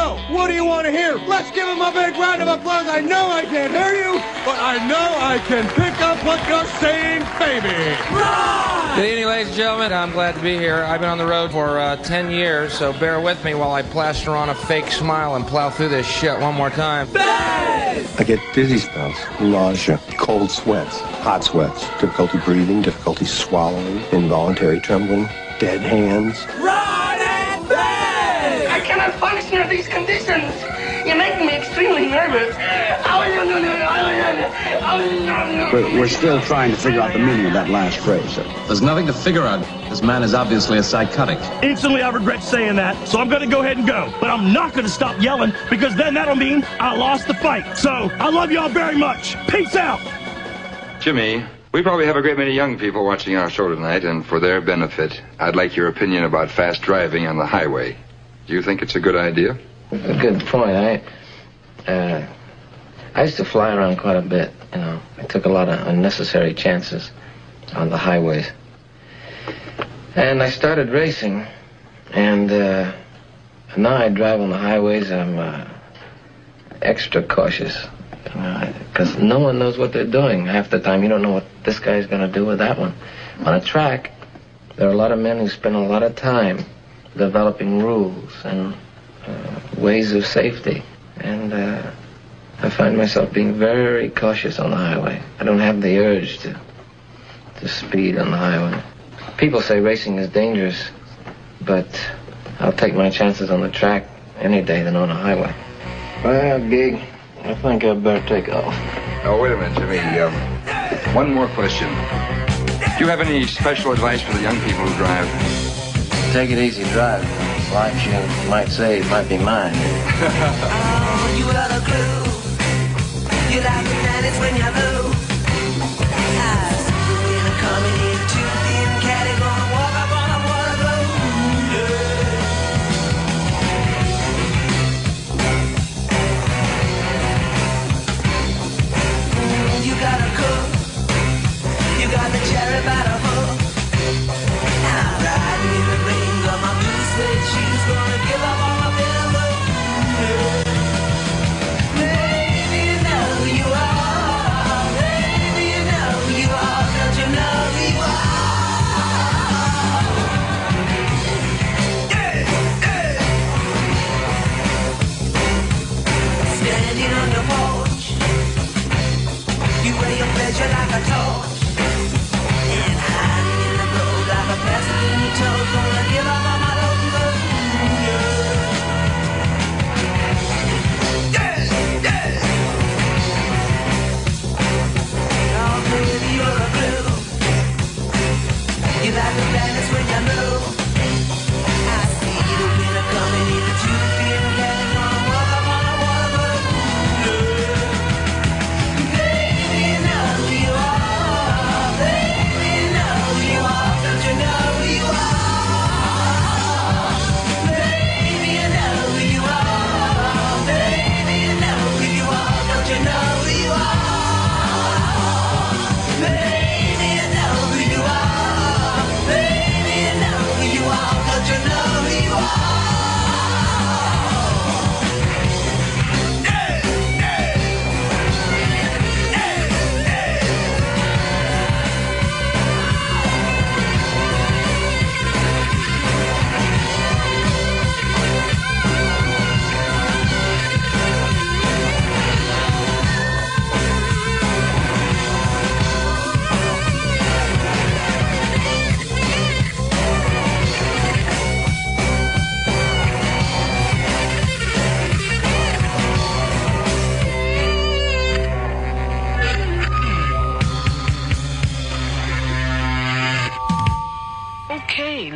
know. What do you want to hear? Let's give him a big round of applause. I know I can't hear you, but I know I can pick up what you're saying, baby. Good evening, ladies and gentlemen. I'm glad to be here. I've been on the road for uh, 10 years, so bear with me while I plaster on a fake smile and plow through this shit one more time. I get dizzy spells, nausea, cold sweats, hot sweats, difficulty breathing, difficulty swallowing, involuntary trembling, dead hands. I cannot function under these conditions. You're making me extremely nervous. We're, we're still trying to figure out the meaning of that last phrase, sir. There's nothing to figure out. This man is obviously a psychotic. Instantly, I regret saying that, so I'm going to go ahead and go. But I'm not going to stop yelling because then that'll mean I lost the fight. So I love y'all very much. Peace out. Jimmy, we probably have a great many young people watching our show tonight, and for their benefit, I'd like your opinion about fast driving on the highway. Do you think it's a good idea? A good point. I, uh, I used to fly around quite a bit. You know, I took a lot of unnecessary chances on the highways, and I started racing. And uh, now I drive on the highways. I'm uh, extra cautious because no one knows what they're doing. Half the time, you don't know what this guy's going to do with that one. On a track, there are a lot of men who spend a lot of time developing rules and uh, ways of safety. And uh, I find myself being very cautious on the highway. I don't have the urge to, to speed on the highway. People say racing is dangerous, but I'll take my chances on the track any day than on a highway. Well, gig, I think I'd better take off. Oh, wait a minute, Jimmy. Um, one more question. Do you have any special advice for the young people who drive? Take it easy, drive. Life, you might say, might be mine. You got a clue. You like the planets when you move. I see you two thin caddy, gonna walk up on a You got cook. You got the cherry by the You're a like the planets when you move.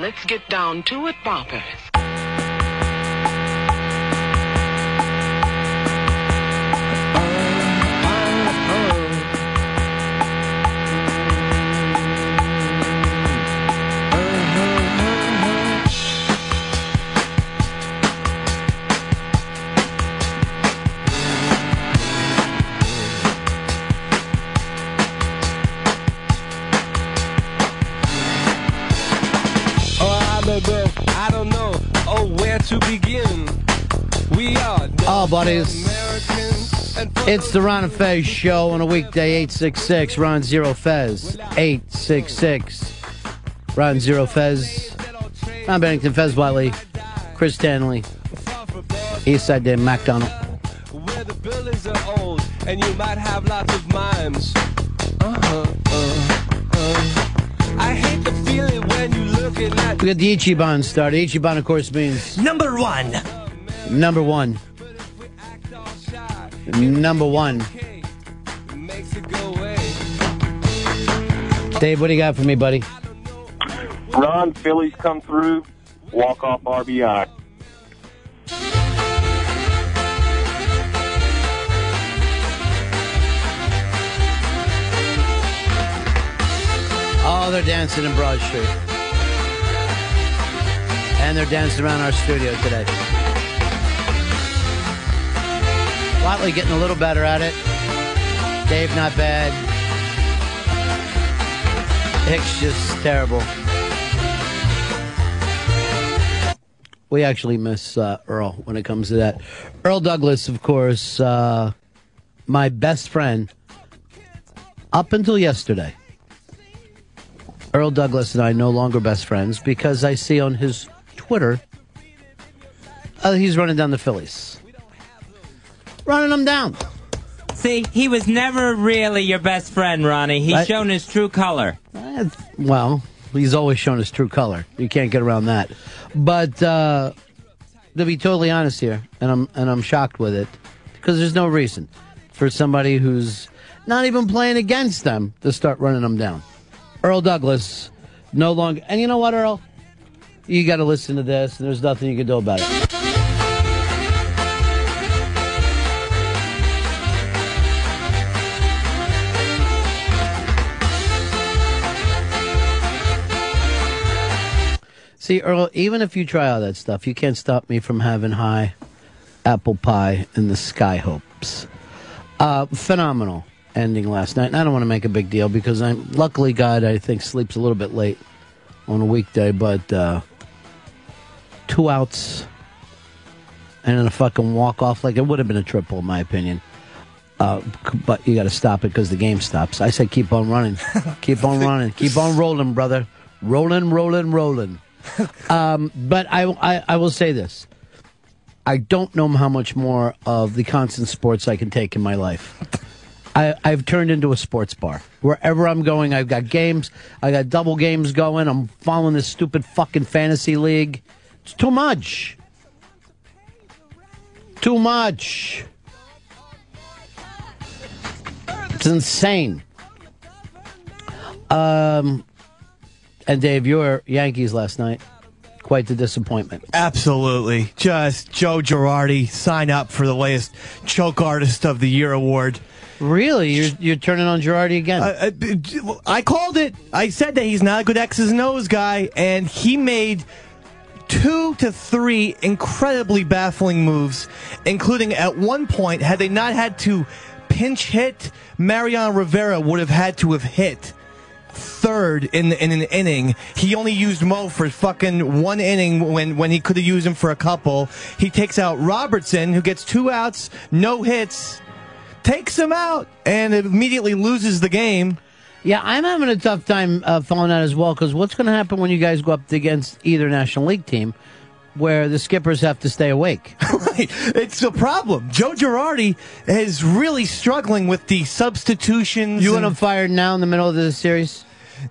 Let's get down to it, boppers. Oh, buddies. It's the Ron and Fez show on a weekday, 866 Ron Zero Fez. 866 Ron Zero Fez. Ron Bennington, Fez Whatley, Chris Stanley, Eastside Dave McDonald. where the buildings are old, and you might have lots of mimes. Uh-huh, uh, uh. I hate the feeling when you looking at We got the Ichiban started. Ichiban, of course, means number one. Number one. Number one. Dave, what do you got for me, buddy? Ron, Phillies come through, walk off RBI. Oh, they're dancing in Broad Street. And they're dancing around our studio today. Whatley getting a little better at it. Dave, not bad. Hicks just terrible. We actually miss uh, Earl when it comes to that. Earl Douglas, of course, uh, my best friend up until yesterday. Earl Douglas and I no longer best friends because I see on his Twitter uh, he's running down the Phillies. Running them down. See, he was never really your best friend, Ronnie. He's Right. shown his true color. Well, he's always shown his true color. You can't get around that. But uh, to be totally honest here, and I'm and I'm shocked with it because there's no reason for somebody who's not even playing against them to start running them down. Earl Douglas, no longer. And you know what, Earl? You got to listen to this, and there's nothing you can do about it. See, Earl, even if you try all that stuff, you can't stop me from having high apple pie in the sky hopes. Uh, phenomenal ending last night. And I don't want to make a big deal because I'm luckily God, I think, sleeps a little bit late on a weekday, but uh, two outs and then a fucking walk off. Like it would have been a triple, in my opinion. Uh, but you got to stop it because the game stops. I said, keep on running, keep on running, keep on rolling, brother, rolling, rolling, rolling. Um, but I, I, I will say this: I don't know how much more of the constant sports I can take in my life. I, I've turned into a sports bar. Wherever I'm going, I've got games. I got double games going. I'm following this stupid fucking fantasy league. It's too much. Too much. It's insane. Um, and Dave, your Yankees last night, quite the disappointment. Absolutely. Just Joe Girardi, sign up for the latest Choke Artist of the Year award. Really? You're, you're turning on Girardi again? Uh, uh, I called it. I said that he's not a good X's and O's guy, and he made two to three incredibly baffling moves, including at one point, had they not had to pinch hit, Mariano Rivera would have had to have hit third in in an inning. He only used Mo for fucking one inning when when he could have used him for a couple. He takes out Robertson, who gets two outs, no hits, takes him out, and immediately loses the game. Yeah, I'm having a tough time uh, following that as well because what's going to happen when you guys go up against either National League team where the skippers have to stay awake? right. It's a problem. Joe Girardi is really struggling with the substitutions. You want him fired now in the middle of the series?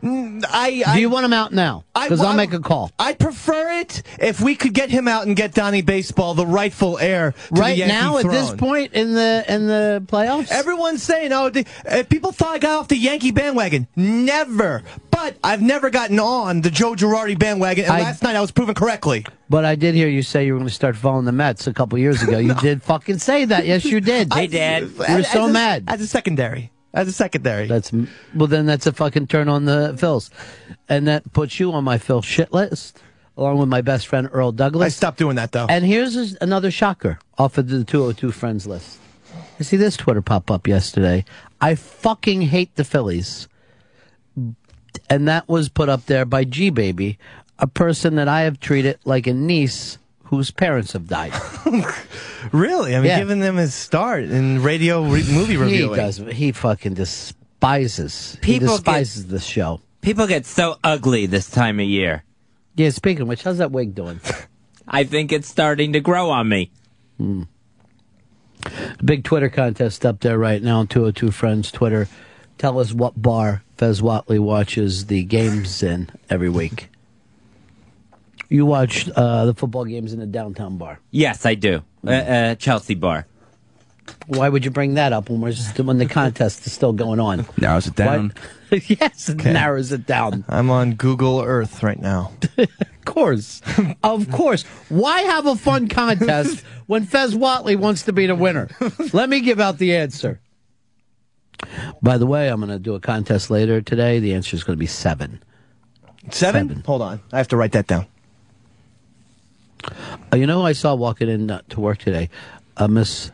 I, Do you want him out now? Because I'll make a call. I'd prefer it if we could get him out and get Donnie Baseball, the rightful heir to Right the Yankee now, at this point in the in the playoffs, Everyone's saying, oh, the, uh, people thought I got off the Yankee bandwagon. Never. But I've never gotten on the Joe Girardi bandwagon, and I- last night I was proven correctly. But I did hear you say you were going to start following the Mets a couple years ago. You did fucking say that. Yes, you did. I- You were so as a- mad. As a secondary. As a secondary. That's well. Then that's a fucking turn on the Phils, and that puts you on my Phil shit list, along with my best friend Earl Douglas. I stopped doing that, though. And here's another shocker off of the 202 friends list. I see this Twitter pop up yesterday. I fucking hate the Phillies. And that was put up there by G Baby, a person that I have treated like a niece whose parents have died. Really? I mean, Yeah. giving them a start in radio re- movie review. he reviewing. does. He fucking despises. People he get- despises this show. People get so ugly this time of year. Yeah. Speaking of which, how's that wig doing? I think it's starting to grow on me. Hmm. Big Twitter contest up there right now on 202 Friends Twitter. Tell us what bar Fez Whatley watches the games in every week. You watch uh, the football games in the downtown bar. Yes, I do. Uh, uh, Chelsea bar. Why would you bring that up when we're just, when the contest is still going on? Narrows it down. Why- yes, it narrows it down. I'm on Google Earth right now. Of course. of course. Why have a fun contest when Fez Whatley wants to be the winner? Let me give out the answer. By the way, I'm going to do a contest later today. The answer is going to be seven. Seven? Hold on. I have to write that down. Uh, you know who I saw walking in uh, to work today? Uh, Miss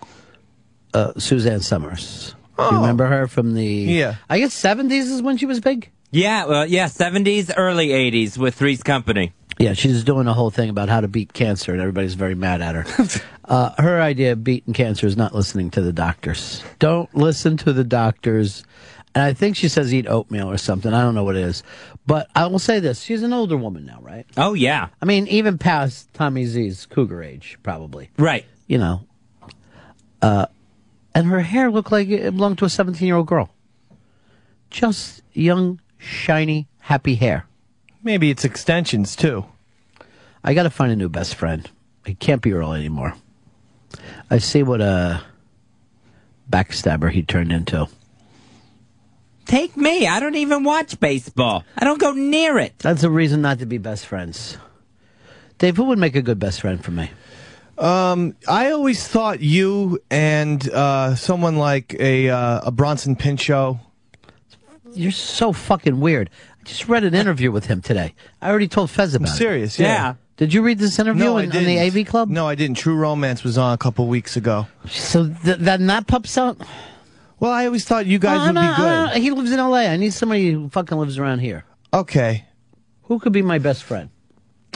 uh, Suzanne Somers. You remember her from the? Yeah. I guess 70s is when she was big. Yeah, well, yeah, 70s, early 80s with Three's Company. Yeah, she's doing a whole thing about how to beat cancer, and everybody's very mad at her. uh, her idea of beating cancer is not listening to the doctors. Don't listen to the doctors. And I think she says eat oatmeal or something. I don't know what it is. But I will say this she's an older woman now, right? Oh, yeah. I mean, even past Tommy Z's cougar age, probably. Right. You know. Uh, and her hair looked like it belonged to a 17 year old girl. Just young, shiny, happy hair. Maybe it's extensions too. I got to find a new best friend. It can't be Earl anymore. I see what a backstabber he turned into. Take me. I don't even watch baseball. I don't go near it. That's a reason not to be best friends. Dave, who would make a good best friend for me? Um, I always thought you and uh, someone like a uh, a Bronson Pinchot. You're so fucking weird. I just read an interview with him today. I already told Fez about I'm it. serious, yeah. Did you read this interview No, I in, the. AV Club? No, I didn't. True Romance was on a couple weeks ago. So th- then that pups out. Well, I always thought you guys would no, be good. uh, he lives in L.A. I need somebody who fucking lives around here. Okay. Who could be my best friend?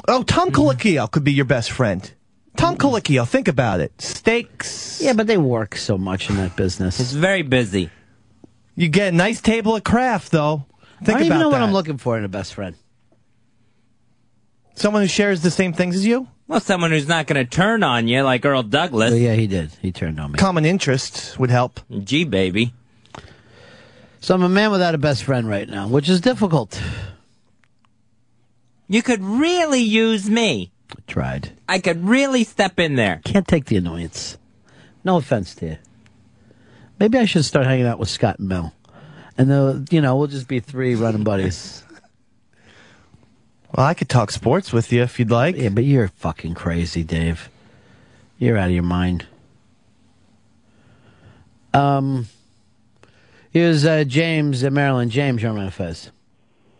Oh, Tom Colicchio could be your best friend. Tom Colicchio, think about it. Steaks. Yeah, but they work so much in that business. It's very busy. You get a nice table of craft, though. Think I don't about even know that. what I'm looking for in a best friend. Someone who shares the same things as you? Well, someone who's not going to turn on you like Earl Douglas. Oh, yeah, he did. He turned on me. Common interests would help. Gee, baby. So I'm a man without a best friend right now, which is difficult. You could really use me. I Tried. I could really step in there. Can't take the annoyance. No offense to you. Maybe I should start hanging out with Scott and Mel. And, uh, you know, we'll just be three running buddies. Well, I could talk sports with you if you'd like. Yeah, but you're fucking crazy, Dave. You're out of your mind. Um, here's uh, James in Maryland. James, you're on my Fez.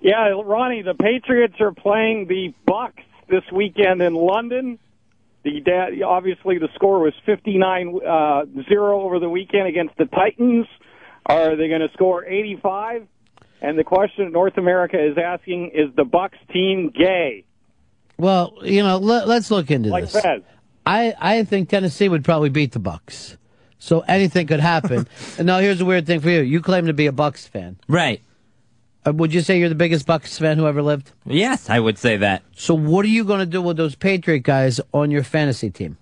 Yeah, Ronnie, the Patriots are playing the Bucs this weekend in London. The da- obviously the score was 59 uh, 0 over the weekend against the Titans. Are they going to score 85? And the question North America is asking is the Bucs team gay? Well, you know, let, let's look into Like this. Fez. I, I think Tennessee would probably beat the Bucs. So anything could happen. and now here's a weird thing for you. You claim to be a Bucs fan. Right. Uh, would you say you're the biggest Bucs fan who ever lived? Yes, I would say that. So what are you going to do with those Patriot guys on your fantasy team?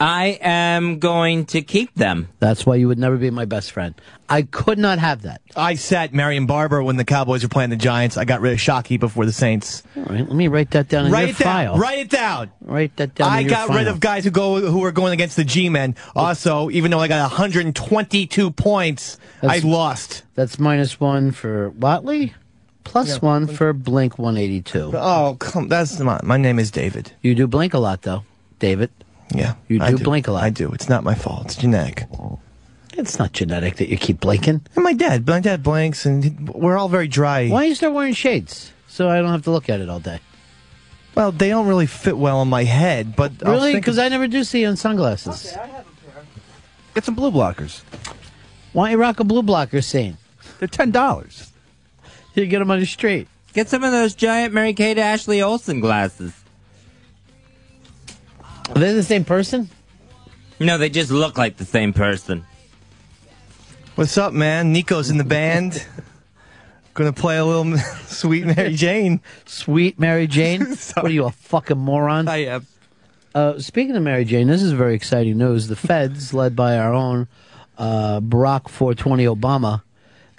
I am going to keep them. That's why you would never be my best friend. I could not have that. I sat Marion Barber when the Cowboys were playing the Giants. I got rid of Shockey before the Saints. All right, let me write that down in Write your it down. file. Write it down. Write that down. I in your got rid of guys who go who were going against the G-men. Also, even though I got 122 points, That's- I lost. That's minus one for Whatley, plus Yeah. one for Blink 182. Oh, come. That's not. My name is David. You do blink a lot, though, David. Yeah, You I do blink a lot. I do. It's not my fault. It's genetic. It's not genetic that you keep blinking. And my dad, my dad blinks, and we're all very dry. Why don't you start wearing shades so I don't have to look at it all day? Well, they don't really fit well on my head, but Really? Because I never do see you in sunglasses. Get some blue blockers. Why don't you rock a blue blocker scene? They're ten dollars. You get them on the street. Get some of those giant Mary Kate Ashley Olsen glasses. Are they the same person? No, they just look like the same person. What's up, man? Nico's in the band. Gonna play a little Sweet Mary Jane. Sweet Mary Jane? what are you, a fucking moron? I am. Uh, speaking of Mary Jane, this is very exciting news. The feds, led by our own uh, Barack 420 Obama,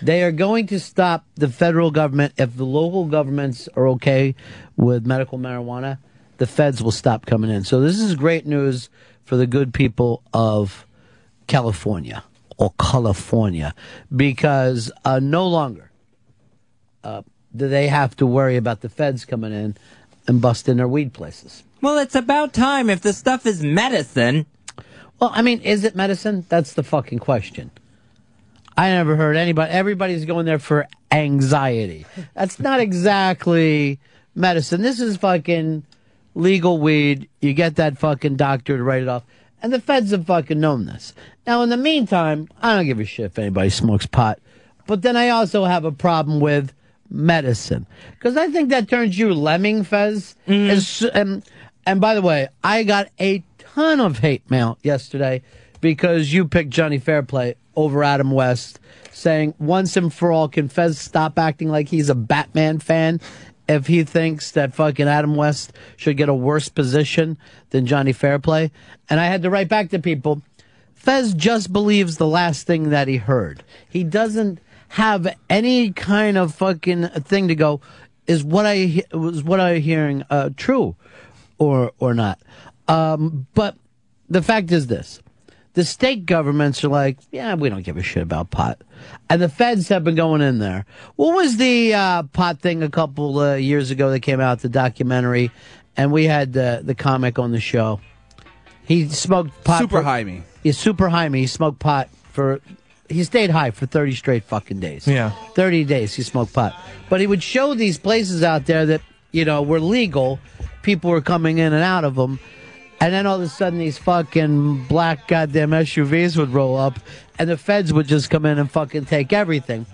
they are going to stop the federal government. If the local governments are okay with medical marijuana, the feds will stop coming in. So this is great news for the good people of California or California because uh, no longer uh, do they have to worry about the feds coming in and busting their weed places. Well, it's about time if the stuff is medicine. Well, I mean, is it medicine? That's the fucking question. I never heard anybody. Everybody's going there for anxiety. That's not exactly medicine. This is fucking legal weed. You get that fucking doctor to write it off. And the feds have fucking known this. Now, in the meantime, I don't give a shit if anybody smokes pot. But then I also have a problem with medicine. Because I think that turns you lemming, Fez. Mm-hmm. As- and, and by the way, I got a ton of hate mail yesterday because you picked Johnny Fairplay over Adam West, saying once and for all, can Fez stop acting like he's a Batman fan if he thinks that fucking Adam West should get a worse position than Johnny Fairplay? And I had to write back to people, Fez just believes the last thing that he heard. He doesn't have any kind of fucking thing to go. Is what I was what I hearing uh, true, or or not? Um, but the fact is this: the state governments are like, yeah, we don't give a shit about pot, and the feds have been going in there. What was the uh, pot thing a couple uh, years ago that came out, the documentary, and we had uh, the comic on the show. He smoked pot. Super for- high me. He's super high me. He smoked pot for. He stayed high for 30 straight fucking days. Yeah. 30 days he smoked pot. But he would show these places out there that, you know, were legal. People were coming in and out of them. And then all of a sudden these fucking black goddamn SUVs would roll up and the feds would just come in and fucking take everything.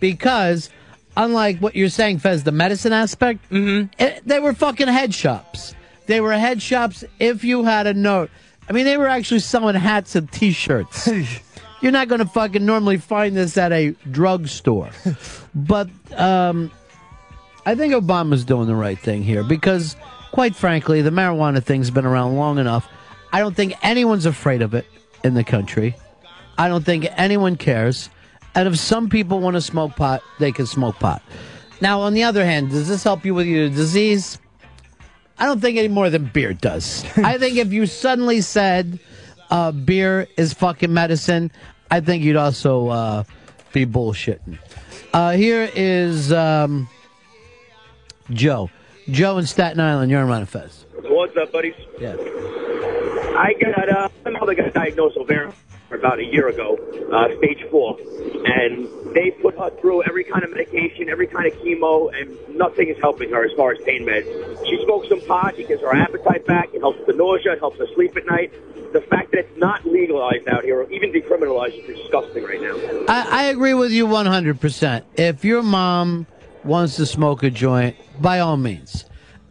Because, unlike what you're saying, Fez, the medicine aspect, it, they were fucking head shops. They were head shops if you had a note. I mean, they were actually selling hats and t shirts. You're not going to fucking normally find this at a drugstore. but um, I think Obama's doing the right thing here because, quite frankly, the marijuana thing's been around long enough. I don't think anyone's afraid of it in the country. I don't think anyone cares. And if some people want to smoke pot, they can smoke pot. Now, on the other hand, does this help you with your disease? I don't think any more than beer does. I think if you suddenly said uh, beer is fucking medicine, I think you'd also uh, be bullshitting. Uh, here is um, Joe. Joe in Staten Island. You're on Ron Fez. What's up, buddies? Yeah. I got uh, my mother got diagnosed with ovarian about a year ago, uh, stage four, and they put her through every kind of medication, every kind of chemo, and nothing is helping her as far as pain meds. She smokes some pot, it gives her appetite back, it helps with the nausea, it helps her sleep at night. The fact that it's not legalized out here, or even decriminalized, is disgusting right now. I, I agree with you 100%. If your mom wants to smoke a joint, by all means.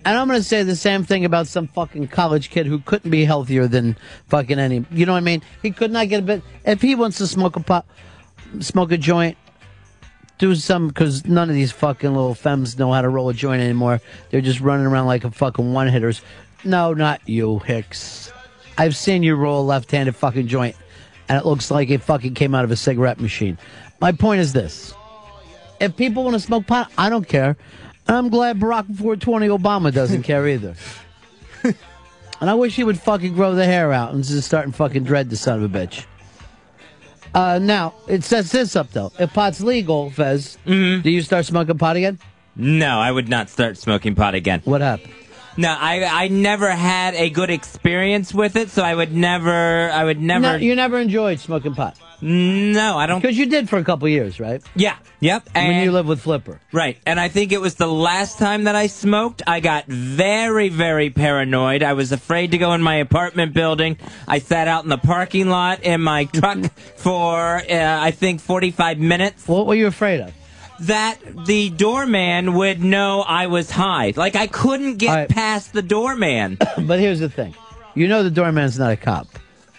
And I'm going to say the same thing about some fucking college kid who couldn't be healthier than fucking any. You know what I mean? He could not get a bit. If he wants to smoke a pot, smoke a joint, do some, because none of these fucking little femmes know how to roll a joint anymore. They're just running around like a fucking one hitters. No, not you, Hicks. I've seen you roll a left handed fucking joint, and it looks like it fucking came out of a cigarette machine. My point is this if people want to smoke pot, I don't care. I'm glad Barack 420 Obama doesn't care either. and I wish he would fucking grow the hair out and just start and fucking dread the son of a bitch. Uh, now, it sets this up though. If pot's legal, Fez, do you start smoking pot again? No, I would not start smoking pot again. What happened? No, I I never had a good experience with it, so I would never I would never No, you never enjoyed smoking pot. No, I don't. Because you did for a couple years, right? Yeah. Yep. when you lived with Flipper. Right. And I think it was the last time that I smoked. I got very, very paranoid. I was afraid to go in my apartment building. I sat out in the parking lot in my truck for, uh, I think, 45 minutes. What were you afraid of? That the doorman would know I was high. Like, I couldn't get past the doorman. but here's the thing. You know the doorman's not a cop.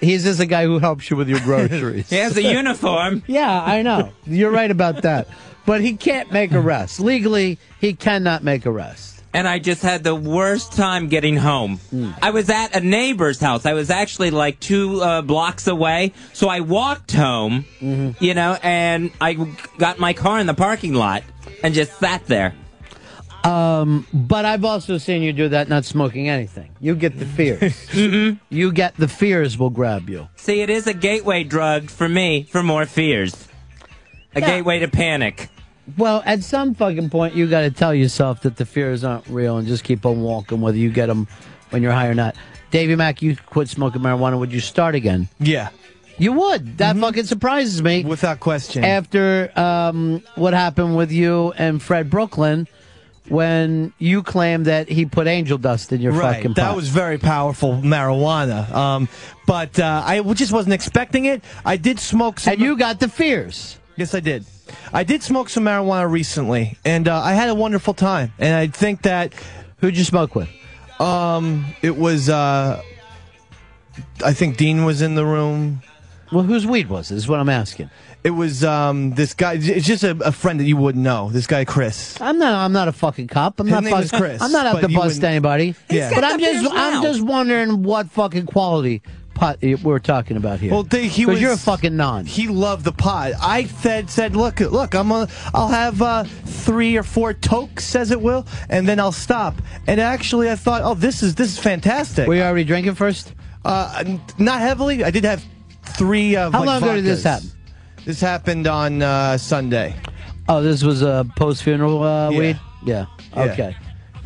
He's just a guy who helps you with your groceries. He has a uniform. Yeah, I know. You're right about that. But he can't make arrests. Legally, he cannot make arrests. And I just had the worst time getting home. Hmm. I was at a neighbor's house. I was actually like two uh, blocks away, so I walked home, Mm-hmm. you know, and I got my car in the parking lot and just sat there. Um, but I've also seen you do that not smoking anything. You get the fears. You get the fears will grab you. See, it is a gateway drug for me for more fears. A gateway to panic. Well, at some fucking point, you got to tell yourself that the fears aren't real and just keep on walking, whether you get them when you're high or not. Davy Mack, you quit smoking marijuana. Would you start again? Yeah. You would. That fucking surprises me. Without question. After um, what happened with you and Fred Brooklyn when you claimed that he put angel dust in your right. fucking pot. that was very powerful marijuana. Um, but uh, I just wasn't expecting it. I did smoke some. And you got the fears. Yes, I did. I did smoke some marijuana recently, and uh, I had a wonderful time. And I think that. Who'd you smoke with? Um, it was. Uh, I think Dean was in the room. Well, whose weed was it? Is what I'm asking. It was um this guy. It's just a, a friend that you wouldn't know. This guy Chris. I'm not. I'm not a fucking cop. I'm His not. name fucking, is Chris, I'm not out to bust anybody. Yeah. But I'm just. I'm just wondering what fucking quality pot we're talking about here. Well, they, he was. you're a fucking non. He loved the pot. I said, said, look, look, I'm a, I'll have uh, three or four tokes, as it will, and then I'll stop. And actually, I thought, oh, this is this is fantastic. Were you already drinking first? Uh, not heavily. I did have three. Uh, How like, long ago did this happen? This happened on uh, Sunday. Oh, this was a post funeral uh, Yeah. weed. Yeah. Yeah.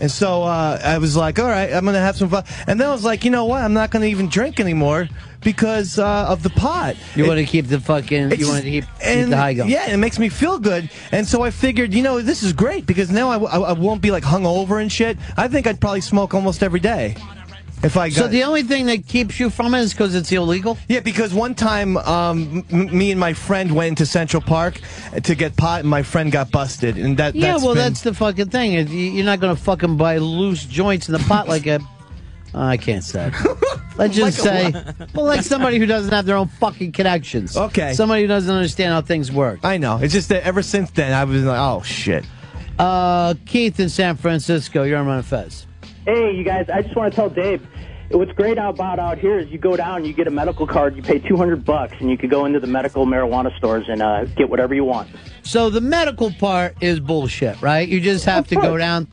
And so uh, I was like, all right, I'm going to have some fun. And then I was like, you know what? I'm not going to even drink anymore because uh, of the pot. You want to keep the fucking. You want to keep, keep the high going. Yeah, it makes me feel good. And so I figured, you know, this is great because now I, w- I- I won't be like hungover and shit. I think I'd probably smoke almost every day. If I got So the only thing that keeps you from it is because it's illegal. Yeah, because one time, um, m- me and my friend went into Central Park to get pot, and my friend got busted, and that. Yeah, that's well, been- that's the fucking thing. You- You're not going to fucking buy loose joints in the pot like a. Oh, I can't say. Let's just Like say, a well, like somebody who doesn't have their own fucking connections. Okay. Somebody who doesn't understand how things work. I know. It's just that ever since then, I was like, oh shit. Uh, Keith in San Francisco, you're on Ron Fez. Hey, you guys, I just want to tell Dave, what's great about out here is you go down, you get a medical card, you pay 200 bucks, and you could go into the medical marijuana stores and uh, get whatever you want. So the medical part is bullshit, right? You just have to go down.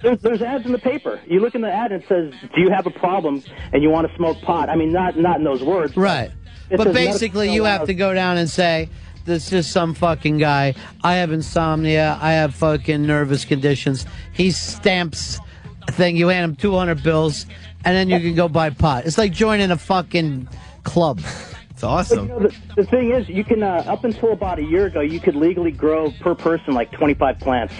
There's, there's ads in the paper. You look in the ad and it says, "Do you have a problem and you want to smoke pot?" I mean, not not in those words, Right. But basically, you have to go down and say, this is some fucking guy. I have insomnia. I have fucking nervous conditions. He stamps a thing. You hand him 200 bills, and then you can go buy pot. It's like joining a fucking club. It's But, you know, the, the thing is, you can uh, up until about a year ago, you could legally grow per person like 25 plants.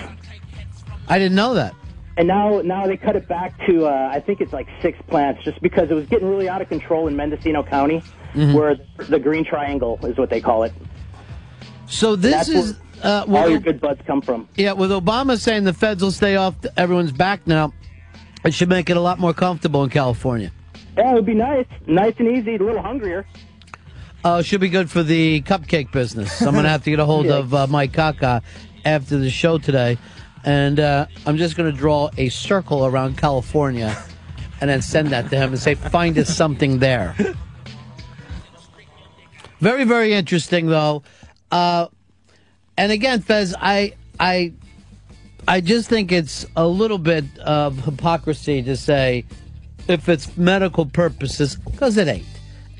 I didn't know that. And now, now they cut it back to uh, I think it's like six plants, just because it was getting really out of control in Mendocino County, Mhm. where the Green Triangle is what they call it. So this That's is. Uh, All your good buds come from. yeah, with Obama saying the feds will stay off everyone's back now, it should make it a lot more comfortable in California. Yeah, it would be nice, nice and easy, a little hungrier. Uh, should be good for the cupcake business. I'm going to have to get a hold Yeah. of uh, Mike Kaka after the show today. And uh, I'm just going to draw a circle around California and then send that to him and say, find us something there. Very, very interesting, though. Uh, and again, Fez, I, I, I just think it's a little bit of hypocrisy to say if it's medical purposes, because it ain't.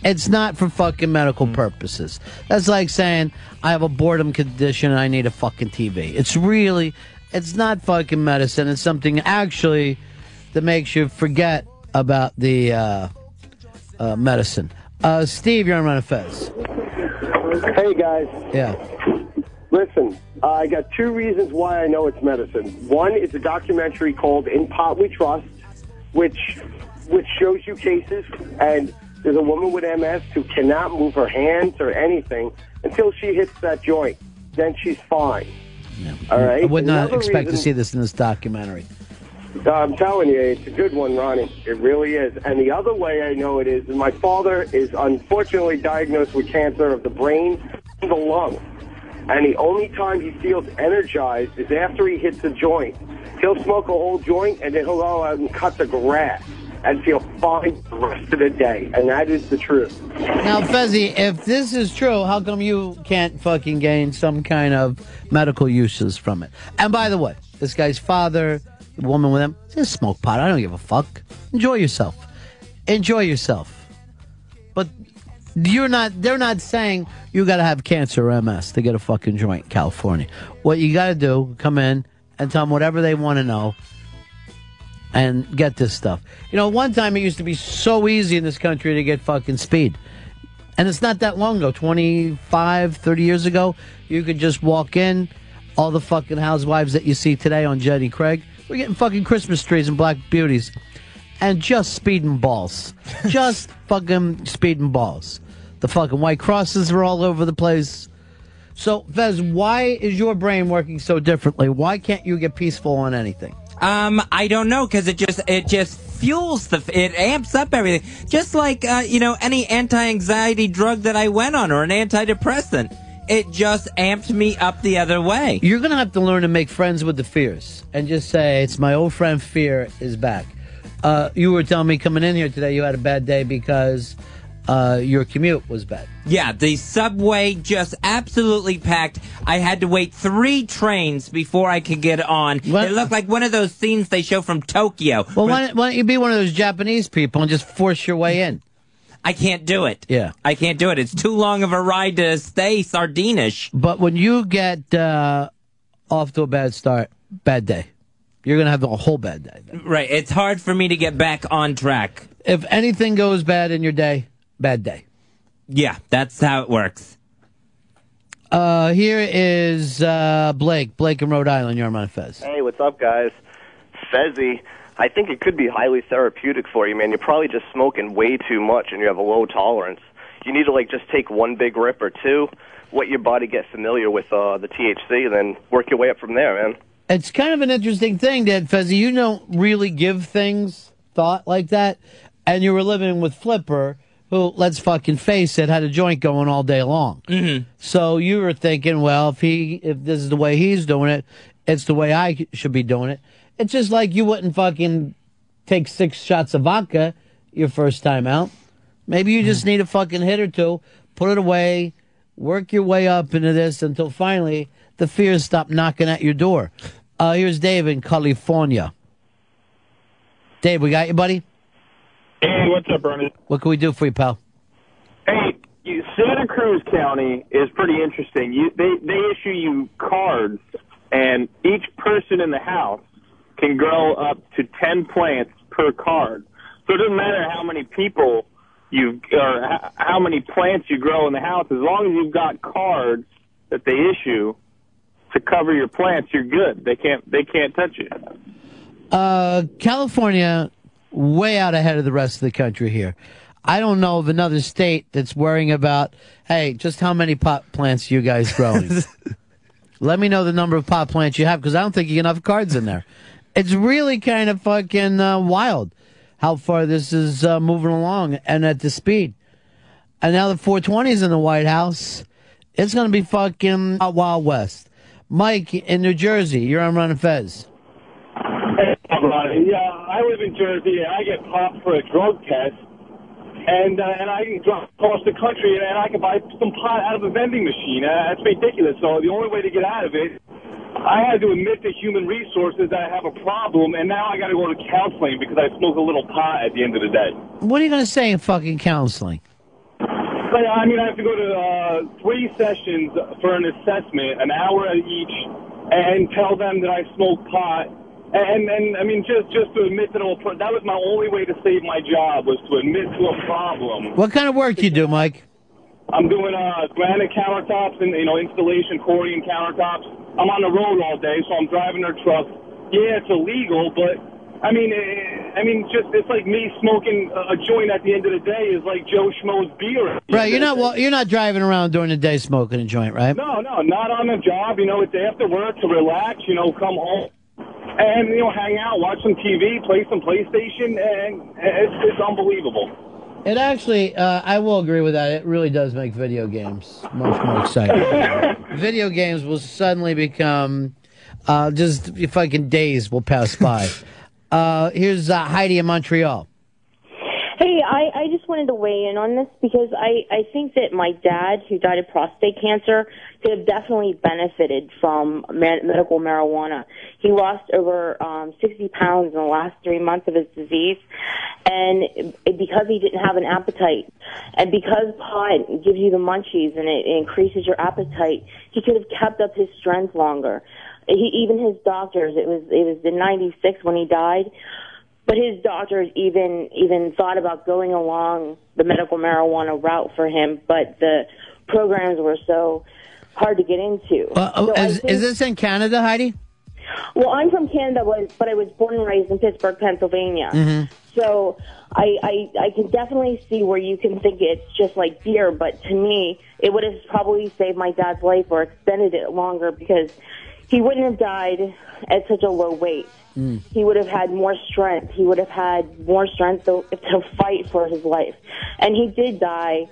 It's not for fucking medical purposes. That's like saying I have a boredom condition and I need a fucking TV. It's really, it's not fucking medicine. It's something actually that makes you forget about the uh, uh, medicine. Uh, Steve, you're on Run of Fez. Hey guys, Yeah. Listen. Uh, I got two reasons why I know it's medicine. One is a documentary called "In Pot We Trust," which which shows you cases, and there's a woman with MS who cannot move her hands or anything until she hits that joint. Then she's fine. All right. I would not Another expect to see this in this documentary. I'm telling you, it's a good one, Ronnie. It really is. And the other way I know it is, my father is unfortunately diagnosed with cancer of the brain and the lung. And the only time he feels energized is after he hits a joint. He'll smoke a whole joint and then he'll go out and cut the grass and feel fine the rest of the day. And that is the truth. Now, Fezzi, if this is true, how come you can't fucking gain some kind of medical uses from it? And by the way, this guy's father, the woman with him, just smoke pot. I don't give a fuck. Enjoy yourself. Enjoy yourself. You're not. They're not saying you got to have cancer or MS to get a fucking joint in California. What you got to do, come in and tell them whatever they want to know and get this stuff. You know, one time it used to be so easy in this country to get fucking speed. And it's not that long ago, 25, 30 years ago, you could just walk in, all the fucking housewives that you see today on Jenny Craig, we're getting fucking Christmas trees and black beauties. And just speeding balls. just fucking speeding balls. The fucking white crosses are all over the place. So, Fez, why is your brain working so differently? Why can't you get peaceful on anything? Um, I don't know because it just it just fuels the it amps up everything. Just like uh, you know any anti-anxiety drug that I went on or an antidepressant, it just amped me up the other way. You're gonna have to learn to make friends with the fears and just say, "It's my old friend Fear is back." Uh, you were telling me coming in here today you had a bad day because uh, your commute was bad. Yeah, the subway just absolutely packed. I had to wait three trains before I could get on. It looked like one of those scenes they show from Tokyo. Well, why don't, why don't you be one of those Japanese people and just force your way in? I can't do it. Yeah. I can't do it. It's too long of a ride to stay sardinish. But when you get uh, off to a bad start, bad day, you're gonna have a whole bad day. Right. It's hard for me to get back on track. If anything goes bad in your day, bad day. Yeah, that's how it works. Uh, here is uh, Blake. Blake in Rhode Island. You're on my Fez. Hey, what's up, guys? Fezzy. I think it could be highly therapeutic for you, man. You're probably just smoking way too much and you have a low tolerance. You need to, like, just take one big rip or two, let your body get familiar with uh, the THC, and then work your way up from there, man. It's kind of an interesting thing that Fezzi, you don't really give things thought like that, and you were living with Flipper, who, let's fucking face it, had a joint going all day long. Mm-hmm. So you were thinking, well, if he, if this is the way he's doing it, it's the way I should be doing it. It's just like you wouldn't fucking take six shots of vodka your first time out. Maybe you just need a fucking hit or two, put it away, work your way up into this until finally the fears stop knocking at your door. Uh, here's Dave in California. Dave, we got you, buddy? Hey, what's up, Bernie? What can we do for you, pal? Hey, you, Santa Cruz County is pretty interesting. You, they they issue you cards, and each person in the house can grow up to ten plants per card. So it doesn't matter how many people you or h- how many plants you grow in the house, as long as you've got cards that they issue to cover your plants, you're good. They can't they can't touch you. Uh, California, way out ahead of the rest of the country here. I don't know of another state that's worrying about, hey, just how many pot plants you guys growing. Let me know the number of pot plants you have because I don't think you have enough cards in there. It's really kind of fucking uh, wild how far this is uh, moving along and at the speed. And now the 420's in the White House. It's going to be fucking Wild Wild West. Mike in New Jersey, you're on Ron Fez. Hey, Ronnie. Yeah, I live in Jersey, and I get popped for a drug test, and uh, and I can drive across the country, and, and I can buy some pot out of a vending machine. Uh, that's ridiculous. So the only way to get out of it, I had to admit to human resources that I have a problem, and now I got to go to counseling because I smoke a little pot at the end of the day. What are you going to say in fucking counseling? But, I mean, I have to go to uh, three sessions for an assessment, an hour at each, and tell them that I smoke pot. And, and I mean, just just to admit that I'm a pro- that was my only way to save my job was to admit to a problem. What kind of work do you do, Mike? I'm doing uh, granite countertops and you know installation Corian countertops. I'm on the road all day, so I'm driving their truck. Yeah, it's illegal, but I mean, eh, I mean, just it's like me smoking a a joint at the end of the day is like Joe Schmo's beer. Right, you're not well, you're not driving around during the day smoking a joint, right? No, no, not on the job. You know, it's after work to relax. You know, come home, and you know hang out, watch some TV, play some PlayStation, and it's, it's unbelievable. It actually, uh, I will agree with that. It really does make video games much more exciting. video games will suddenly become uh, just fucking days will pass by. uh, here's uh, Heidi in Montreal. Hey, I, I just wanted to weigh in on this because I, I think that my dad, who died of prostate cancer, could have definitely benefited from med- medical marijuana. He lost over um, 60 pounds in the last three months of his disease, and it, because he didn't have an appetite, and because pot gives you the munchies and it, it increases your appetite, he could have kept up his strength longer. He, even his doctors, it was it was in '96 when he died but his doctors even even thought about going along the medical marijuana route for him, but the programs were so hard to get into. Uh, oh, So is, think- is this in Canada, Heidi? well, I'm from Canada, but but I was born and raised in Pittsburgh, Pennsylvania. Mm-hmm. So I, I I can definitely see where you can think it's just like beer, but to me, it would have probably saved my dad's life or extended it longer because he wouldn't have died at such a low weight. He would have had more strength. He would have had more strength to, to fight for his life, and he did die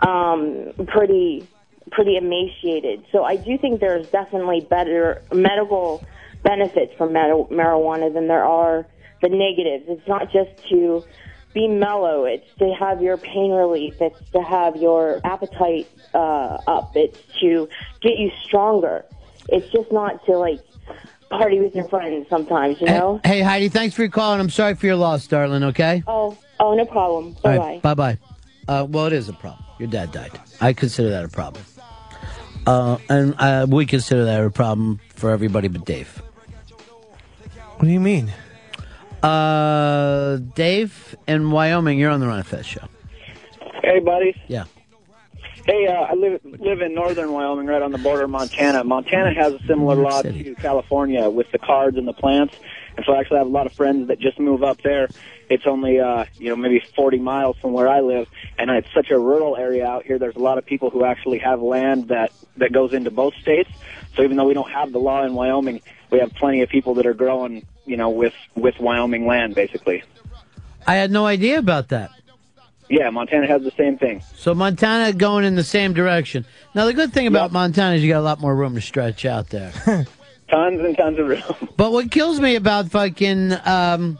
um, pretty pretty emaciated. So I do think there's definitely better medical benefits from mar- marijuana than there are the negatives. It's not just to be mellow. It's to have your pain relief. It's to have your appetite uh, up. It's to get you stronger. It's just not to like party with your friends sometimes, you know? Hey, Heidi, thanks for your call, and I'm sorry for your loss, darling, okay? Oh, oh, no problem. Bye bye. Bye bye. Uh, well, it is a problem. Your dad died. I consider that a problem. Uh, and uh, we consider that a problem for everybody but Dave. What do you mean? Uh, Dave in Wyoming, you're on the Ron and Fez show. Hey, buddy. Yeah. Hey, uh, I live live in northern Wyoming, right on the border of Montana. Montana has a similar law to California with the cards and the plants, and so I actually have a lot of friends that just move up there. It's only uh, you know maybe 40 miles from where I live, and it's such a rural area out here. There's a lot of people who actually have land that that goes into both states. So even though we don't have the law in Wyoming, we have plenty of people that are growing, you know, with with Wyoming land, basically. I had no idea about that. Yeah, Montana has the same thing. So Montana going in the same direction. Now the good thing about Montana is you got a lot more room to stretch out there. Tons and tons of room. But what kills me about fucking um,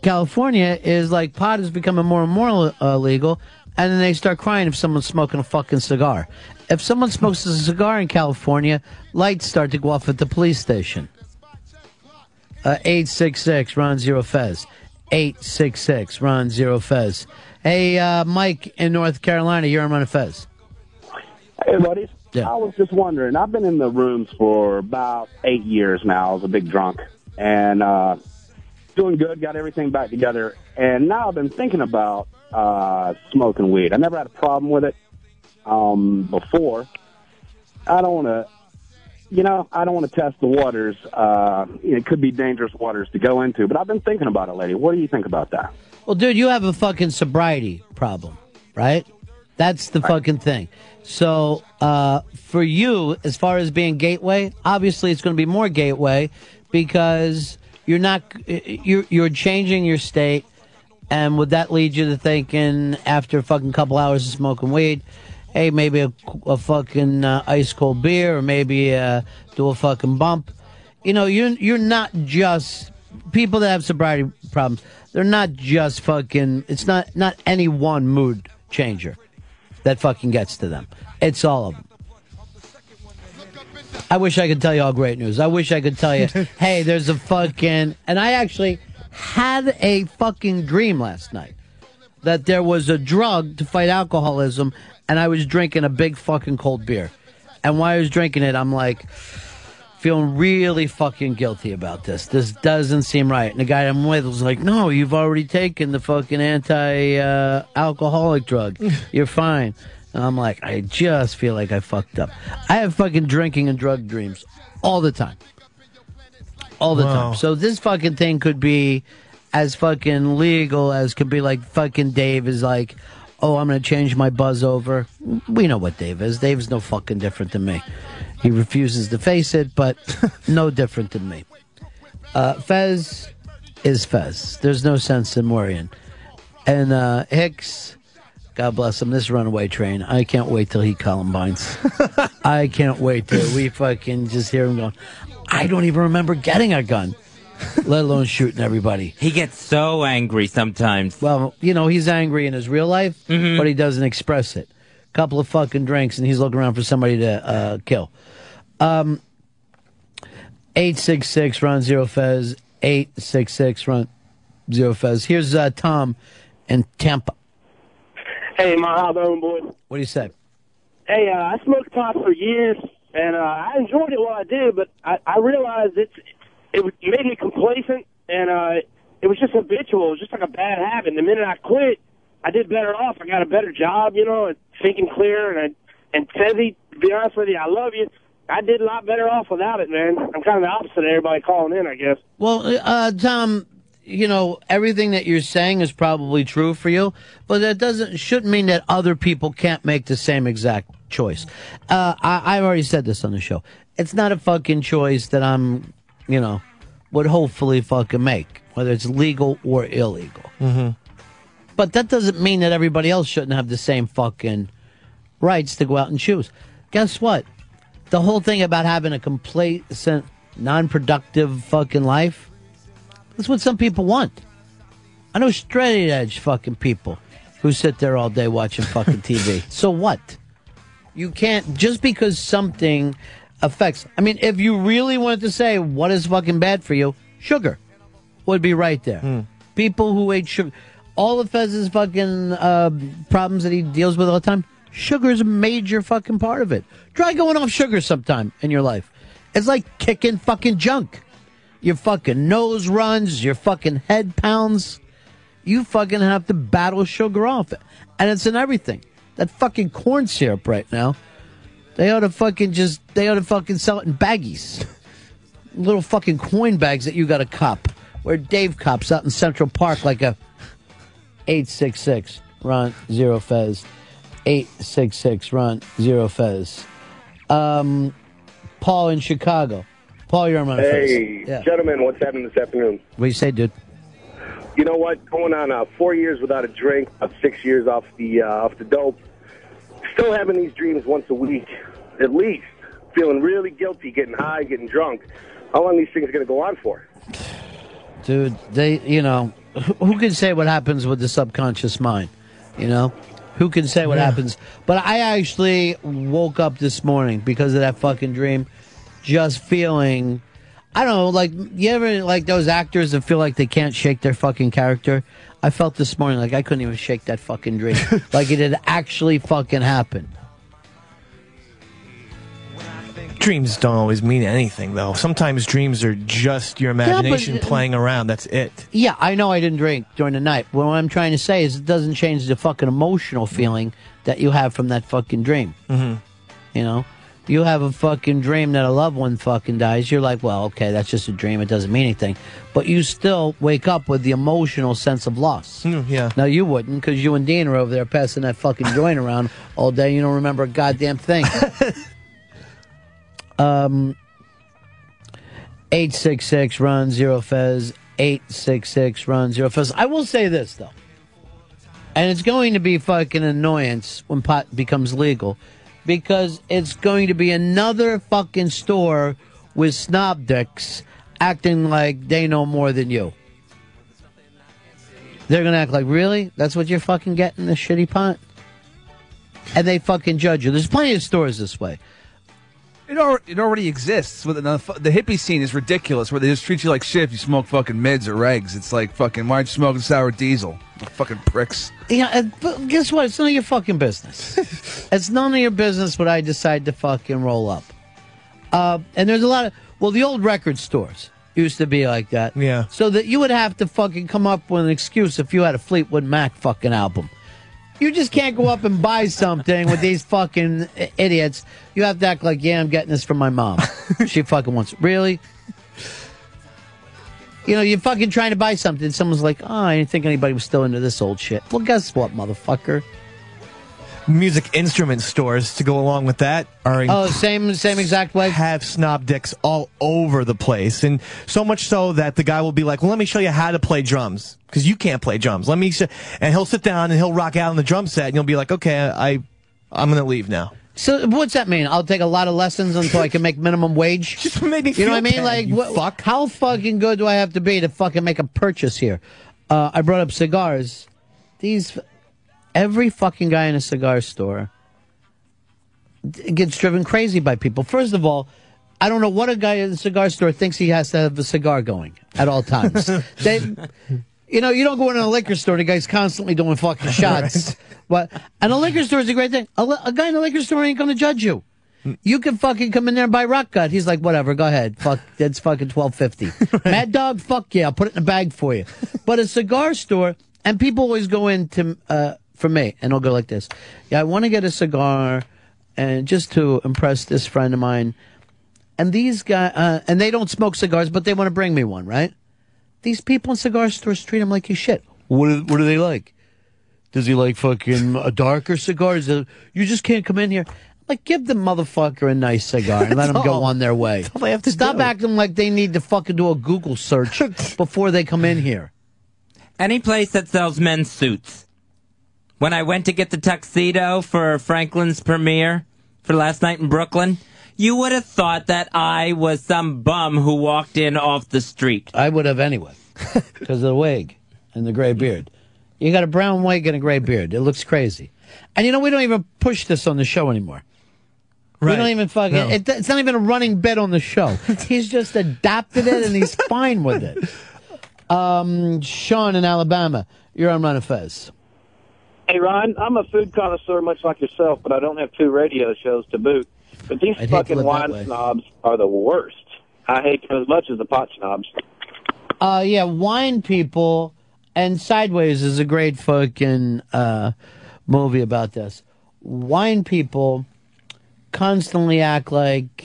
California is like pot is becoming more and more uh, legal, and then they start crying if someone's smoking a fucking cigar. If someone smokes a cigar in California, lights start to go off at the police station. Uh, 866 Ron Zero Fez. 866 Ron Zero Fez. Hey, uh, Mike in North Carolina, you're on and Fez. Hey, buddies. I was just wondering. I've been in the rooms for about eight years now. I was a big drunk and uh, doing good. Got everything back together. And now I've been thinking about uh, smoking weed. I never had a problem with it um, before. I don't want to, you know, I don't want to test the waters. Uh, it could be dangerous waters to go into. But I've been thinking about it, lady. What do you think about that? Well, dude, you have a fucking sobriety problem, right? That's the fucking thing. So, uh, for you, as far as being gateway, obviously it's going to be more gateway because you're not, you're, you're changing your state. And would that lead you to thinking after a fucking couple hours of smoking weed, hey, maybe a, a fucking uh, ice cold beer or maybe uh, do a fucking bump? You know, you're, you're not just people that have sobriety problems. They're not just fucking, it's not, not any one mood changer that fucking gets to them. It's all of them. I wish I could tell you all great news. I wish I could tell you, hey, there's a fucking, and I actually had a fucking dream last night that there was a drug to fight alcoholism, and I was drinking a big fucking cold beer. And while I was drinking it, I'm like, feeling really fucking guilty about this. This doesn't seem right. And the guy I'm with was like, no, you've already taken the fucking anti uh, alcoholic drug. You're fine. And I'm like, I just feel like I fucked up. I have fucking drinking and drug dreams all the time. All the Wow. time. So this fucking thing could be as fucking legal as could be like fucking Dave is like, oh, I'm going to change my buzz over. We know what Dave is. Dave's no fucking different than me. He refuses to face it, but no different than me. Uh, Fez is Fez. There's no sense in worrying. And uh, Hicks, God bless him, this runaway train. I can't wait till he Columbines. I can't wait till we fucking just hear him going, I don't even remember getting a gun, let alone shooting everybody. He gets so angry sometimes. Well, you know, he's angry in his real life, but he doesn't express it. Couple of fucking drinks, and he's looking around for somebody to uh, kill. Um, 866 Ron Zero Fez. 866 Ron Zero Fez. Here's uh, Tom in Tampa. Hey, my doing, boys? What do you say? Hey, uh, I smoked pot for years, and uh, I enjoyed it while I did, but I, I realized it's it made me complacent, and uh, it was just habitual. It was just like a bad habit. And the minute I quit, I did better off. I got a better job, you know, and thinking clear. And I, and Tezzy, to be honest with you, I love you. I did a lot better off without it, man. I'm kind of the opposite of everybody calling in, I guess. Well, uh, Tom, you know everything that you're saying is probably true for you, but that doesn't shouldn't mean that other people can't make the same exact choice. Uh, I, I've already said this on the show. It's not a fucking choice that I'm, you know, would hopefully fucking make, whether it's legal or illegal. Mm-hmm. But that doesn't mean that everybody else shouldn't have the same fucking rights to go out and choose. Guess what? The whole thing about having a complacent, non-productive fucking life, that's what some people want. I know straight edge fucking people who sit there all day watching fucking TV. so what? You can't, just because something affects, I mean, if you really wanted to say what is fucking bad for you, sugar would be right there. Hmm. People who ate sugar, all of Fez's fucking uh, problems that he deals with all the time, sugar is a major fucking part of it. Try going off sugar sometime in your life. It's like kicking fucking junk. Your fucking nose runs, your fucking head pounds. You fucking have to battle sugar off. And it's in everything. That fucking corn syrup right now, they ought to fucking just, they ought to fucking sell it in baggies. Little fucking coin bags that you got to cop. Where Dave cops out in Central Park like a 866 Ron Zero Fez. 866 Ron Zero Fez. Um, Paul in Chicago. Paul, you're on my Hey. Yeah. gentlemen, what's happening this afternoon? What do you say, dude? You know what? Going on uh, four years without a drink, about six years off the uh, off the dope. Still having these dreams once a week, at least. Feeling really guilty, getting high, getting drunk. How long are these things going to go on for? Dude, they, you know, who can say what happens with the subconscious mind? You know? Who can say what happens? But I actually woke up this morning because of that fucking dream, just feeling, I don't know, like, you ever, like those actors that feel like they can't shake their fucking character? I felt this morning like I couldn't even shake that fucking dream. like it had actually fucking happened. Dreams don't always mean anything, though. Sometimes dreams are just your imagination uh, playing around. That's it. Yeah, I know I didn't drink during the night. What I'm trying to say is it doesn't change the fucking emotional feeling that you have from that fucking dream. Mm-hmm. You know? You have a fucking dream that a loved one fucking dies. You're like, well, okay, that's just a dream. It doesn't mean anything. But you still wake up with the emotional sense of loss. yeah. Now, you wouldn't because you and Dean are over there passing that fucking joint around all day. You don't remember a goddamn thing. um, 866 Ron zero fez. 866 Ron zero fez. I will say this though. And it's going to be fucking annoyance when pot becomes legal because it's going to be another fucking store with snob dicks acting like they know more than you. They're gonna act like really? That's what you're fucking getting this shitty pot? And they fucking judge you. There's plenty of stores this way It, al- it already exists. With the, the hippie scene is ridiculous, where they just treat you like shit if you smoke fucking mids or regs. It's like fucking, why aren't you smoking sour diesel? Fucking pricks. Yeah, and- but guess what? It's none of your fucking business. it's none of your business what I decide to fucking roll up. Uh, and there's a lot of well, the old record stores used to be like that. Yeah. So that you would have to fucking come up with an excuse if you had a Fleetwood Mac fucking album. You just can't go up and buy something with these fucking idiots. You have to act like, yeah, I'm getting this from my mom. she fucking wants it. really. You know, you're fucking trying to buy something. Someone's like, oh, I didn't think anybody was still into this old shit. Well, guess what, motherfucker? Music instrument stores to go along with that are Oh, same same exact way. Have snob dicks all over the place, and so much so that the guy will be like, "Well, let me show you how to play drums because you can't play drums. Let me," and he'll sit down and he'll rock out on the drum set, and you'll be like, "Okay, I, I'm gonna leave now." So what's that mean? I'll take a lot of lessons until I can make minimum wage. Just make me You know what I mean? bad, like, what, fuck. how fucking good do I have to be to fucking make a purchase here? Uh, I brought up cigars. These, every fucking guy in a cigar store gets driven crazy by people. First of all, I don't know what a guy in a cigar store thinks he has to have a cigar going at all times. they, you know, you don't go into a liquor store. The guy's constantly doing fucking shots. But and a liquor store is a great thing. A, a guy in a liquor store ain't going to judge you. You can fucking come in there and buy rock gut. He's like, whatever, go ahead. Fuck, that's fucking twelve fifty. Mad Dog, fuck yeah, I'll put it in a bag for you. But a cigar store, and people always go into uh, for me, and they'll go like this. Yeah, I want to get a cigar, and just to impress this friend of mine. And these guys, uh, and they don't smoke cigars, but they want to bring me one, right? These people in cigar stores treat him like he's shit. What do, what do they like? Does he like fucking a darker cigars? Uh, You just can't come in here. Like, give the motherfucker a nice cigar and let That's them go all. on their way. all they have to Stop do. acting like they need to fucking do a Google search before they come in here. Any place that sells men's suits. When I went to get the tuxedo for Franklin's premiere for last night in Brooklyn, you would have thought that I was some bum who walked in off the street. I would have anyway, because of the wig and the gray beard. You got a brown wig and a gray beard. It looks crazy. And you know, we don't even push this on the show anymore. Right. We don't even fucking. No. It, it's not even a running bit on the show. he's just adapted it and he's fine with it. Um, Sean in Alabama, you're on Ron of Fez. Hey, Ron, I'm a food connoisseur much like yourself, but I don't have two radio shows to boot. But these I'd fucking wine snobs are the worst. I hate them as much as the pot snobs. Uh, yeah, wine people and Sideways is a great fucking uh, movie about this. Wine people constantly act like,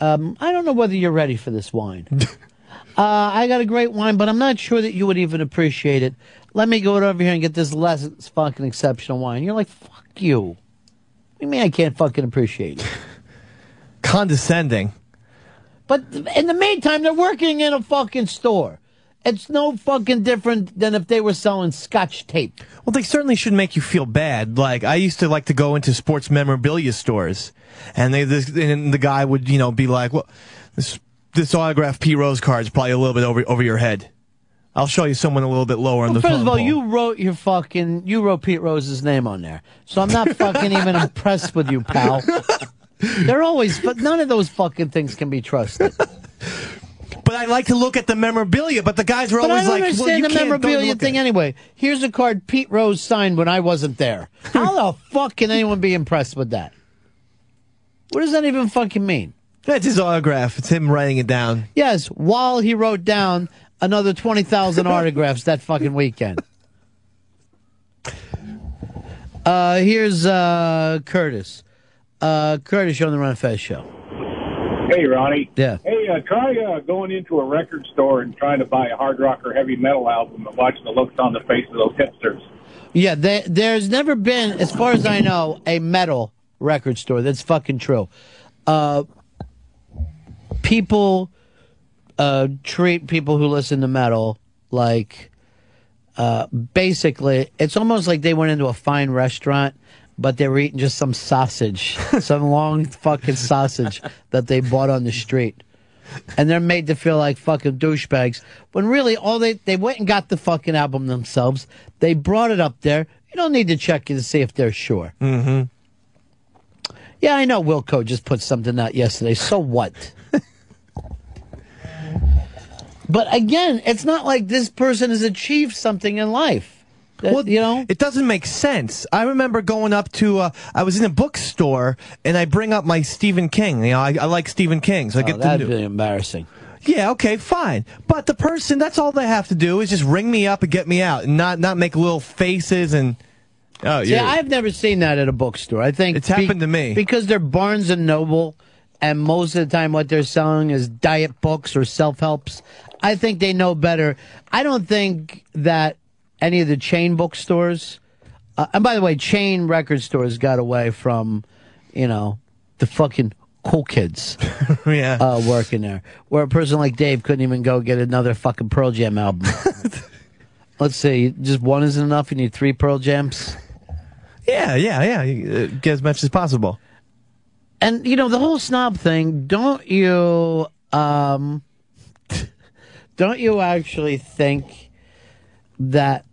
um, I don't know whether you're ready for this wine. uh, I got a great wine, but I'm not sure that you would even appreciate it. Let me go over here and get this less fucking exceptional wine. You're like, fuck you. What do you mean I can't fucking appreciate it? Condescending. But in the meantime, they're working in a fucking store. It's no fucking different than if they were selling scotch tape. Well, they certainly should make you feel bad. Like I used to like to go into sports memorabilia stores, and they this, and the guy would you know be like, "Well, this this autograph P Rose card is probably a little bit over over your head. I'll show you someone a little bit lower on the first of all, pole." you wrote your fucking you wrote Pete Rose's name on there, so I'm not fucking even impressed with you, pal. They're always, but none of those fucking things can be trusted. But I like to look at the memorabilia. But the guys are But always like, "Well, you the can't memorabilia thing at it." anyway. Here's a card Pete Rose signed when I wasn't there. How the fuck can anyone be impressed with that? What does that even fucking mean? That's his autograph. It's him writing it down. Yes, while he wrote down another 20,000 autographs that fucking weekend. Uh, here's uh, Curtis. Uh, Curtis, you're on the Ron Fez show. Hey, Ronnie. Yeah. Hey, uh, try uh, going into a record store and trying to buy a hard rock or heavy metal album and watching the looks on the face of those hipsters. Yeah, there, there's never been, as far as I know, a metal record store. That's fucking true. Uh, people uh, treat people who listen to metal like uh, basically, it's almost like they went into a fine restaurant, but they were eating just some sausage, some long fucking sausage that they bought on the street. And they're made to feel like fucking douchebags. When really, all they, they went and got the fucking album themselves. They brought it up there. You don't need to check it to see if they're sure. Mm-hmm. Yeah, I know Wilco just put something out yesterday. So what? but again, it's not like this person has achieved something in life. That- you know, it doesn't make sense. I remember going up to, uh, I was in a bookstore and I bring up my Stephen King. You know, I, I like Stephen King, so I Oh, get the that'd be embarrassing. Yeah, okay, fine. But the person, that's all they have to do is just ring me up and get me out, and not not make little faces and. Oh See, yeah. I've never seen that at a bookstore. I think It's happened to me. because they're Barnes and Noble, and most of the time what they're selling is diet books or self helps. I think they know better. I don't think that any of the chain bookstores Uh, and by the way, chain record stores got away from, you know, the fucking cool kids. yeah. Uh, working there. Where a person like Dave couldn't even go get another fucking Pearl Jam album. Let's see, just one isn't enough. You need three Pearl Jams. Yeah, yeah, yeah. Uh, Get as much as possible. And you know the whole snob thing. Don't you? Um, don't you actually think that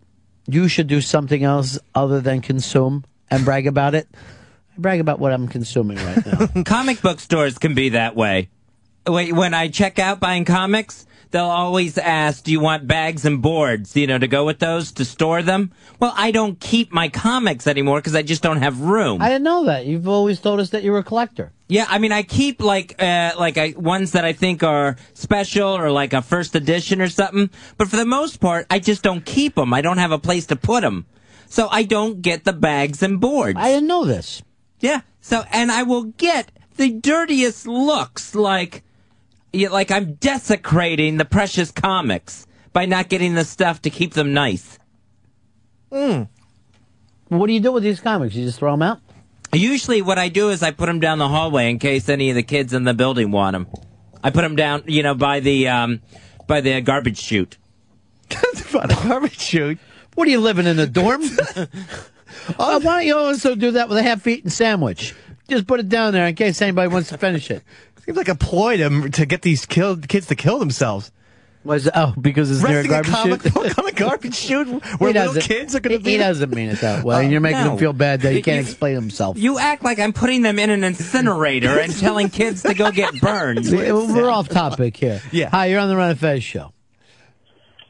you should do something else other than consume and brag about it? I brag about what I'm consuming right now. Comic book stores can be that way. Wait, when I check out buying comics, they'll always ask, "Do you want bags and boards? You know, to go with those to store them?" Well, I don't keep my comics anymore because I just don't have room. I didn't know that. You've always told us that you were a collector. Yeah, I mean, I keep like uh, like I, ones that I think are special or like a first edition or something. But for the most part, I just don't keep them. I don't have a place to put them, so I don't get the bags and boards. I didn't know this. Yeah. So, and I will get the dirtiest looks, like like I'm desecrating the precious comics by not getting the stuff to keep them nice. Hmm. What do you do with these comics? You just throw them out? Usually, what I do is I put them down the hallway in case any of the kids in the building want them. I put them down, you know, by the um, by the garbage chute. by the garbage chute. What are you living in a dorm? Uh, why don't you also do that with a half-eaten sandwich? Just put it down there in case anybody wants to finish it. Seems like a ploy to to get these killed kids to kill themselves. Was oh because it's near a garbage comic chute? book on a garbage chute where He little kids are going to be. He doesn't mean it that way. and you're making no. him feel bad that he can't you- explain himself. You act like I'm putting them in an incinerator and telling kids to go get burned. We- We're off topic here. Yeah. Hi, you're on the Ron of Fez show.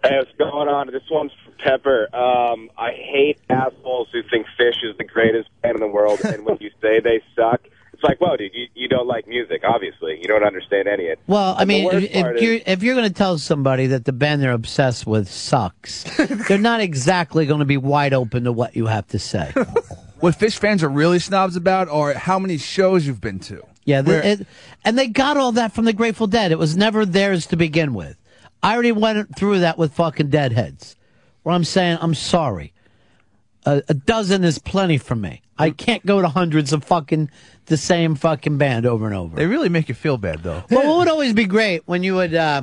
Hey, what's going on? This one's for Pepper. Um, I hate assholes who think Phish is the greatest band in the world, and when you say they suck, it's like, whoa, dude, you, you don't like music, obviously. You don't understand any of it. Well, I And mean, if, if is- you're if you're going to tell somebody that the band they're obsessed with sucks, they're not exactly going to be wide open to what you have to say. What Phish fans are really snobs about are how many shows you've been to. Yeah, the, Where- it, and they got all that from the Grateful Dead. It was never theirs to begin with. I already went through that with fucking Deadheads, where I'm saying I'm sorry. A, a dozen is plenty for me. I can't go to hundreds of fucking the same fucking band over and over. They really make you feel bad, though. Well, it would always be great when you would, uh,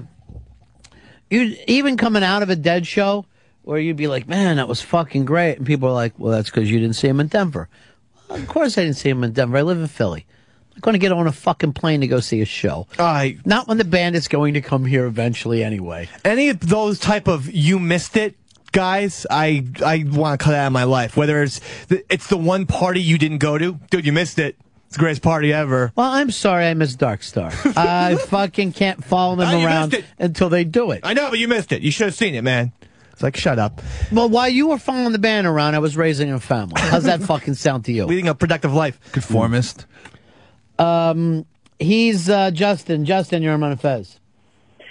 you even coming out of a Dead show, where you'd be like, "Man, that was fucking great," and people are like, "Well, that's because you didn't see him in Denver." Well, of course, I didn't see him in Denver. I live in Philly. I'm going to get on a fucking plane to go see a show. I Not when the band is going to come here eventually, anyway. any of those type of you missed it guys i i want to cut out of my life whether it's the, it's the one party you didn't go to dude you missed it it's the greatest party ever Well, I'm sorry, I missed Dark Star. I fucking can't follow them Ah, you around it. until they do it. i know but you missed it you should have seen it man it's like shut up Well, while you were following the band around, I was raising a family. How's that fucking sound to you? leading a productive life Conformist. Um, he's uh, Justin. Justin, you're on Fez.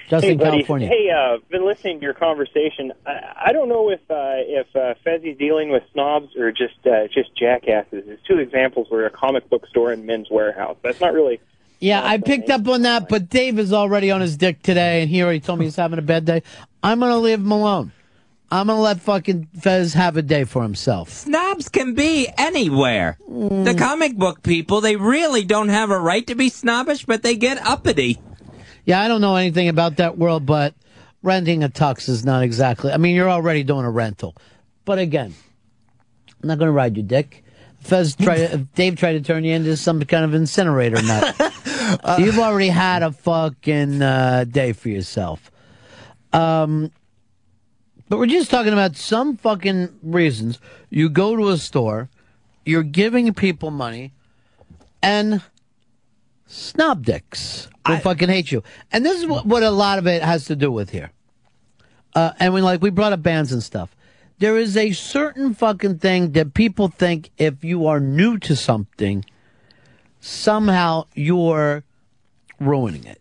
Justin, hey, buddy. California. Hey, uh, been listening to your conversation. I, I don't know if uh, if uh, Fezzi's dealing with snobs or just uh, just jackasses. There's two examples where a comic book store and Men's Wearhouse. That's not really. Yeah, I picked up on that, but Dave is already on his dick today, and he already told me he's having a bad day. I'm gonna leave him alone. I'm gonna let fucking Fez have a day for himself. Snobs can be anywhere. Mm. The comic book people, they really don't have a right to be snobbish, but they get uppity. Yeah, I don't know anything about that world, but renting a tux is not exactly. I mean, you're already doing a rental, but again, I'm not gonna ride your dick. Fez try if Dave tried to turn you into some kind of incinerator nut. You've already had a fucking uh, day for yourself. Um, but we're just talking about some fucking reasons you go to a store, you're giving people money, and snob dicks will fucking hate you. And this is what, what a lot of it has to do with here. Uh, and we like we brought up bands and stuff, there is a certain fucking thing that people think if you are new to something, somehow you're ruining it.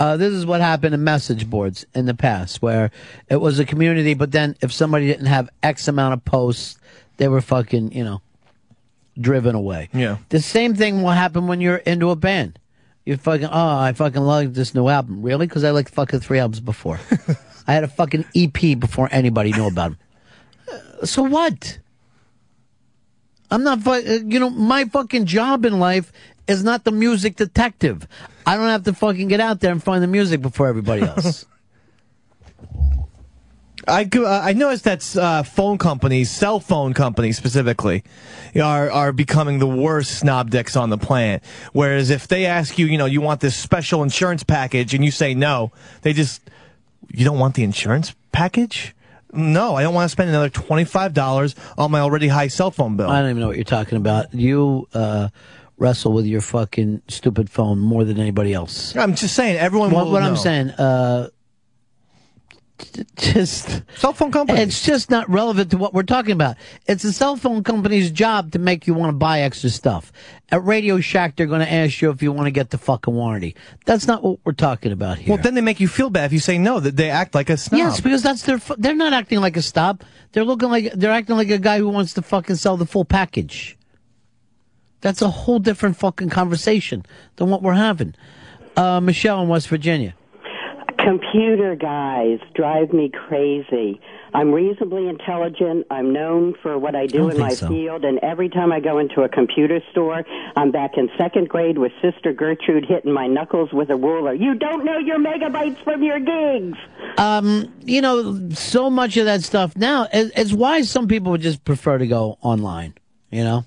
Uh, this is what happened in message boards in the past, where it was a community, but then if somebody didn't have X amount of posts, they were fucking, you know, driven away. Yeah. The same thing will happen when you're into a band. You fucking, oh, I fucking love this new album. Really? Because I liked fucking three albums before. I had a fucking EP before anybody knew about them. Uh, So what? I'm not, fu- uh, you know, my fucking job in life is not the music detective. I don't have to fucking get out there and find the music before everybody else. I uh, I noticed that uh, phone companies, cell phone companies specifically, are are becoming the worst snob dicks on the planet. Whereas if they ask you, you know, you want this special insurance package, and you say no, they just you don't want the insurance package. No, I don't want to spend another twenty five dollars on my already high cell phone bill. I don't even know what you're talking about. You uh, wrestle with your fucking stupid phone more than anybody else. I'm just saying, everyone. What, will what I'm saying, uh, just cell phone company. It's just not relevant to what we're talking about. It's a cell phone company's job to make you want to buy extra stuff. At Radio Shack, they're going to ask you if you want to get the fucking warranty. That's not what we're talking about here. Well, then they make you feel bad if you say no. That they act like a snob. Yes, because that's their. They're not acting like a stop. They're looking like they're acting like a guy who wants to fucking sell the full package. That's a whole different fucking conversation than what we're having. Uh, Michelle in West Virginia. Computer guys drive me crazy. I'm reasonably intelligent. I'm known for what I do don't in my so. field, and every time I go into a computer store, I'm back in second grade with Sister Gertrude hitting my knuckles with a ruler. You don't know your megabytes from your gigs. Um, you know, so much of that stuff now is, is why some people would just prefer to go online. You know,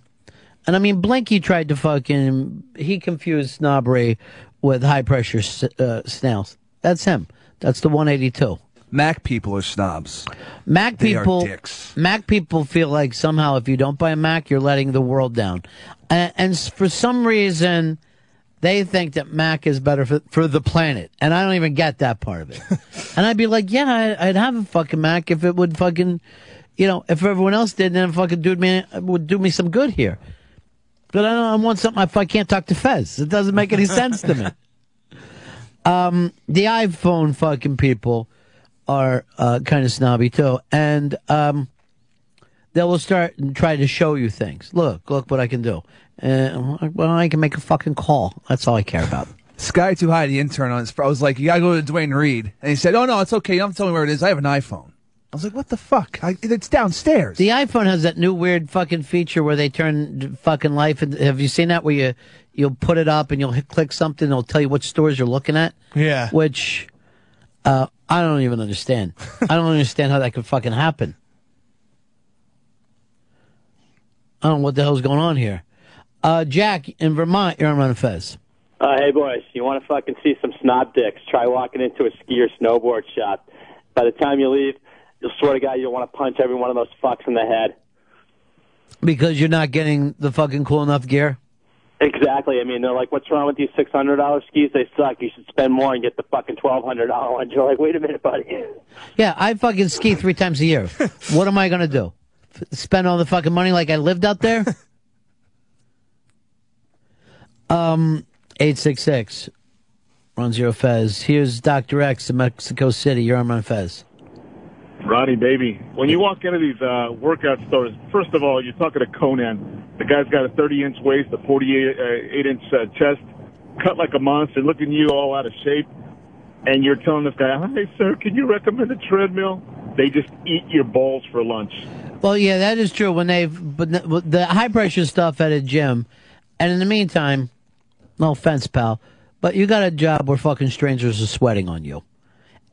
and I mean, Blinky tried to fucking he confused snobbery with high pressure uh, snails. That's him. That's the 182. Mac people are snobs. Mac They are people, dicks. Mac people feel like somehow if you don't buy a Mac, you're letting the world down, and, and for some reason, they think that Mac is better for for the planet, and I don't even get that part of it. and I'd be like, yeah, I, I'd have a fucking Mac if it would fucking, you know, if everyone else did, then it fucking do me would do me some good here. But I don't. I want something if I can't talk to Fez. It doesn't make any sense to me. Um, the iPhone fucking people are uh, kind of snobby too, and um, they will start and try to show you things. Look, look what I can do. Uh, well, I can make a fucking call. That's all I care about. Sky Too High, the intern on his, I was like, you gotta go to Duane Reade. And he said, oh no, it's okay. You don't have to tell me where it is. I have an iPhone. I was like, what the fuck? I, it's downstairs. The iPhone has that new weird fucking feature where they turn fucking life. into- Have you seen that? Where you you'll put it up and you'll hit, click something, it'll tell you what stores you're looking at. Yeah. Which uh, I don't even understand. I don't understand how that could fucking happen. I don't know what the hell's going on here. Uh, Jack in Vermont, you're on Ron Fez. Uh, hey boys, you want to fucking see some snob dicks? Try walking into a ski or snowboard shop. By the time you leave, you'll swear to God you'll want to punch every one of those fucks in the head. Because you're not getting the fucking cool enough gear. Exactly. I mean, they're like, "What's wrong with these six hundred dollar skis? They suck. You should spend more and get the fucking twelve hundred dollar ones." You're like, "Wait a minute, buddy." Yeah, I fucking ski three times a year. what am I gonna do? Spend all the fucking money like I lived out there? um, eight six six, Ron Zero Fez. Here's Doctor X in Mexico City. You're on Ron Fez. Ronnie, baby, when you walk into these uh, workout stores, first of all, you're talking to Conan. The guy's got a 30 inch waist, a 48 uh, inch uh, chest, cut like a monster, looking you all out of shape, and you're telling this guy, "Hi, sir, can you recommend a treadmill?" They just eat your balls for lunch. Well, yeah, that is true. When they've but the high pressure stuff at a gym, and in the meantime, no offense, pal, but you got a job where fucking strangers are sweating on you.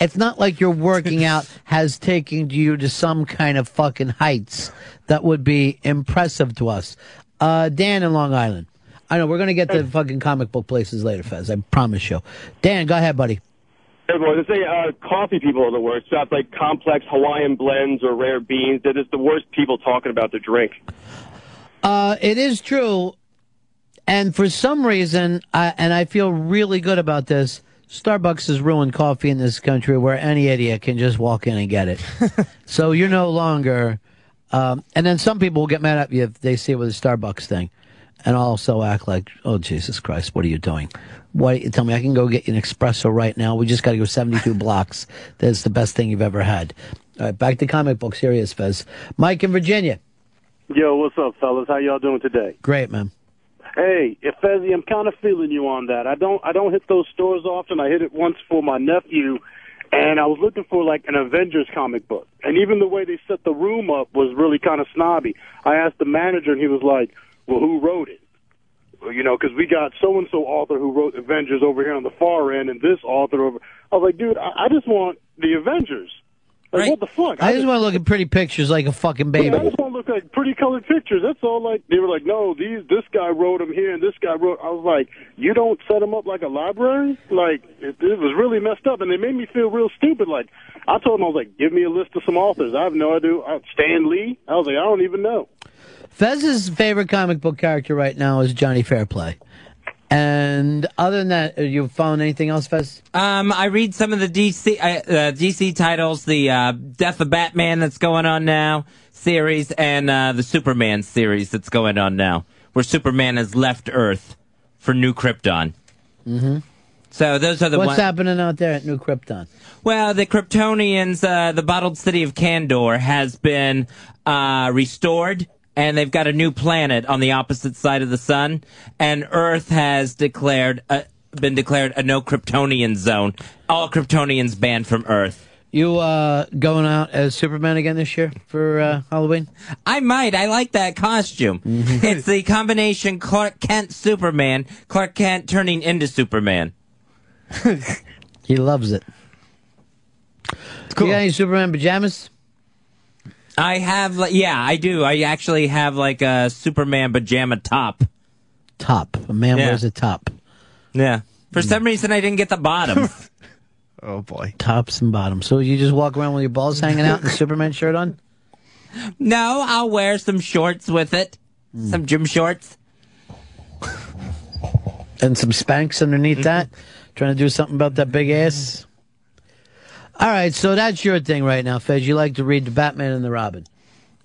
It's not like your working out has taken you to some kind of fucking heights that would be impressive to us. Uh, Dan in Long Island. I know we're gonna get to fucking comic book places later, Fez. I promise you. Dan, go ahead, buddy. Hey, boys, they say uh, coffee people are the worst. Shots like complex Hawaiian blends or rare beans. They're the worst people talking about the drink. Uh, it is true, and for some reason, I, and I feel really good about this. Starbucks has ruined coffee in this country, where any idiot can just walk in and get it. so you're no longer. Um, and then some people will get mad at you if they see it with a Starbucks thing, and also act like, "Oh Jesus Christ, what are you doing? What? Tell me, I can go get you an espresso right now. We just got to go 72 blocks. That's the best thing you've ever had." All right, back to comic books. Here he is, Fez. Mike in Virginia. Yo, what's up, fellas? How y'all doing today? Great, man. Hey, if I'm kind of feeling you on that. I don't, I don't hit those stores often. I hit it once for my nephew, and I was looking for like an Avengers comic book. And even the way they set the room up was really kind of snobby. I asked the manager, and he was like, "Well, who wrote it?" Well, you know, because we got so and so author who wrote Avengers over here on the far end, and this author over. I was like, dude, I, I just want the Avengers. Like, what the fuck? I just want to look at pretty pictures like a fucking baby. I just want to look like pretty colored pictures. That's all. Like they were like, no, these this guy wrote them here and this guy wrote. I was like, you don't set them up like a library. Like it, it was really messed up, and they made me feel real stupid. Like I told them, I was like, give me a list of some authors. I have no idea. Uh, Stan Lee. I was like, I don't even know. Fez's favorite comic book character right now is Johnny Fairplay. And other than that, uh, you found anything else, Fez? Um, I read some of the DC uh, uh, DC titles, the uh, Death of Batman that's going on now series, and uh, the Superman series that's going on now, where Superman has left Earth for New Krypton. Mm-hmm. So those are the What's ones. happening out there at New Krypton? Well, the Kryptonians, uh, the bottled city of Kandor has been uh, restored, and they've got a new planet on the opposite side of the sun. And Earth has declared uh, been declared a no Kryptonian zone. All Kryptonians banned from Earth. You uh, going out as Superman again this year for uh, Halloween? I might. I like that costume. it's the combination Clark Kent Superman, Clark Kent turning into Superman. He loves it. Cool. You got any Superman pajamas? I have, like, yeah, I do. I actually have like a Superman pajama top. Top. A man Yeah. wears a top. Yeah. For some reason, I didn't get the bottom. oh boy. Tops and bottoms. So you just walk around with your balls hanging out and a Superman shirt on? no, I'll wear some shorts with it. Hmm. Some gym shorts. And some Spanx underneath Mm-hmm. that? Trying to do something about that big ass? All right, so that's your thing right now, Fez. You like to read the Batman and the Robin.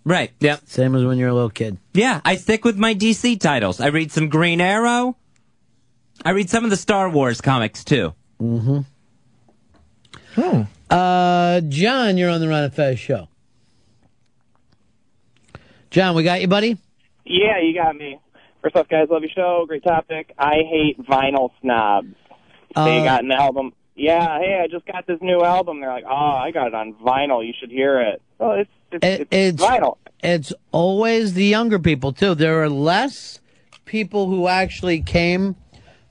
Right, yep. Same as when you're a little kid. Yeah, I stick with my DC titles. I read some Green Arrow. I read some of the Star Wars comics too. Mm-hmm. Uh, John, you're on the Ron and Fez show. John, we got you, buddy? Yeah, you got me. First off, guys, love your show. Great topic. I hate vinyl snobs. They Uh, got an album. Yeah, hey, I just got this new album. They're like, oh, I got it on vinyl. You should hear it. Well, it's it's, It- it's, it's vinyl. It's always the younger people too. There are less people who actually came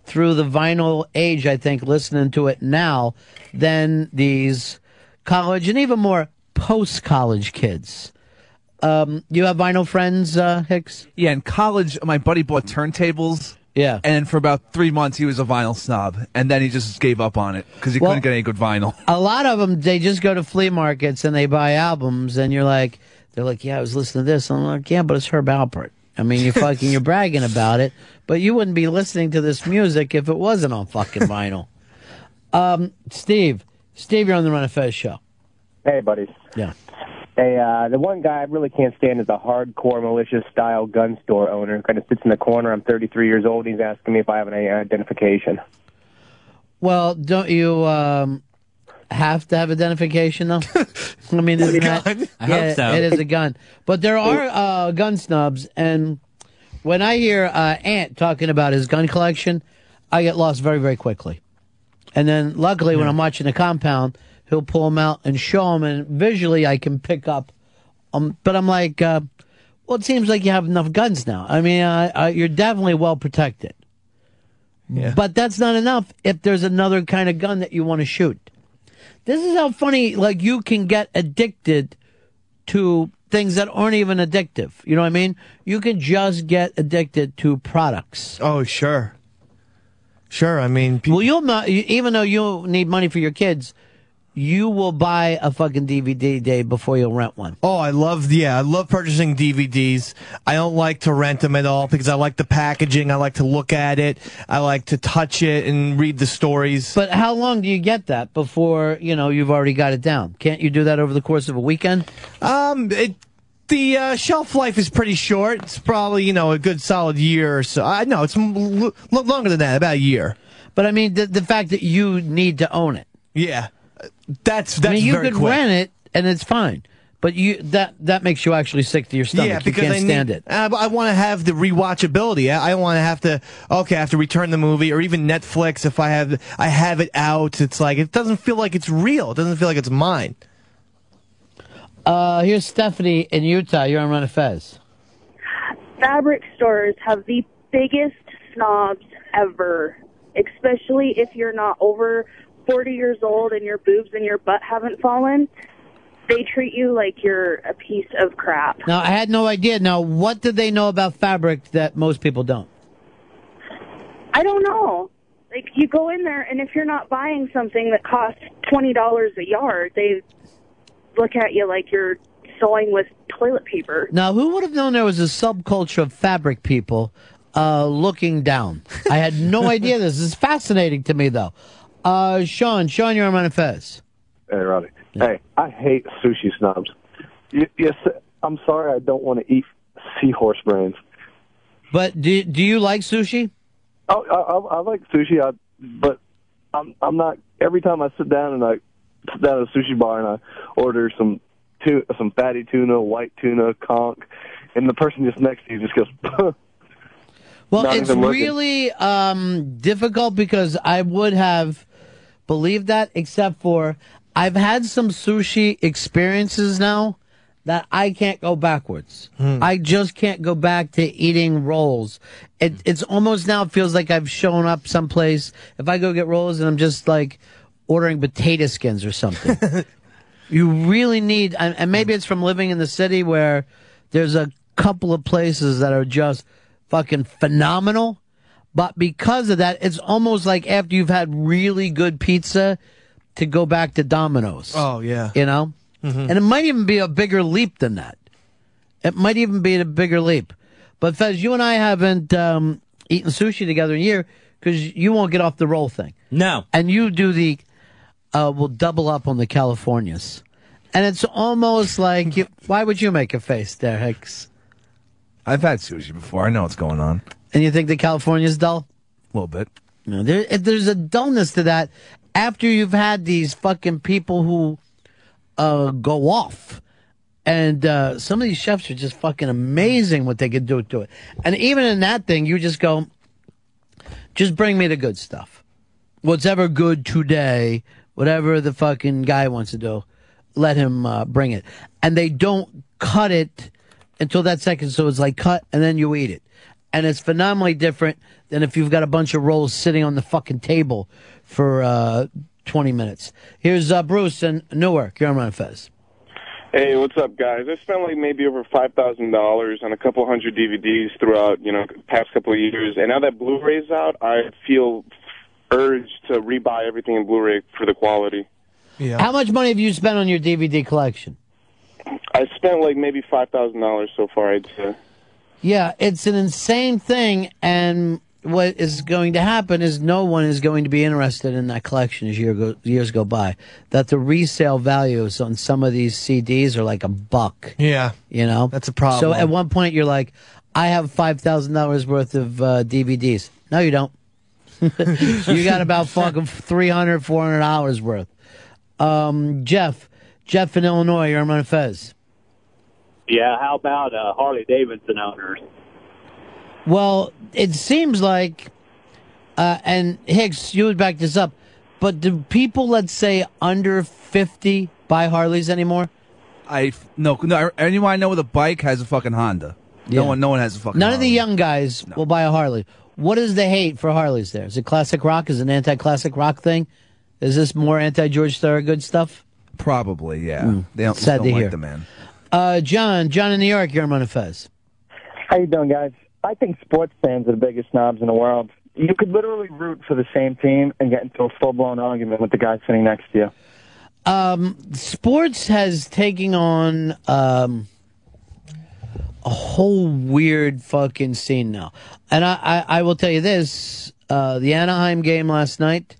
through the vinyl age, I think, listening to it now than these college and even more post college kids. Um, you have vinyl friends, uh, Hicks? Yeah, in college, my buddy bought turntables. Yeah. And for about three months, he was a vinyl snob. And then he just gave up on it because he Well- couldn't get any good vinyl. A lot of them, they just go to flea markets and they buy albums, and you're like, they're like, yeah, I was listening to this. and I'm like, yeah, but it's Herb Alpert. I mean, you're fucking, you're bragging about it, but you wouldn't be listening to this music if it wasn't on fucking vinyl. Um, Steve, Steve, you're on the Ron of Fez show. Hey, buddies. Yeah. Hey, uh, the one guy I really can't stand is a hardcore militia style gun store owner. Kind of sits in the corner. I'm 33 years old. And he's asking me if I have any identification. Well, don't you um, have to have identification though? I mean, isn't that? I yeah, hope so. It is a gun, but there are uh, gun snubs, and when I hear uh, Ant talking about his gun collection, I get lost very, very quickly. And then, luckily, when I'm watching the compound, he'll pull them out and show them, and visually I can pick up. Um, but I'm like, uh, well, it seems like you have enough guns now. I mean, uh, uh, you're definitely well protected. Yeah. But that's not enough if there's another kind of gun that you want to shoot. This is how funny, like, you can get addicted to things that aren't even addictive. You know what I mean? You can just get addicted to products. Oh, sure. Sure, I mean, well, you'll not, even though you need money for your kids, you will buy a fucking DVD day before you'll rent one. Oh, I love yeah, I love purchasing DVDs. I don't like to rent them at all because I like the packaging. I like to look at it. I like to touch it and read the stories. But how long do you get that before, you know, you've already got it down? Can't you do that over the course of a weekend? Um, it, the uh, shelf life is pretty short. It's probably you know a good solid year or so. I know it's m- l- l- longer than that, about a year. But I mean, the, the fact that you need to own it. Yeah, that's that's I mean, you very could quick. rent it and it's fine. But you that that makes you actually sick to your stomach. Yeah, you because can't I stand need, it. I, I want to have the rewatchability. I, I want to have to. Okay, I have to return the movie, or even Netflix. If I have, I have it out. It's like it doesn't feel like it's real. It doesn't feel like it's mine. Uh, here's Stephanie in Utah. You're on Ron of Fez. fabric stores have the biggest snobs ever, especially if you're not over 40 years old and your boobs and your butt haven't fallen. They treat you like you're a piece of crap. Now I had no idea. Now what do they know about fabric that most people don't? I don't know. Like you go in there and if you're not buying something that costs $20 a yard, they look at you like you're sewing with toilet paper. Now who would have known there was a subculture of fabric people uh, looking down? I had no idea. This is fascinating to me though. Uh, Sean, Sean, you're on Fez. Hey, Roddy. Hey, I hate sushi snobs. Y- yes, I'm sorry. I don't want to eat seahorse brains. But do do you like sushi? Oh, I, I, I like sushi, I, but I'm I'm not. Every time I sit down and I sit down at a sushi bar and I order some tu- some fatty tuna, white tuna, conch, and the person just next to you just goes. Well, it's really um, difficult because I would have believed that, except for I've had some sushi experiences now that I can't go backwards. Hmm. I just can't go back to eating rolls. It, hmm. it's almost now it feels like I've shown up someplace. If I go get rolls and I'm just like ordering potato skins or something. you really need, and maybe it's from living in the city where there's a couple of places that are just fucking phenomenal. But because of that, it's almost like after you've had really good pizza to go back to Domino's. Oh yeah. You know? Mhm. And it might even be a bigger leap than that. It might even be a bigger leap. But Fez, you and I haven't um, eaten sushi together in a year because you won't get off the roll thing. No. And you do the, uh, we'll double up on the Californias. And it's almost like, you, why would you make a face there, Hicks? I've had sushi before. I know what's going on. And you think the California's dull? A little bit. No, there, there's a dullness to that after you've had these fucking people who uh, go off. And uh, some of these chefs are just fucking amazing what they can do to it. And even in that thing, you just go, just bring me the good stuff. What's ever good today, whatever the fucking guy wants to do, let him uh, bring it. And they don't cut it until that second, so it's like cut and then you eat it. And it's phenomenally different than if you've got a bunch of rolls sitting on the fucking table for uh, 20 minutes. Here's uh, Bruce in Newark. You're on Ron Fez. Hey, what's up, guys? I spent like maybe over five thousand dollars on a couple hundred DVDs throughout, you know, past couple of years, and now that Blu-ray's out, I feel urged to rebuy everything in Blu-ray for the quality. Yeah. How much money have you spent on your DVD collection? I spent like maybe five thousand dollars so far. I'd say. Yeah, it's an insane thing, and what is going to happen is no one is going to be interested in that collection as year go, years go by. That the resale values on some of these CDs are like a buck. Yeah. You know, That's a problem. So at one point you're like, I have five thousand dollars worth of uh, DVDs. No, you don't. you got about fucking 300 400 dollars worth. Um, Jeff, Jeff in Illinois, you're on Fez. Yeah, how about uh, Harley Davidson owners? Well, it seems like, uh, and Hicks, you would back this up, but do people, let's say, under 50 buy Harleys anymore? I no no. Anyone I know with a bike has a fucking Honda. Yeah. No one, no one has a fucking. None of the young guys will buy a Harley. What is the hate for Harleys there? Is it classic rock? Is it an anti classic rock thing? Is this more anti George Thorogood stuff? Probably, yeah. Mm. They don't, Sad don't to like hear. the man. Uh, John, John in New York, you're on Ron Fez. How you doing, guys? I think sports fans are the biggest snobs in the world. You could literally root for the same team and get into a full-blown argument with the guy sitting next to you. Um, sports has taken on um, a whole weird fucking scene now. And I, I, I will tell you this uh, the Anaheim game last night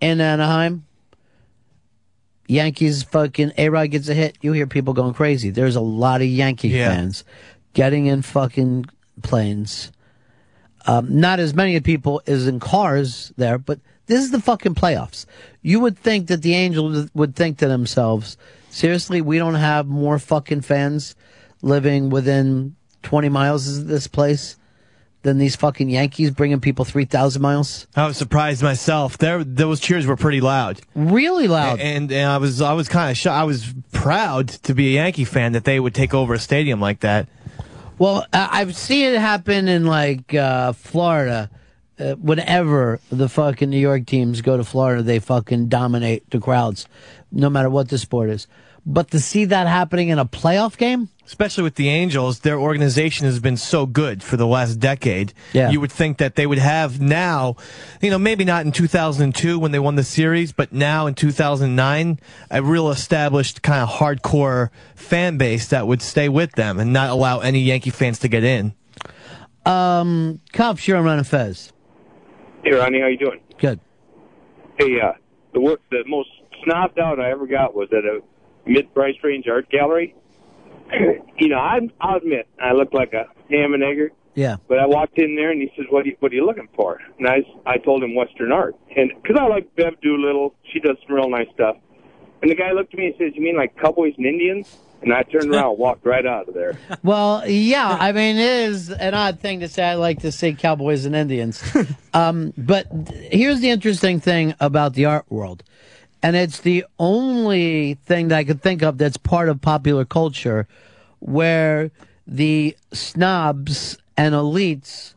in Anaheim, Yankees fucking A Rod gets a hit. You hear people going crazy. There's a lot of Yankee Yeah. fans getting in fucking planes. Um, not as many people as in cars there, but This is the fucking playoffs. You would think that the Angels would think to themselves, seriously, we don't have more fucking fans living within 20 miles of this place than these fucking Yankees bringing people 3,000 miles? I was surprised myself. There, those cheers were pretty loud, really loud, and, and I was I was kind of shocked. I was proud to be a Yankee fan that they would take over a stadium like that. Well, I've seen it happen in like uh, Florida. Uh, whenever the fucking New York teams go to Florida, they fucking dominate the crowds, no matter what the sport is. But to see that happening in a playoff game, especially with the Angels, their organization has been so good for the last decade. Yeah. You would think that they would have now, you know, maybe not in 2002 when they won the series, but now in 2009, a real established kind of hardcore fan base that would stay with them and not allow any Yankee fans to get in. um, Cups, you're on Ron and Fez. Hey, Ronnie, how you doing? Good. Hey, uh, the work, the most snobbed out I ever got was at a mid price range art gallery. you know, I, I'll admit I look like a ham and egger, Yeah. but I walked in there and he says, "What are you, what are you looking for?" And I I told him Western art, and because I like Bev Doolittle, she does some real nice stuff. And the guy looked at me and says, "You mean like cowboys and Indians?" And I turned around, and walked right out of there. Well, yeah, I mean, it is an odd thing to say. I like to say cowboys and Indians. um, but here's the interesting thing about the art world. And it's the only thing that I could think of that's part of popular culture where the snobs and elites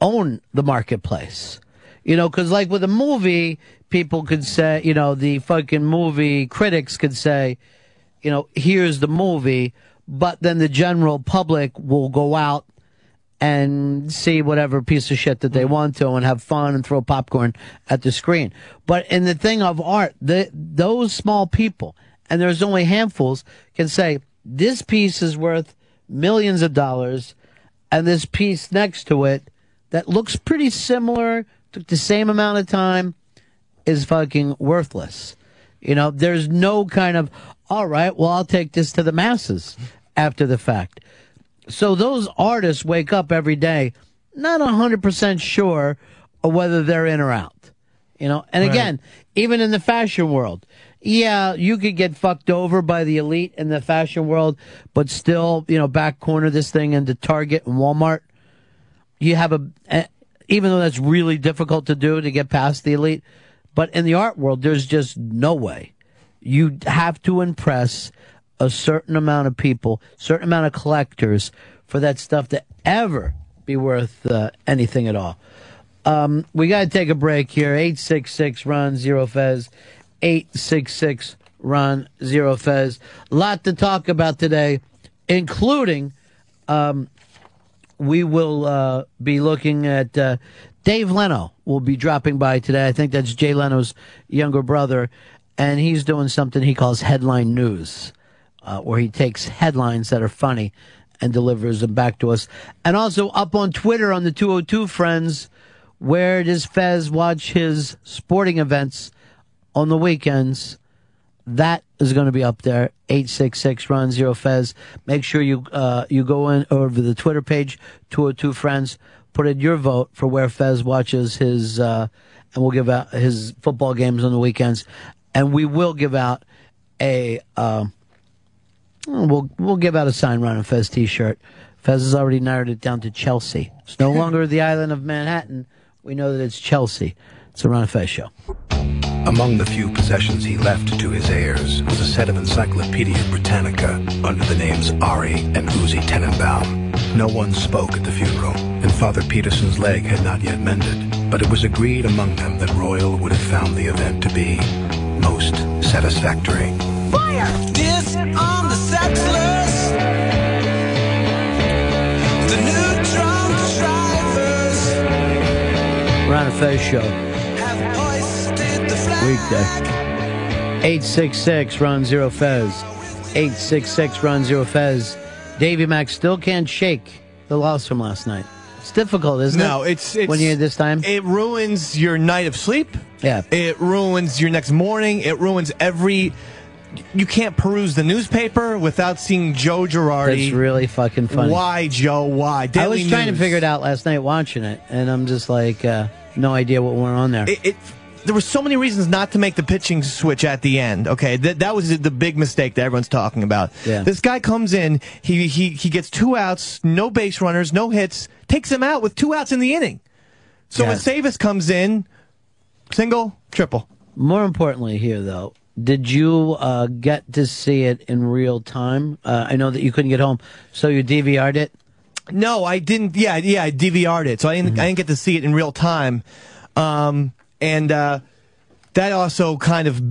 own the marketplace. You know, because like with a movie, people could say, you know, the fucking movie critics could say, you know, here's the movie, but then the general public will go out and see whatever piece of shit that they mm-hmm. want to and have fun and throw popcorn at the screen. But in the thing of art, the, those small people, and there's only handfuls, can say, this piece is worth millions of dollars, and this piece next to it that looks pretty similar, took the same amount of time, is fucking worthless. You know, there's no kind of, all right, well, I'll take this to the masses after the fact. So those artists wake up every day not 100% sure of whether they're in or out. You know, and Right. again, even in the fashion world, yeah, you could get fucked over by the elite in the fashion world, but still, you know, back corner this thing into Target and Walmart. You have a, a even though that's really difficult to do to get past the elite, but in the art world, there's just no way. You have to impress a certain amount of people, certain amount of collectors for that stuff to ever be worth uh, anything at all. Um, we got to take a break here. 866 Ron Zero Fez. 866 Ron Zero Fez. Lot to talk about today, including um, we will uh, be looking at uh, Dave Leno will be dropping by today. I think that's Jay Leno's younger brother, and he's doing something he calls headline news, uh, where he takes headlines that are funny and delivers them back to us. And also up on Twitter on the 202 friends, where does Fez watch his sporting events on the weekends? That is going to be up there. Eight six six run zero fez. Make sure you uh, you go in over the Twitter page. 202 friends. Put in your vote for where Fez watches his, uh, and we'll give out his football games on the weekends, and we will give out a um, Oh, we'll we'll give out a sign Ron and Fez T-shirt. Fez has already narrowed it down to Chelsea. It's no longer the island of Manhattan. We know that it's Chelsea. It's a Ron and Fez show. Among the few possessions he left to his heirs was a set of Encyclopedia Britannica under the names Ari and Uzi Tenenbaum. No one spoke at the funeral, and Father Peterson's leg had not yet mended, but it was agreed among them that Royal would have found the event to be most satisfactory. Fire! This on the settlers. The new drunk drivers Ron and Fez show. have hoisted the flag. Weekday. 866 Ron Zero Fez. 866 Ron Zero Fez. Davy Mack still can't shake the loss from last night. It's difficult, isn't it? No, it's, it's when you're this time. It ruins your night of sleep. Yeah. It ruins your next morning. It ruins every. You can't peruse the newspaper without seeing Joe Girardi. It's really fucking funny. Why, Joe? Why? I Daily was trying News. to figure it out last night watching it, and I'm just like, uh, no idea what went on there. It, it there were so many reasons not to make the pitching switch at the end. Okay, that that was the big mistake that everyone's talking about. Yeah. This guy comes in, he he he gets two outs, no base runners, no hits, takes him out with two outs in the inning. So when. Aceves comes in, single, triple. More importantly, here though, did you uh, get to see it in real time? Uh, I know that you couldn't get home, so you DVR'd it. No, I didn't. Yeah, yeah, I DVR'd it, so I didn't. I didn't get to see it in real time. Um, and uh, that also kind of.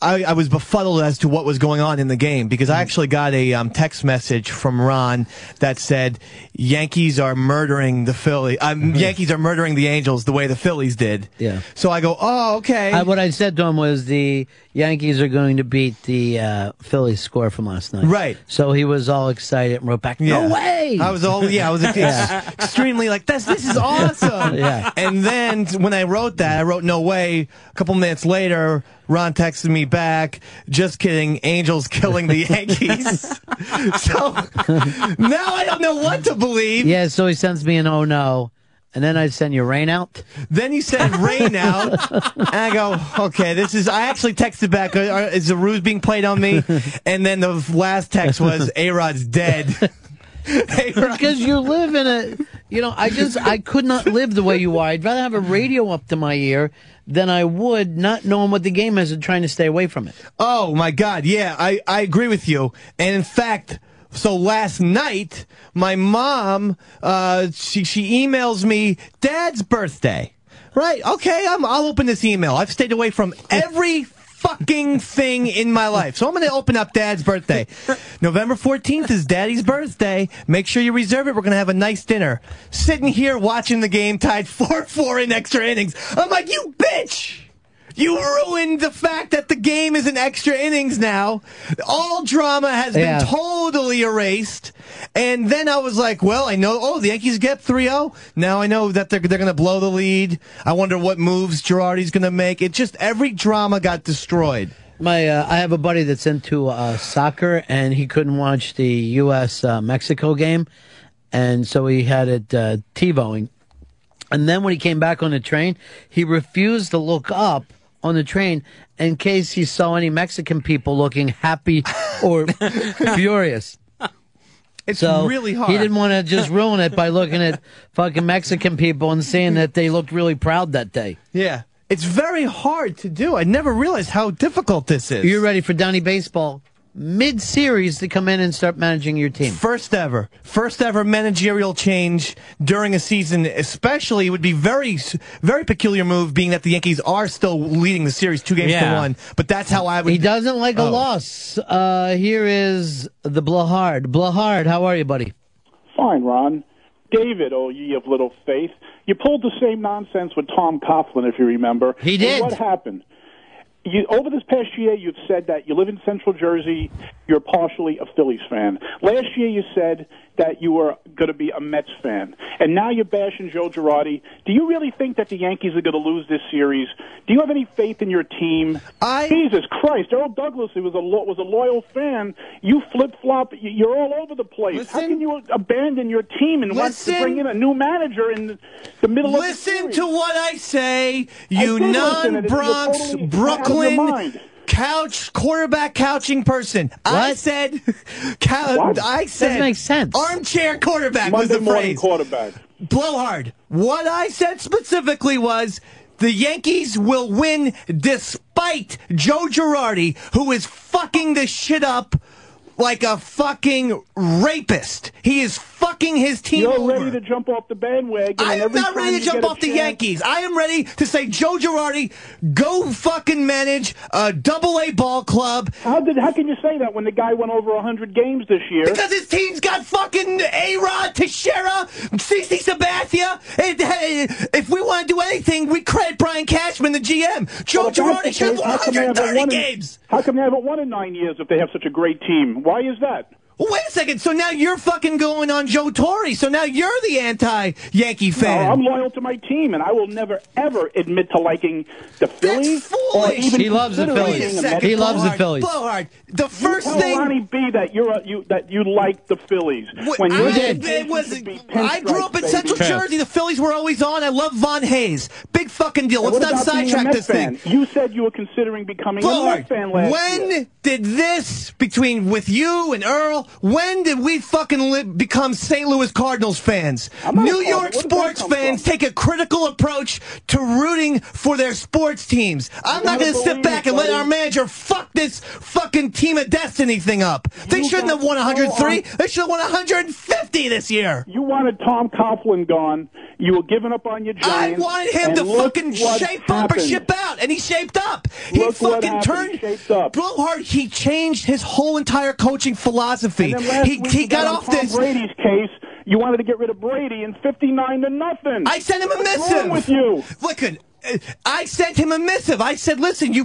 I, I was befuddled as to what was going on in the game because I actually got a um, text message from Ron that said Yankees are murdering the Philly. Um, Yankees are murdering the Angels the way the Phillies did. Yeah. So I go, oh, okay. I, what I said to him was the Yankees are going to beat the uh, Phillies score from last night. Right. So he was all excited and wrote back, "No Yeah. way!" I was all yeah, I was Yeah. extremely like this. This is awesome. Yeah. And then when I wrote that, I wrote no way. A couple minutes later, Ron texted me back. Just kidding. Angels killing the Yankees. so now I don't know what to believe. Yeah. So he sends me an "Oh no," and then I send you rain out. Then you said rain out, and I go, okay, this is. I actually texted back, uh, uh, is the ruse being played on me? And then the last text was, A Rod's dead. because you live in a you know i just i could not live the way you are i'd rather have a radio up to my ear than i would not knowing what the game is and trying to stay away from it Oh my God! Yeah, I I agree with you. And in fact, so last night, my mom uh she she emails me Dad's birthday. Right? Okay, I'm, I'll open this email. I've stayed away from every fucking thing in my life. So I'm going to open up Dad's birthday. November 14th is Daddy's birthday. Make sure you reserve it. We're going to have a nice dinner. Sitting here watching the game tied 4-4 in extra innings. I'm like, you bitch! You ruined the fact that the game is in extra innings now. All drama has Yeah. been totally erased. And then I was like, well, I know, oh, the Yankees get 3-0. Now I know that they're, they're going to blow the lead. I wonder what moves Girardi's going to make. It just, every drama got destroyed. my uh, i have a buddy that's into uh, soccer and he couldn't watch the us uh, mexico game and so he had it uh, tivoing and then when he came back on the train he refused to look up on the train in case he saw any mexican people looking happy or furious It's so really hard. He didn't want to just ruin it by looking at fucking Mexican people and seeing that they looked really proud that day. Yeah. It's very hard to do. I never realized how difficult this is. You're ready for Donnie Baseball mid series to come in and start managing your team. First ever, first ever managerial change during a season, especially would be very, very peculiar move, being that the Yankees are still leading the series two games to one. But that's how I would. He doesn't like a Oh. loss. Uh, here is the Blowhard. Blowhard, how are you, buddy? Fine, Ron. David, oh ye of little faith. You pulled the same nonsense with Tom Coughlin, if you remember. He And did. what happened? You, over this past year, you've said that you live in Central Jersey. You're partially a Phillies fan. Last year, you said that you were going to be a Mets fan, and now you're bashing Joe Girardi. Do you really think that the Yankees are going to lose this series? Do you have any faith in your team? I Jesus Christ, Earl Douglas, who was a lo- was a loyal fan. You flip flop. You're all over the place. How can you abandon your team and want to bring in a new manager in the, middle of the Listen to what I say, you did listen, and you're non-Bronx, totally of your Brooklyn couch quarterback couching person. I said, cou- What? I said, Doesn't make sense. Armchair quarterback was Monday the morning phrase. quarterback. Blowhard. What I said specifically was the Yankees will win despite Joe Girardi, who is fucking this shit up like a fucking rapist. He is fucking his team You're over. ready to jump off the bandwagon. I am every not time ready to jump off the chance- Yankees. I am ready to say Joe Girardi, go fucking manage a double A ball club. How did? How can you say that when the guy went over hundred games this year? Because his team's got fucking A Rod, Teixeira, CC Sabathia. If we want to do anything, we credit Brian Cashman, the GM. Joe Well, if that's the Girardi should have case, how come they haven't 130 won in- games. How come they haven't won in nine years if they have such a great team? Why is that? Wait a second. So now you're fucking going on Joe Torre. So now you're the anti-Yankee fan. No, I'm loyal to my team, and I will never ever admit to liking the Phillies or even He loves the considering Phillies. being a Mets He loves the. Phillies. Blowhard, the first you tell thing- Ronnie B that you're a, you that you like the Phillies. When I, you're it was, I grew up in Central Jersey. The Phillies were always on. I love Von Hayes. Big fucking deal. Let's not about being a sidetrack Mets this thing. You said you were considering becoming a Blowhard, Mets fan last when year. did this between with you and Earl? When did we fucking become St. Louis Cardinals fans? New. York Where did that sports fans take a critical approach to rooting for their sports teams. I'm not going to sit back and let our manager fuck this fucking team of destiny thing up. They shouldn't have won 103. They should have won 150 this year. You wanted Tom Coughlin gone. You were giving up on your job. I wanted him to fucking shape up or ship out, and he shaped up. He Look what fucking happened. turned. He. Blowhard, he changed his whole entire coaching philosophy. He, he got off Tom this. Brady's case. You wanted to get rid of Brady in 59 to nothing. I sent him a missive. What's wrong with you? Listen, uh, I sent him a missive. I said, listen, you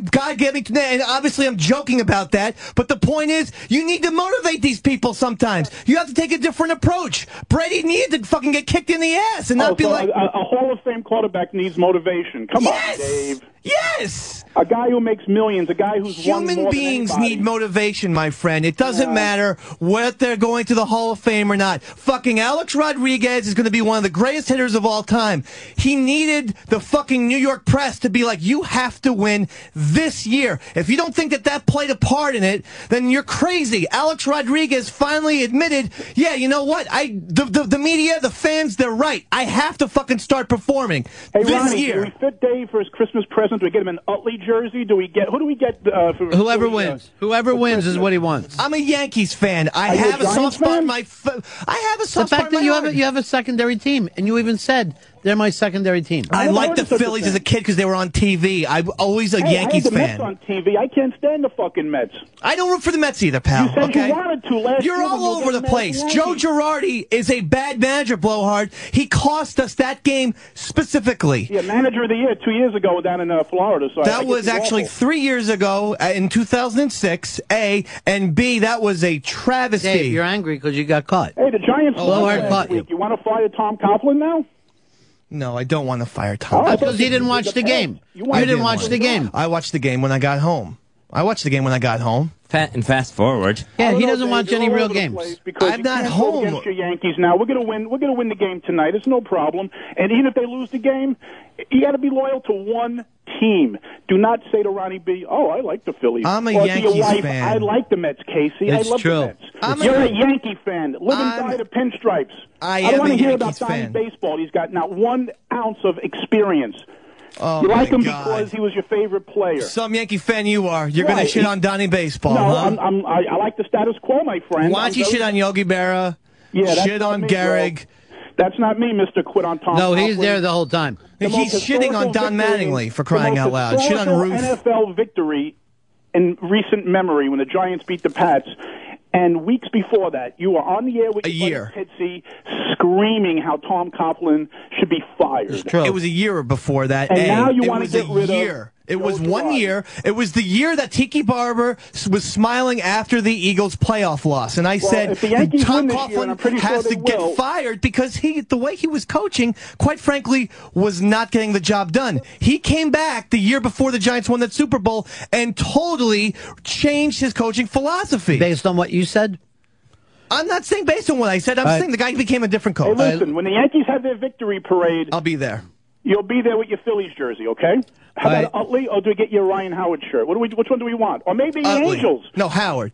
me to and obviously I'm joking about that, but the point is, you need to motivate these people sometimes. You have to take a different approach. Brady needed to fucking get kicked in the ass and not Oh, be so like, a, a Hall of Fame quarterback needs motivation. Come Yes! on, Dave. Yes! A guy who makes millions, a guy who's Human beings need motivation, my friend. It doesn't matter whether they're going to the Hall of Fame or not. Fucking Alex Rodriguez is going to be one of the greatest hitters of all time. He needed the fucking New York press to be like, you have to win this year. If you don't think that that played a part in it, then you're crazy. Alex Rodriguez finally admitted, yeah, you know what? I the the, the media, the fans, they're right. I have to fucking start performing Hey, this Ronnie, year. we fit Dave for his Christmas present? Do we get him an Utley jersey? Do we get who do we get uh, for Whoever for, uh, wins, whoever wins is what he wants. I'm a Yankees fan. I Are you a have a, soft Giants spot in my. F- I have a soft spot fact in that my you heart. have a, you have a secondary team, and you even said they're my secondary team. I liked the Phillies as a kid because they were on TV. I'm always a Hey, Yankees I had the fan. Mets on TV. I can't stand the fucking Mets. I don't root for the Mets either, pal. You said okay? you wanted to last You're year all you over the place. the Joe Yankees. Girardi is a bad manager, Blowhard. He cost us that game specifically. Yeah, manager of the year two years ago down in uh, Florida. So I- I That was actually awful. three years ago uh, in 2006, A, and B, that was a travesty. Dave, you're angry because you got caught. Hey, the Giants. Oh, won caught you. You want to fire Tom Coughlin now? No, I don't want to fire Tom. Oh, I That's thought because he you didn't watch the the game. You You didn't to watch watch the game. I watched the game when I got home. I watched the game when I got home. Fa- and fast forward. Yeah, he doesn't watch any real games. Because I'm not home. Against your Yankees now. We're gonna win. We're gonna win the game tonight. It's no problem. And even if they lose the game, you got to be loyal to one team. Do not say to Ronnie B, "Oh, I like the Phillies." I'm a or to your Yankees wife, fan. I like the Mets, Casey. It's I love true. the Mets. I'm You're a- a, Yankee fan. Live and I'm- die the pinstripes. I don't am want to hear about Donnie fan. baseball. He's got not one ounce of experience. Oh, you like him God. because he was your favorite player. Some Yankee fan you are. You're going to shit on Donnie Baseball, no, huh? I'm, I'm, I, I like the status quo, my friend. Why don't you shit on Yogi Berra? Yeah, shit on me, Gehrig. bro. That's not me, Mister Quit on Tom. No, he's Coughlin. there the whole time. The He's shitting on Don victory- Mattingly for crying out loud. Shit on historical Ruth. NFL victory in recent memory when the Giants beat the Pats. And weeks before that, you were on the air with A year. Pitsy screaming how Tom Coughlin should be fired. It was a year before that. And A. now you wanna get a rid of year. It Joe was one Girardi. year. It was the year that Tiki Barber was smiling after the Eagles' playoff loss, and I Well, said if the Yankees Tom win this year, and I'm Coughlin pretty sure has they to get will- fired because he, the way he was coaching, quite frankly, was not getting the job done. He came back the year before the Giants won that Super Bowl and totally changed his coaching philosophy. Based on what you said? I'm not saying based on what I said. I'm All right. saying the guy became a different coach. Hey, coach. listen, when the Yankees have their victory parade, I'll be there. You'll be there with your Phillies jersey, okay? How All about Utley, or do we get your Ryan Howard shirt? What do we? Which one do we want? Or maybe the Utley. Angels. No, Howard.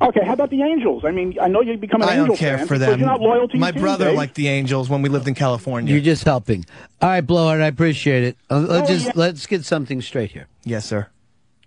Okay, how about the Angels? I mean, I know you become an I Angel don't care fan for them. You're not loyal to your My team, brother Dave. liked the Angels when we lived in California. You're just helping. All right, Blowhard, I appreciate it. Uh, let's Oh, just yeah. let's get something straight here. yes, sir.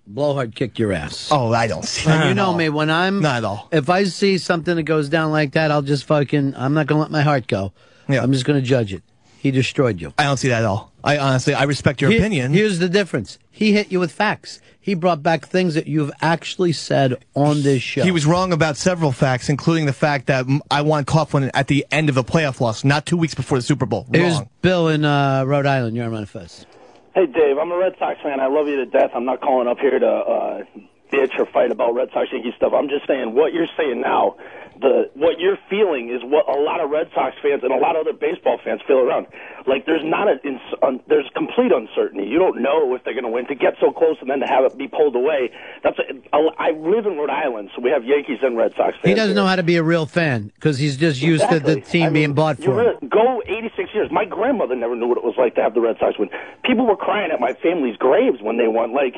Blowhard kicked your ass. Oh, I don't see. And you know me when I'm Not at all. If I see something that goes down like that, I'll just fucking. I'm not gonna let my heart go. Yeah. I'm just gonna judge it. He destroyed you. I don't see that at all. I honestly, I respect your Here- opinion. Here's the difference. He hit you with facts. He brought back things that you've actually said on this show. He was wrong about several facts, including the fact that mm, I want Coughlin at the end of the playoff loss, not two weeks before the Super Bowl. Here's Wrong. Bill in uh, Rhode Island. You're on Manifest. Hey, Dave, I'm a Red Sox fan. I love you to death. I'm not calling up here to uh, bitch or fight about Red Sox Yankee stuff. I'm just saying what you're saying now the what you're feeling is what a lot of Red Sox fans and a lot of other baseball fans feel around. Like there's not a ins- un, there's complete uncertainty. You don't know if they're going to win. To get so close and then to have it be pulled away. That's a, a, I live in Rhode Island, so we have Yankees and Red Sox fans. He doesn't here. know how to be a real fan because he's just used to the team I mean, being bought for really- go 86 years. My grandmother never knew what it was like to have the Red Sox win. People were crying at my family's graves when they won. Like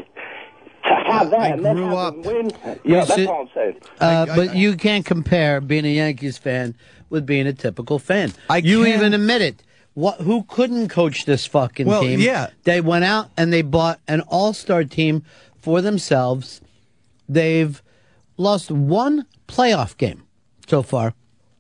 to have that and then have them win. Yeah, that's see- all I'm saying. Uh, but you can't compare being a Yankees fan with being a typical fan. you can- even admit it. What? Who couldn't coach this fucking Well, team? yeah. they went out and they bought an all-star team for themselves. They've lost one playoff game so far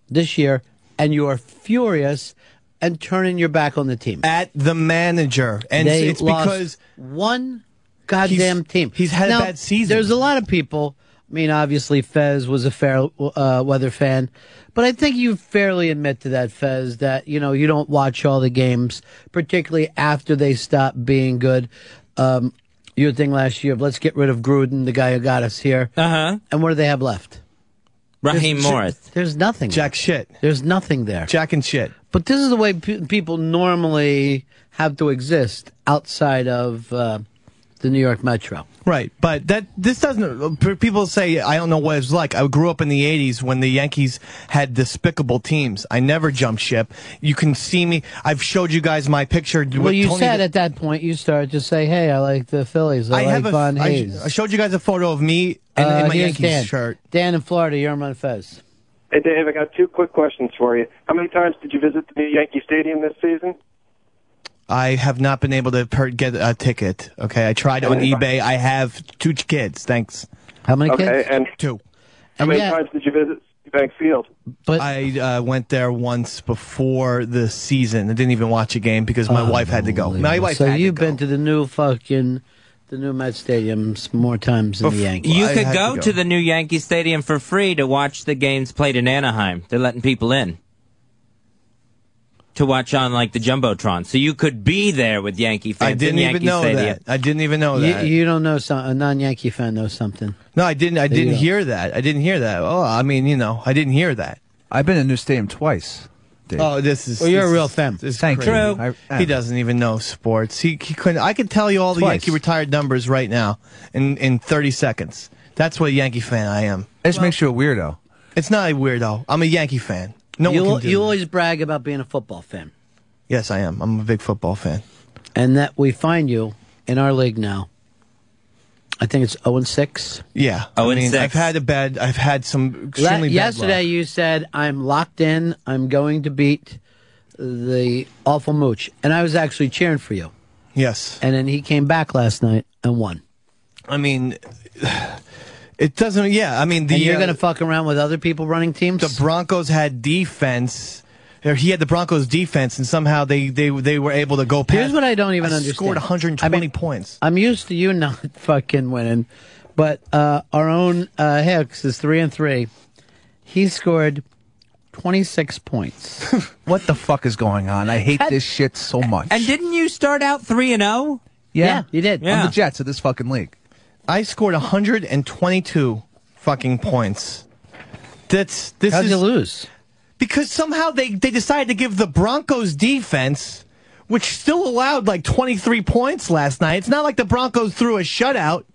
this year, and you are furious and turning your back on the team. At the manager, and they it's lost because one goddamn team. he's had a bad season. There's a lot of people. I mean, obviously, Fez was a fair uh, weather fan, but I think you fairly admit to that, Fez, that you know you don't watch all the games, particularly after they stop being good. Um, your thing last year of let's get rid of Gruden, the guy who got us here. Uh huh. And what do they have left? Raheem There's- Morris. There's nothing. Jack shit. There's nothing there. Jack and shit. But this is the way pe- people normally have to exist outside of uh, the New York Metro. Right, but that this doesn't. People say I don't know what it's like. I grew up in the '80s when the Yankees had despicable teams. I never jumped ship. You can see me. I've showed you guys my picture. Well, you Tony said the- at that point you started to say, "Hey, I like the Phillies. I, I like have a. Von I, Hayes." I showed you guys a photo of me in, Uh, in my Yankees Dan. shirt. Dan in Florida, you're on Fez. Hey, Dave, I got two quick questions for you. How many times did you visit the Yankee Stadium this season? I have not been able to per- get a ticket. Okay, I tried on eBay. I have two kids. Thanks. How many okay, and two. How many times did you visit Bank Field? But I uh, went there once before the season. I didn't even watch a game because my wife had to go. My wife so had you've been to the new fucking the new Met stadiums more times than the Yankees. You could go to, the new Yankee Stadium for free to watch the games played in Anaheim. They're letting people in to watch on like the jumbotron, so you could be there with Yankee fans. I didn't in even Yankee know Stadium. that. I didn't even know You, that. you don't know some a non-Yankee fan knows something. no, I didn't. I There you didn't go. hear that. I didn't hear that. Oh, I mean, you know, I didn't hear that. I've been in New Stadium twice. Dave. Oh, this is. Well, you're this a real is- fan. This is Thank you. crazy. I- he doesn't even know sports. He he couldn't. I could tell you all the Twice. Yankee retired numbers right now in in 30 seconds. That's what a Yankee fan I am. It just makes you a weirdo. It's not a weirdo. I'm a Yankee fan. No you, one can do you that. always brag about being a football fan, Yes, I am. I'm a big football fan. and that we find you in our league now. I think it's zero and six. Yeah. Oh, I and mean, six. I've had a bad. I've had some La- extremely bad yesterday, luck. you said I'm locked in. I'm going to beat the awful mooch, and I was actually cheering for you. Yes. And then he came back last night and won. I mean, it doesn't. Yeah. I mean, the and you're uh, going to fuck around with other people running teams. the Broncos had defense. Or he had the Broncos defense, and somehow they they they were able to go past. Here's what I don't even I understand. Scored 120 I mean, points. I'm used to you not fucking winning, but uh, our own uh, Hicks is three and three. He scored 26 points. What the fuck is going on? I hate That- this shit so much. And didn't you start out three and zero? Yeah, you did. Yeah. I'm the Jets of this fucking league. I scored 122 fucking points. That's this How'd is you lose? because somehow they they decided to give the Broncos defense, which still allowed like 23 points last night. It's not like the Broncos threw a shutout.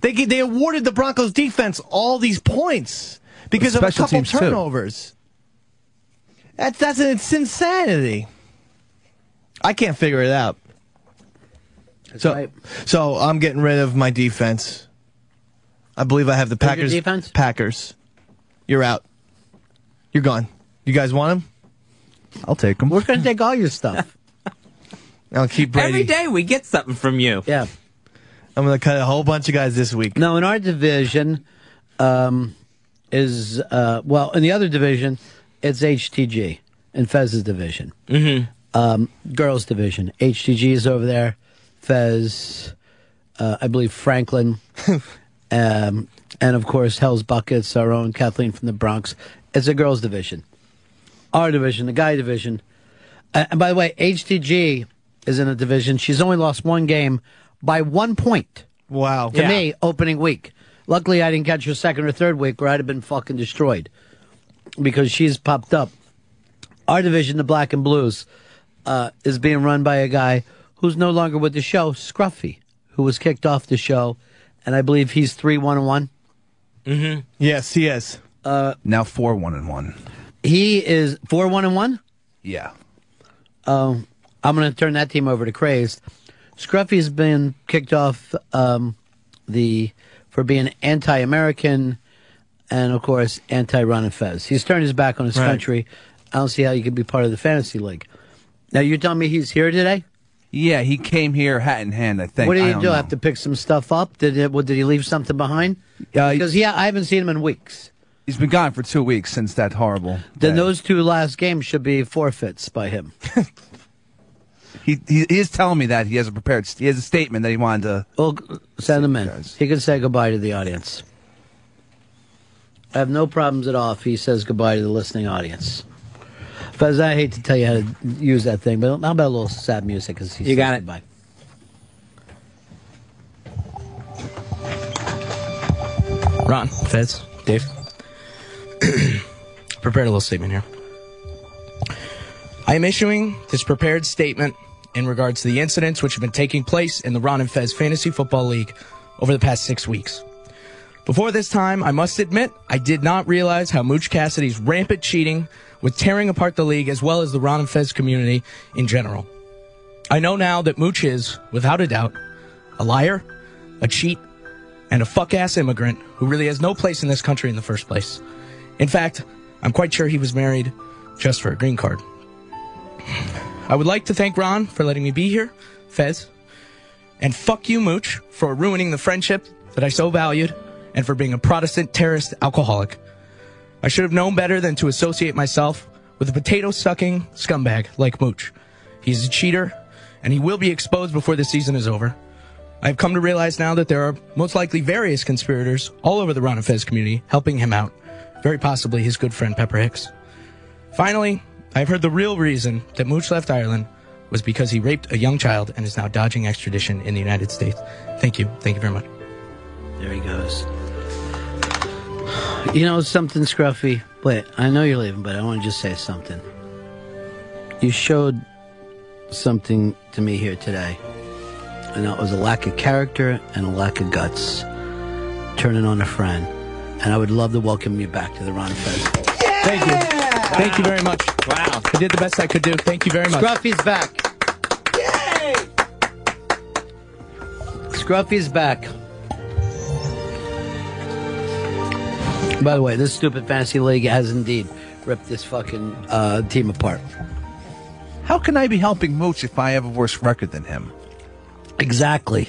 They they awarded the Broncos defense all these points because of a couple teams, too. turnovers. That's that's it's insanity. I can't figure it out. So right. so I'm getting rid of my defense. I believe I have the Who's your Packers. defense? Packers. You're out. You're gone. You guys want him? I'll take them. We're going to take all your stuff. I'll keep Brady. Every day we get something from you. Yeah. I'm going to cut a whole bunch of guys this week. No, in our division um, is, uh, well, in the other division, it's HTG in Fez's division. Mm-hmm. Um, girls division. HTG is over there. Fez, uh, I believe Franklin, um, and of course Hell's Buckets, our own Kathleen from the Bronx. It's a girls division. Our division, the guy division. Uh, and by the way, HTG is in a division. She's only lost one game by one point Wow. to me opening week. Luckily, I didn't catch her second or third week, where I'd have been fucking destroyed. because she's popped up. Our division, the Black and Blues, uh, is being run by a guy who's no longer with the show, Scruffy, who was kicked off the show, and I believe he's three one and one. Mm-hmm. Yes, he is. Uh, now four one and one. He is four one and one. Yeah. Um, I'm going to turn that team over to Crazed. Scruffy's been kicked off um, the for being anti-American and, of course, anti-Ron and Fez. He's turned his back on his Right. country. I don't see how you could be part of the fantasy league. Now you're telling me he's here today? Yeah, he came here hat in hand. I think. what did he do? know. Have to pick some stuff up? Did it, what, did he leave something behind? Uh, because yeah, I haven't seen him in weeks. He's been gone for two weeks since that horrible. Then those two last games should be forfeits by him. He, he he is telling me that he has a prepared. He has a statement that he wanted to. Well, send him in. He can say goodbye to the audience. I have no problems at all if he says goodbye to the listening audience. Fez, I hate to tell you how to use that thing, but how about a little sad music? As he You got it. Goodbye. Ron, Fez, Dave. prepared a little statement here. I am issuing this prepared statement in regards to the incidents which have been taking place in the Ron and Fez Fantasy Football League over the past six weeks. Before this time, I must admit, I did not realize how Mooch Cassidy's rampant cheating was tearing apart the league as well as the Ron and Fez community in general. I know now that Mooch is, without a doubt, a liar, a cheat, and a fuck ass immigrant who really has no place in this country in the first place. In fact, I'm quite sure he was married just for a green card. I would like to thank Ron for letting me be here, Fez, and fuck you, Mooch, for ruining the friendship that I so valued and for being a Protestant terrorist alcoholic. I should have known better than to associate myself with a potato sucking scumbag like Mooch. He's a cheater, and he will be exposed before the season is over. I've come to realize now that there are most likely various conspirators all over the Ron and Fez community helping him out, very possibly his good friend Pepper Hicks. Finally, I've heard the real reason that Mooch left Ireland was because he raped a young child and is now dodging extradition in the United States. Thank you. Thank you very much. There he goes. You know something, Scruffy? Wait, I know you're leaving, but I want to just say something. You showed something to me here today, and that was a lack of character and a lack of guts. Turning on a friend. And I would love to welcome you back to the Ron Fez. Thank you. Thank you very much. Wow. I did the best I could do. Thank you very much. Scruffy's back. Yay! Scruffy's back. By the way, this stupid fantasy league has indeed ripped this fucking uh, team apart. How can I be helping Mooch if I have a worse record than him? Exactly.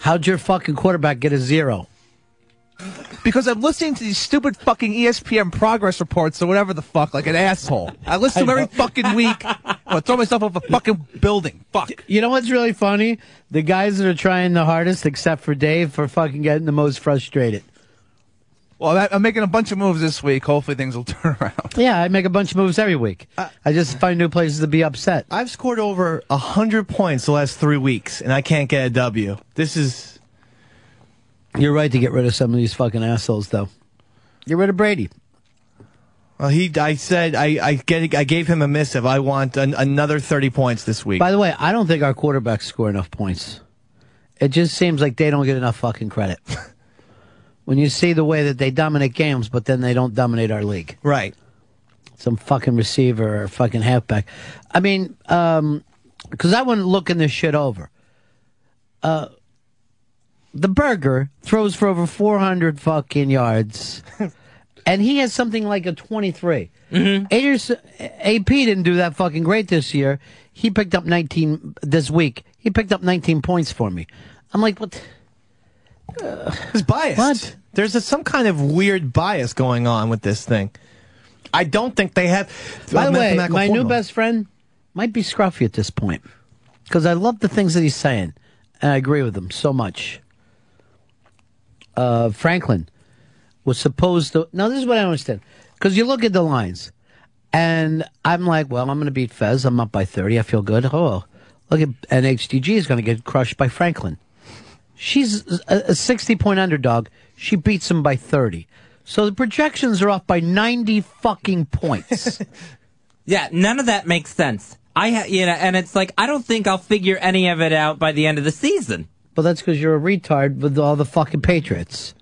How'd your fucking quarterback get a zero? Because I'm listening to these stupid fucking ESPN progress reports or whatever the fuck, like an asshole. I listen to them every fucking week. I'm throw myself off a fucking building. Fuck. You know what's really funny? The guys that are trying the hardest, except for Dave, for fucking getting the most frustrated. Well, I'm making a bunch of moves this week. Hopefully things will turn around. Yeah, I make a bunch of moves every week. Uh, I just find new places to be upset. I've scored over a hundred points the last three weeks, and I can't get a W. This is. You're right to get rid of some of these fucking assholes, though. Get rid of Brady. Well, he. I said I. I get. I gave him a missive. I want an, another thirty points this week. By the way, I don't think our quarterbacks score enough points. It just seems like they don't get enough fucking credit. when you see the way that they dominate games, but then they don't dominate our league. Right. Some fucking receiver or fucking halfback. I mean, um, because I went looking this shit over. Uh, the burger throws for over 400 fucking yards, and he has something like a 23. Mm-hmm. AP didn't do that fucking great this year. He picked up 19 this week. He picked up 19 points for me. I'm like, what? He's biased. What? There's a, some kind of weird bias going on with this thing. I don't think they have. By uh, the way, my new best friend might be Scruffy at this point because I love the things that he's saying, and I agree with him so much. Uh, Franklin was supposed to. Now, this is what I understand because you look at the lines, and I'm like, well, I'm going to beat Fez. I'm up by 30. I feel good. Oh, look at and HDG is going to get crushed by Franklin. She's a, a 60 point underdog. She beats him by 30. So the projections are off by 90 fucking points. Yeah, none of that makes sense. I ha- you know, and it's like I don't think I'll figure any of it out by the end of the season. well, that's because you're a retard with all the fucking Patriots.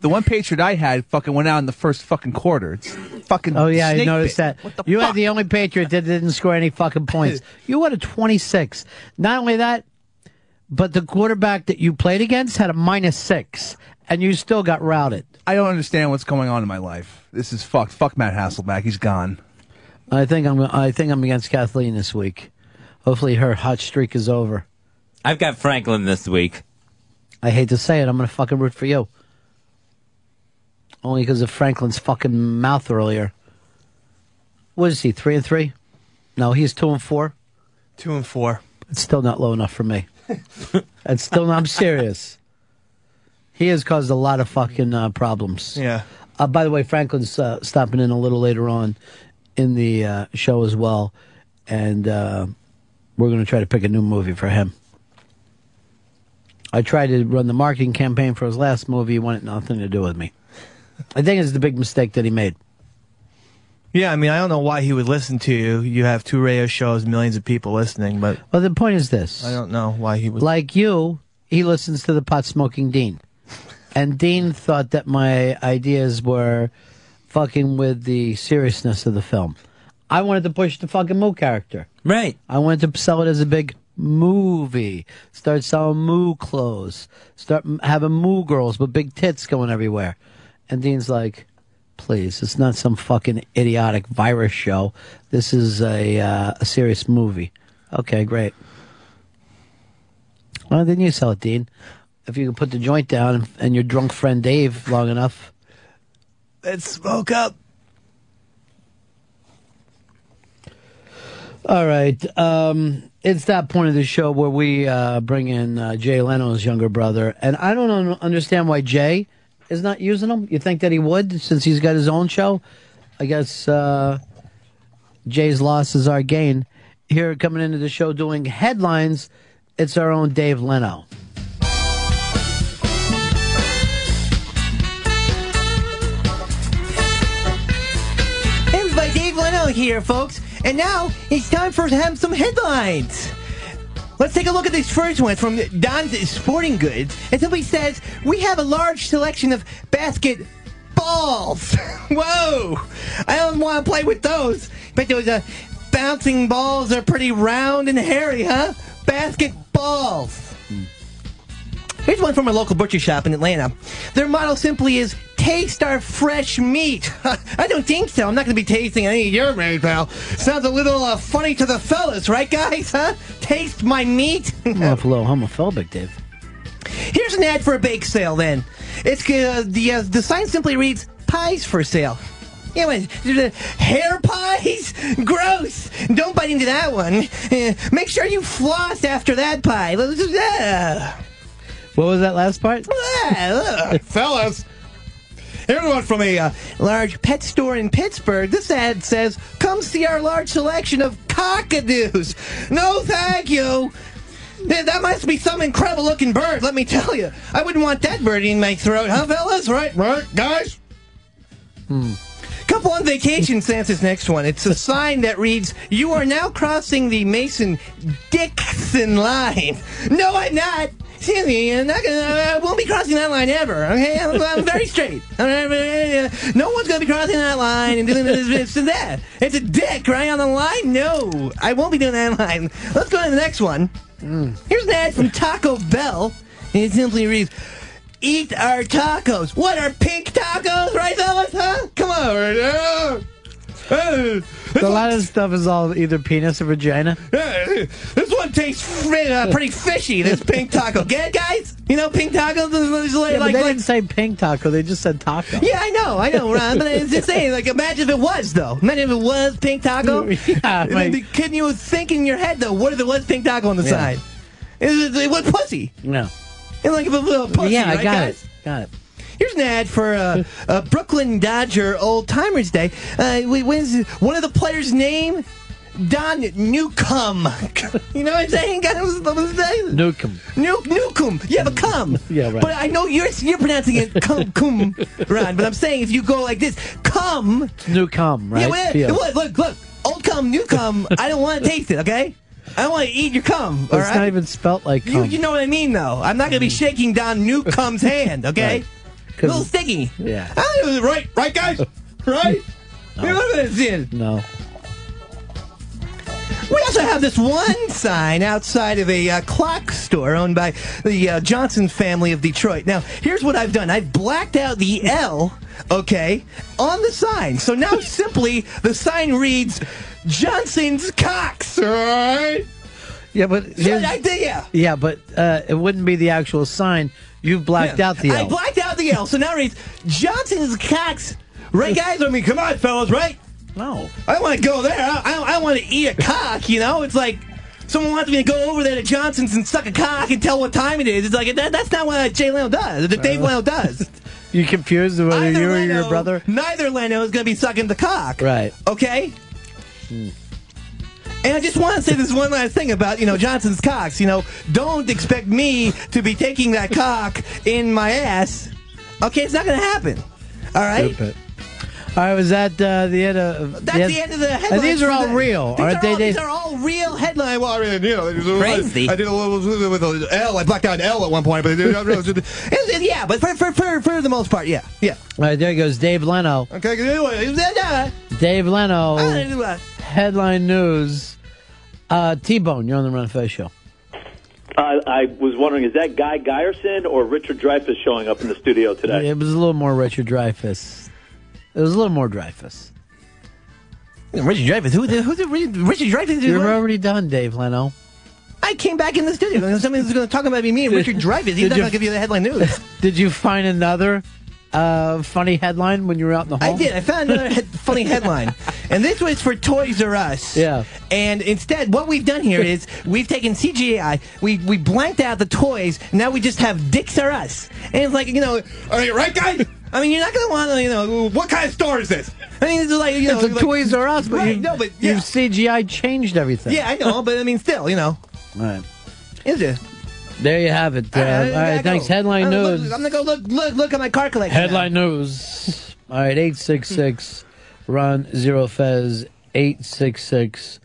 The one Patriot I had fucking went out in the first fucking quarter. It's fucking. Oh yeah, I noticed bit. that. You had the only Patriot that didn't score any fucking points. you had a 26. Not only that, but the quarterback that you played against had a minus six, and you still got routed. I don't understand what's going on in my life. This is fucked. Fuck Matt Hasselbeck. He's gone. I think I'm. I think I'm against Kathleen this week. Hopefully, her hot streak is over. I've got Franklin this week. I hate to say it, I'm gonna fucking root for you. Only because of Franklin's fucking mouth earlier. What is he? Three and three? No, he's two and four. Two and four. It's still not low enough for me. It's still. I'm serious. He has caused a lot of fucking uh, problems. Yeah. Uh, by the way, Franklin's uh, stopping in a little later on in the uh, show as well, and uh, we're going to try to pick a new movie for him. I tried to run the marketing campaign for his last movie. He wanted nothing to do with me. I think it's the big mistake that he made. Yeah, I mean, I don't know why he would listen to you. You have two radio shows, millions of people listening, but Well, the point is this. I don't know why he would. Like you, he listens to the pot smoking Dean. And Dean thought that my ideas were fucking with the seriousness of the film. I wanted to push the fucking Moo character. Right. I wanted to sell it as a big movie. Start selling Moo clothes. Start m- having Moo girls with big tits going everywhere. And Dean's like, please, it's not some fucking idiotic virus show. This is a, uh, a serious movie. Okay, great. Well, then you sell it, Dean. If you can put the joint down and, your drunk friend Dave long enough. Let's smoke up. All right. Um, it's that point of the show where we uh, bring in uh, Jay Leno's younger brother. And I don't un- understand why Jay is not using them? You think that he would since he's got his own show? I guess uh, Jay's loss is our gain. Here coming into the show doing headlines, it's our own Dave Leno. Hey, Dave Leno here, folks. And now it's time for some headlines. Let's take a look at this first one from Don's Sporting Goods. And somebody says, We have a large selection of basket balls. Whoa! I don't want to play with those. But those uh, bouncing balls are pretty round and hairy, huh? Basket balls. Here's one from a local butcher shop in Atlanta. Their motto simply is taste our fresh meat. I don't think so. I'm not going to be tasting any of your meat, pal. Sounds a little uh, funny to the fellas, right, guys? Huh? Taste my meat. I'm a little homophobic, Dave. Here's an ad for a bake sale. Then it's uh, the uh, the sign simply reads "pies for sale." Yeah, what, hair pies? Gross! Don't bite into that one. Make sure you floss after that pie. What was that last part? fellas. Here's one from a uh, large pet store in Pittsburgh. This ad says, "Come see our large selection of cockadoos." No, thank you. Th- That must be some incredible looking bird. Let me tell you, I wouldn't want that bird in my throat, huh, fellas? Right, right, guys. Hmm. On vacation Santa's next one. It's a sign that reads, You are now crossing the Mason Dixon line. No, I'm not. Excuse me, I'm not gonna, I won't be crossing that line ever, okay? I'm, I'm very straight. Uh, no one's gonna be crossing that line and doing this, this and that. It's a dick right on the line? No, I won't be doing that line. Let's go to the next one. Hmm. Here's an ad from Taco Bell. And it simply reads, Eat our tacos. What are pink tacos, right, fellas? Huh? Come on, right now. A lot of stuff is all either penis or vagina. this one tastes uh, pretty fishy. This pink taco. Get it, guys? You know, pink tacos is like, Yeah, like, they like- didn't say pink taco. They just said taco. yeah, I know, I know, Ron. But it's just saying, like, imagine if it was though. Imagine if it was pink taco. Yeah, like- Can you think in your head though? What if it was pink taco on the Yeah. side? It, it, it was pussy. No. And like a little pussy. yeah, I right, got guys? it. Got it. Here's an ad for uh, uh, Brooklyn Dodger Old Timers Day. Uh, we- when's one of the players' name Don Newcombe. you know what I'm saying? Guys, what was his name? Nukem. Nuke, Newcombe. Yeah, but cum. Yeah, right. But I know you're you're pronouncing it cum, cum, Ron. But I'm saying if you go like this, cum. Newcombe, right? Yeah, well, Feel. look, look, look. Old cum, new cum. I don't want to taste it. Okay. I don't want to eat your cum. All it's right. not even spelt like You, cum. you know what I mean, though. I'm not going to be shaking down Newcombe's hand, okay? Right. A little sticky. Yeah. Ah, right, right, guys? Right? You know what it is? No. We also have this one sign outside of a uh, clock store owned by the uh, Johnson family of Detroit. Now, here's what I've done. I've blacked out the L, okay, on the sign. So now simply the sign reads Johnson's all right? Yeah, but here's- I did, yeah. But uh, it wouldn't be the actual sign. You've blacked Yeah. out the I L. blacked out the L, so now it reads Johnson's Cocks. Right, guys? I mean, come on, fellas, right? No. I don't want to go there. I, I I want to eat a cock, you know? It's like someone wants me to go over there to Johnson's and suck a cock and tell what time it is. It's like, that, that's not what Jay Leno does, that Dave uh. Leno does. You confused whether Either you or Leno- your brother? Neither Leno is going to be sucking the cock. Right. Okay? Hmm. And I just want to say this one last thing about, you know, Johnson's cocks. You know, don't expect me to be taking that cock in my ass. Okay, it's not going to happen. All right? Stupid. All right, was that uh, the end of? That's the end of the And headlines. these are all real, These aren't are they? all, They- These are all real headline. Well, I mean, you know, Crazy. I did a little with an L. I blacked out an L at one point, but yeah, but for, for, for, for the most part, yeah, yeah. All right, there goes Dave Leno. Okay, anyway, Dave Leno. Headline news. Uh, T-Bone, you're on the Ron Fez show. Uh, I was wondering, is that Guy Geyerson or Richard Dreyfuss showing up in the studio today? It was a little more Richard Dreyfuss. It was a little more Dreyfuss. Richard Dreyfuss. Who did, who did Richard Dreyfuss? You're already done, Dave Leno. I came back in the studio. and Somebody was going to talk about me, me and Richard Dreyfuss. He's not you- going to give you the headline news. Did you find another uh, funny headline when you were out in the hall? I did. I found another head, funny headline, and this was for Toys R Us. Yeah. And instead, what we've done here is we've taken CGI, we we blanked out the toys. Now we just have Dicks R Us, and it's like you know, all right, right, guys. I mean, you're not gonna want to, you know, what kind of store is this? I mean, it's like you know, it's a like- Toys R Us, but, right, you, no, but you've CGI changed everything. yeah, I know, but I mean, still, you know, All right. is it? There you have it. Uh, all right, thanks. Headline I'm gonna news. Look, I'm gonna go look, look, look at my car collection. Headline news. All right, 866 Ron Zero Fez. 866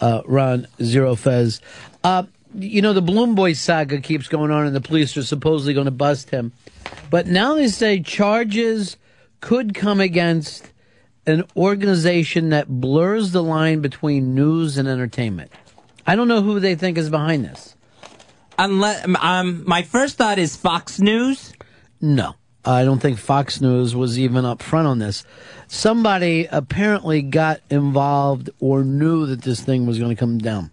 uh, Ron Zero Fez. Uh, you know, the Balloon Boy saga keeps going on, and the police are supposedly going to bust him. But now they say charges could come against an organization that blurs the line between news and entertainment. I don't know who they think is behind this. Unless, um, my first thought is Fox News. No, I don't think Fox News was even up front on this. Somebody apparently got involved or knew that this thing was going to come down,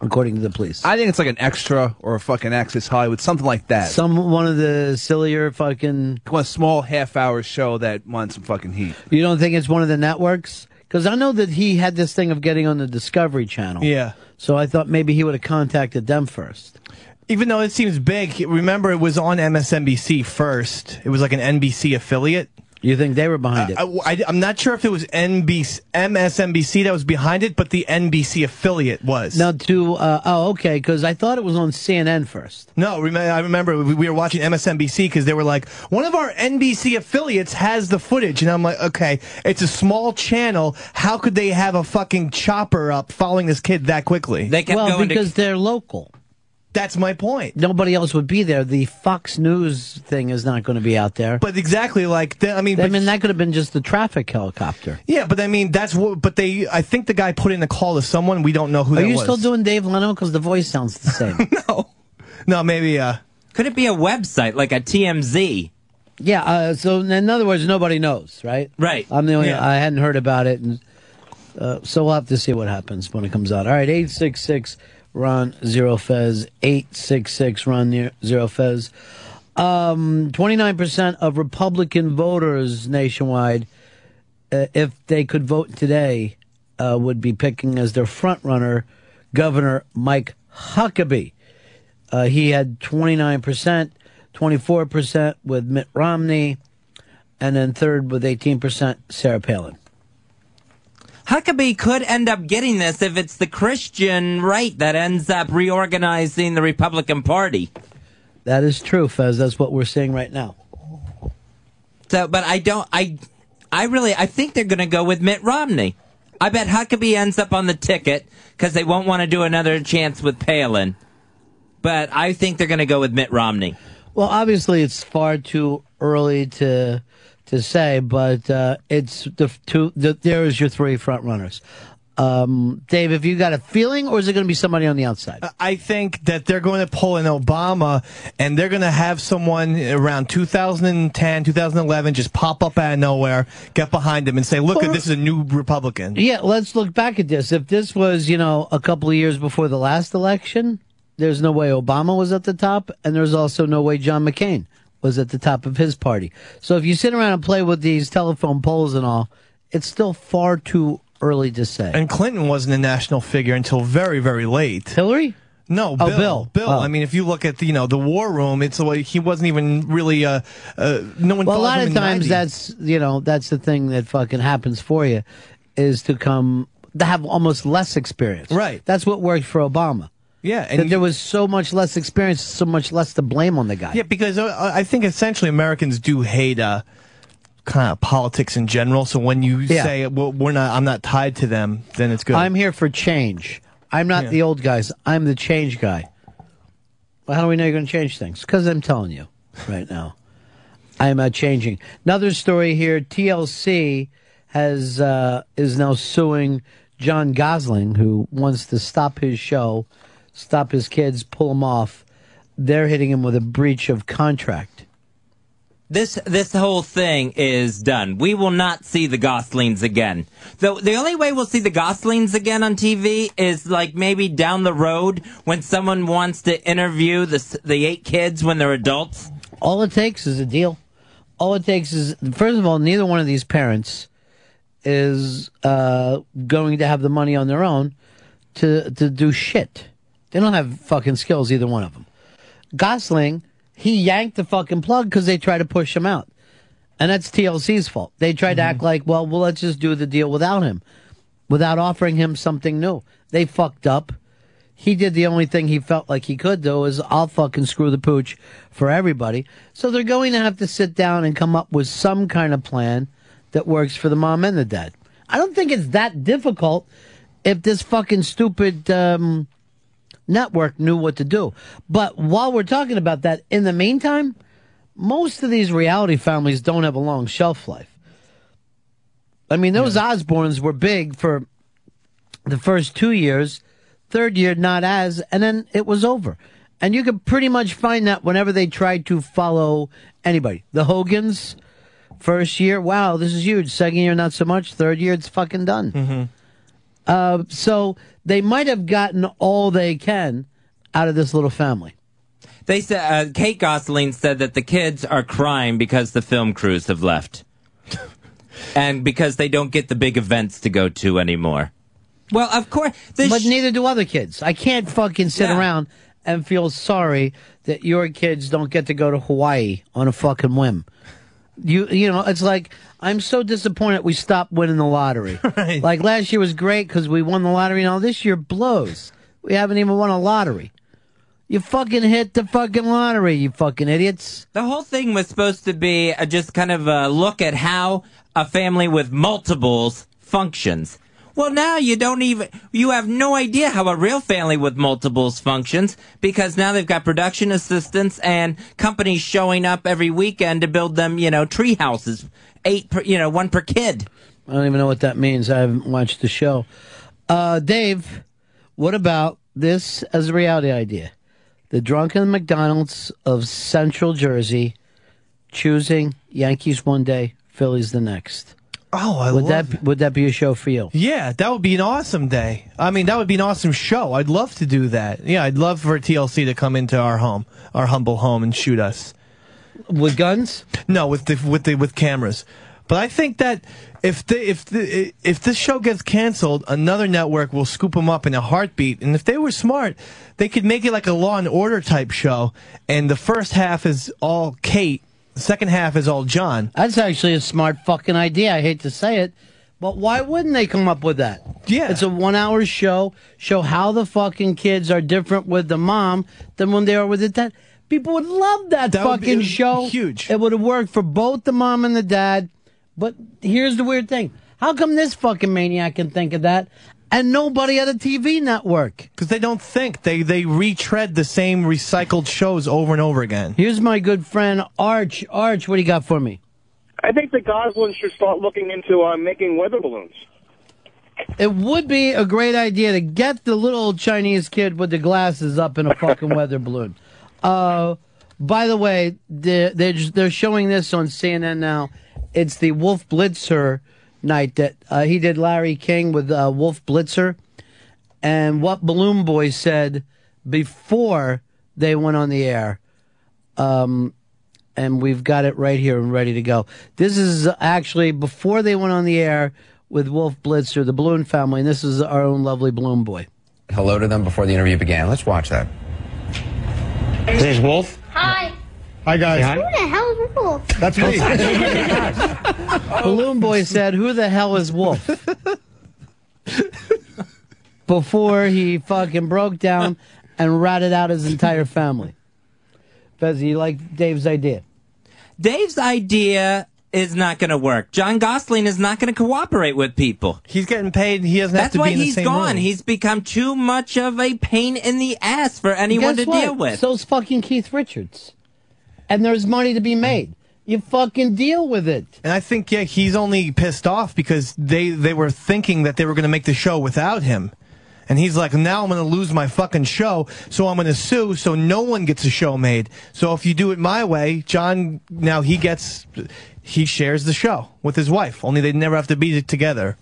according to the police. I think it's like an extra or a fucking Access Hollywood, something like that. Some one of the sillier fucking. a small half hour show that wants some fucking heat. You don't think it's one of the networks? Because I know that he had this thing of getting on the Discovery Channel. Yeah. So I thought maybe he would have contacted them first. Even though it seems big, remember it was on MSNBC first. It was like an NBC affiliate. You think they were behind it? I, am not sure if it was NBC, MSNBC that was behind it, but the NBC affiliate was. Now to uh, oh okay, because I thought it was on CNN first. No, rem- I remember we we were watching MSNBC because they were like, one of our NBC affiliates has the footage, and I'm like, okay, it's a small channel. How could they have a fucking chopper up following this kid that quickly? They kept well, going because to. they're local. That's my point. Nobody else would be there. The Fox News thing is not going to be out there. But exactly like, the, I mean, I but- mean that could have been just the traffic helicopter. yeah, but I mean, that's what. But they, I think the guy put in a call to someone. We don't know who Are that you was. still doing Dave Leno? Because the voice sounds the same. no, no, maybe. uh Could it be a website like a TMZ? yeah. Uh, so in other words, nobody knows, right? Right. I'm the only. Yeah. I hadn't heard about it, and uh, so we'll have to see what happens when it comes out. All right, eight six six Ron Zero Fez. Eight six six Ron Zero Fez. Um, Twenty nine percent of Republican voters nationwide, uh, if they could vote today, uh, would be picking as their front runner Governor Mike Huckabee. Uh, he had 29%, 24% with Mitt Romney, and then third with 18% Sarah Palin. Huckabee could end up getting this if it's the Christian right that ends up reorganizing the Republican Party. That is true, Fez. That's what we're seeing right now. So, but I don't. I, I really. I think they're going to go with Mitt Romney. I bet Huckabee ends up on the ticket because they won't want to do another chance with Palin. But I think they're going to go with Mitt Romney. Well, obviously, it's far too early to to say, but uh, it's the two. The, there is your three front runners. Um, Dave, have you got a feeling, or is it going to be somebody on the outside? I think that they're going to pull in Obama and they're going to have someone around 2010, 2011 just pop up out of nowhere, get behind him and say, look, Or- this is a new Republican. Yeah, let's look back at this. If this was, you know, a couple of years before the last election, there's no way Obama was at the top, and there's also no way John McCain was at the top of his party. So if you sit around and play with these telephone polls and all, it's still far too early to say. And Clinton wasn't a national figure until very, very late. Hillary? No, Oh, Bill. Bill. Bill. Oh. I mean, if you look at the, you know the war room, it's like he wasn't even really. Uh, uh, no one. well, a lot of times 90. that's you know that's the thing that fucking happens for you is to come to have almost less experience. Right. That's what worked for Obama. Yeah, and there was so much less experience, so much less to blame on the guy. Yeah, because uh, I think essentially Americans do hate uh, kind of politics in general. So when you Yeah. say, "Well, we're not," I'm not tied to them, then it's good. I'm here for change. I'm not Yeah. the old guys. I'm the change guy. Well, how do we know you're going to change things? Because I'm telling you right now. I am uh, changing. Another story here. TLC has uh, is now suing John Gosselin, who wants to stop his show, stop his kids, pull them off. They're hitting him with a breach of contract. This this whole thing is done. We will not see the Gosselins again. The the only way we'll see the Gosselins again on TV is like maybe down the road when someone wants to interview the the eight kids when they're adults. All it takes is a deal. All it takes is, first of all, neither one of these parents is uh, going to have the money on their own to to do shit. They don't have fucking skills, either one of them. Gosselin, he yanked the fucking plug because they tried to push him out, and that's TLC's fault. They tried to act like, well, well, let's just do the deal without him, without offering him something new. They fucked up. He did the only thing he felt like he could do is I'll fucking screw the pooch for everybody. So they're going to have to sit down and come up with some kind of plan that works for the mom and the dad. I don't think it's that difficult if this fucking stupid um, network knew what to do. But while we're talking about that, in the meantime, most of these reality families don't have a long shelf life. I mean, those Osbournes were big for the first two years, third year not as, and then it was over. And you could pretty much find that whenever they tried to follow anybody. The Hogans, first year, wow, this is huge. Second year, not so much. Third year, it's fucking done. Mm-hmm. Uh, so they might have gotten all they can out of this little family. They said uh, Kate Gosselin said that the kids are crying because the film crews have left, and because they don't get the big events to go to anymore. Well, of course, but neither do other kids. I can't fucking sit around and feel sorry that your kids don't get to go to Hawaii on a fucking whim. You you know, it's like I'm so disappointed we stopped winning the lottery. Like last year was great because we won the lottery. And now this year blows. We haven't even won a lottery. You fucking hit the fucking lottery, you fucking idiots. The whole thing was supposed to be a, just kind of a look at how a family with multiples functions. Well, now you don't even, you have no idea how a real family with multiples functions because now they've got production assistants and companies showing up every weekend to build them, you know, tree houses. Eight per, you know, one per kid. I don't even know what that means. I haven't watched the show. Uh, Dave, what about this as a reality idea? The drunken McDonald's of Central Jersey choosing Yankees one day, Phillies the next. Oh, I would love that would that be a show for you? Yeah, that would be an awesome day. I mean, that would be an awesome show. I'd love to do that. Yeah, I'd love for TLC to come into our home, our humble home, and shoot us with guns. No, with the with the with cameras. But I think that if the if the if this show gets canceled, another network will scoop them up in a heartbeat. And if they were smart, they could make it like a Law and Order type show, and the first half is all Kate, the second half is all John. That's actually a smart fucking idea. I hate to say it, But why wouldn't they come up with that? Yeah. It's a one hour show, show how the fucking kids are different with the mom than when they are with the dad. People would love that, That would be fucking show. huge. It would have worked for both the mom and the dad. But here's the weird thing. How come this fucking maniac can think of that and nobody at a TV network? Because they don't think. They they retread the same recycled shows over and over again. Here's my good friend Arch. Arch, what do you got for me? I think the Gosselins should start looking into uh, making weather balloons. It would be a great idea to get the little Chinese kid with the glasses up in a fucking weather balloon. Uh, by the way, they're, they're, just- they're showing this on CNN now. It's the Wolf Blitzer night that uh, he did Larry King with uh, Wolf Blitzer. And what Balloon Boy said before they went on the air. Um, and we've got it right here and ready to go. This is actually before they went on the air with Wolf Blitzer, the Balloon family, and this is our own lovely Balloon Boy. hello to them before the interview began. Let's watch that. His name's Wolf. Hi. Hi, guys. Who the hell is Wolf? That's me. Balloon Boy said, "Who the hell is Wolf?" Before he fucking broke down and ratted out his entire family. Fez, you like Dave's idea? Dave's idea is not going to work. John Gosselin is not going to cooperate with people. He's getting paid. He doesn't have That's to why be in the he's same gone. room. He's become too much of a pain in the ass for anyone Guess to what? deal with. So's fucking Keith Richards. And there's money to be made. You fucking deal with it. And I think yeah, he's only pissed off because they they were thinking that they were going to make the show without him. And he's like, now I'm going to lose my fucking show, so I'm going to sue, so no one gets a show made. So if you do it my way, John, now he gets, he shares the show with his wife. Only they never have to be together.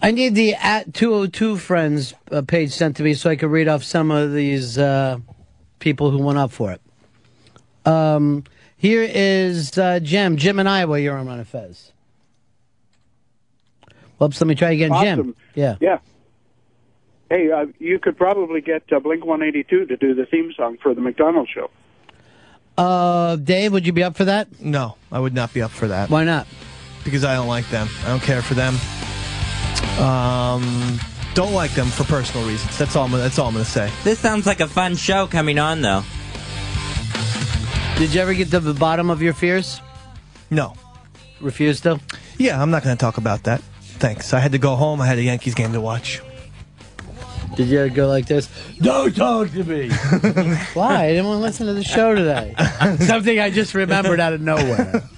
I need the at 202 friends uh, page sent to me so I can read off some of these uh, people who went up for it. Um, here is uh, Jim. Jim in Iowa, you're on Ron and Fez. Whoops, let me try again. Jim. Yeah. Yeah. Hey, uh, you could probably get uh, Blink 182 to do the theme song for the McDonald's show. Uh, Dave, would you be up for that? No, I would not be up for that. Why not? Because I don't like them. I don't care for them. Um, don't like them for personal reasons. That's all. I'm, that's all I'm going to say. This sounds like a fun show coming on, though. Did you ever get to the bottom of your fears? No. Refuse to? Yeah, I'm not going to talk about that. Thanks. I had to go home. I had a Yankees game to watch. Did you ever go like this? Don't talk to me. Why? I didn't want to listen to the show today. Something I just remembered out of nowhere.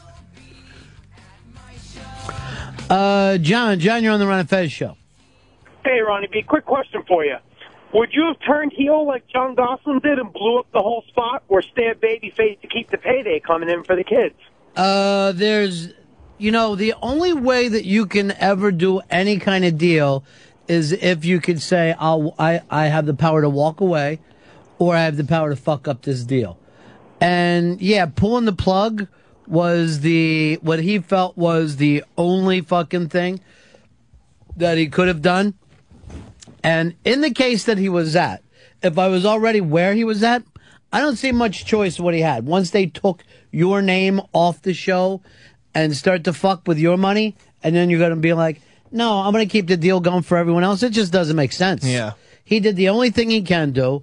Uh, John, John, you're on the Ron and Fez show. Hey, Ronnie B, quick question for you. Would you have turned heel like John Gosselin did and blew up the whole spot, or stand babyface to keep the payday coming in for the kids? Uh, there's, you know, the only way that you can ever do any kind of deal is if you could say, I'll, I, I have the power to walk away or I have the power to fuck up this deal. And yeah, pulling the plug was the, what he felt was the only fucking thing that he could have done. And in the case that he was at, if I was already where he was at, I don't see much choice what he had. Once they took your name off the show and start to fuck with your money, and then you're going to be like, no, I'm going to keep the deal going for everyone else. It just doesn't make sense. Yeah. He did the only thing he can do.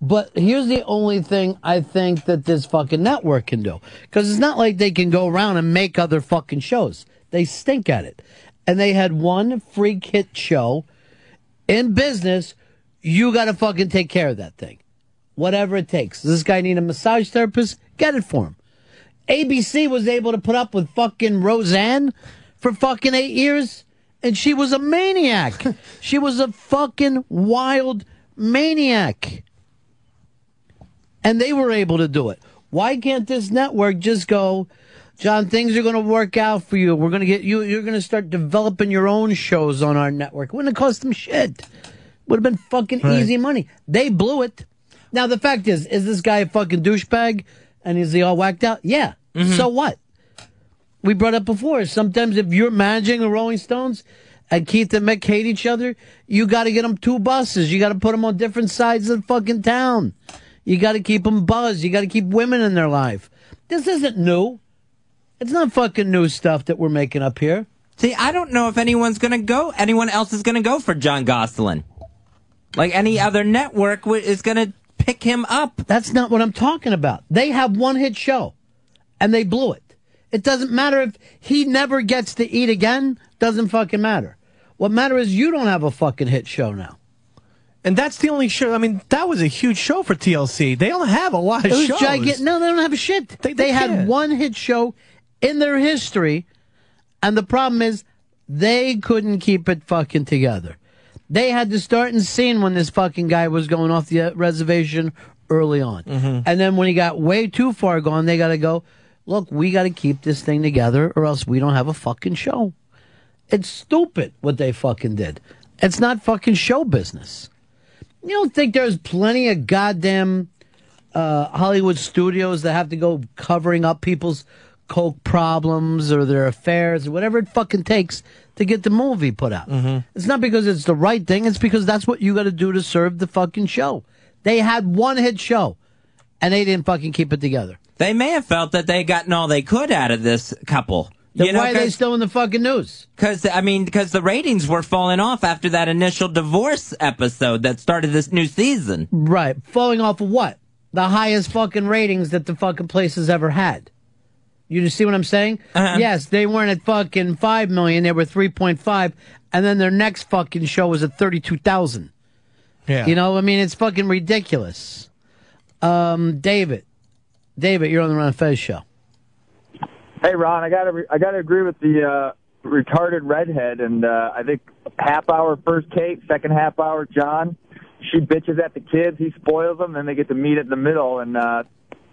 But here's the only thing I think that this fucking network can do. Because it's not like they can go around and make other fucking shows. They stink at it. And they had one freak hit show in business. You got to fucking take care of that thing. Whatever it takes. Does this guy need a massage therapist? Get it for him. ABC was able to put up with fucking Roseanne for fucking eight years, and she was a maniac. she was a fucking wild maniac. And they were able to do it. Why can't this network just go, John, things are going to work out for you. We're going to get you, you're going to start developing your own shows on our network. It wouldn't have cost them shit. Would have been fucking Right. easy money. They blew it. Now, the fact is, is this guy a fucking douchebag? And is he all whacked out? Yeah. Mm-hmm. So what? We brought up before. Sometimes if you're managing the Rolling Stones and Keith and Mick hate each other, you got to get them two buses. You got to put them on different sides of the fucking town. You got to keep them buzzed. You got to keep women in their life. This isn't new. It's not fucking new stuff that we're making up here. See, I don't know if anyone's going to go, anyone else is going to go for John Gosselin. Like any other network w- is going to pick him up. That's not what I'm talking about. They have one hit show, and they blew it. It doesn't matter if he never gets to eat again. Doesn't fucking matter. What matters is you don't have a fucking hit show now. And that's the only show. I mean, that was a huge show for TLC. They don't have a lot of It was shows. gigantic. No, they don't have a shit. They, they had can't. one hit show in their history, and the problem is they couldn't keep it fucking together. They had to start and scene when this fucking guy was going off the reservation early on, Mm-hmm. and then when he got way too far gone, they got to go. Look, we got to keep this thing together, or else we don't have a fucking show. It's stupid what they fucking did. It's not fucking show business. You don't think there's plenty of goddamn uh, Hollywood studios that have to go covering up people's coke problems or their affairs or whatever it fucking takes to get the movie put out. Mm-hmm. It's not because it's the right thing. It's because that's what you got to do to serve the fucking show. They had one hit show, and they didn't fucking keep it together. They may have felt that they gotten all they could out of this couple. Then why are they still in the fucking news? Because I mean, because the ratings were falling off after that initial divorce episode that started this new season. Right, falling off of what? The highest fucking ratings that the fucking place has ever had. You just see what I'm saying? Uh-huh. Yes, they weren't at fucking five million; they were three point five, and then their next fucking show was at thirty-two thousand. Yeah. You know, I mean, it's fucking ridiculous. Um, David, David, you're on the Ron Fez show. Hey, Ron, I gotta re- I gotta agree with the uh, retarded redhead, and uh, I think half hour first Kate, second half hour John. She bitches at the kids, he spoils them, then they get to meet in the middle and uh,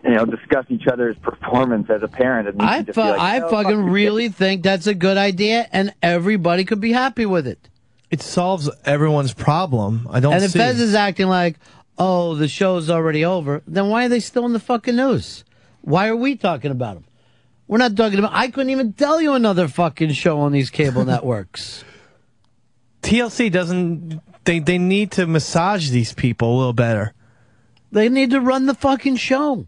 you know discuss each other's performance as a parent. And I, fu- like, I "Oh, fucking fuck your really think that's a good idea, and everybody could be happy with it. It solves everyone's problem. I don't and if see. Fez is acting like, oh, the show's already over, then why are they still in the fucking news? Why are we talking about them? We're not talking about. I couldn't even tell you another fucking show on these cable networks. TLC doesn't. They they need to massage these people a little better. They need to run the fucking show.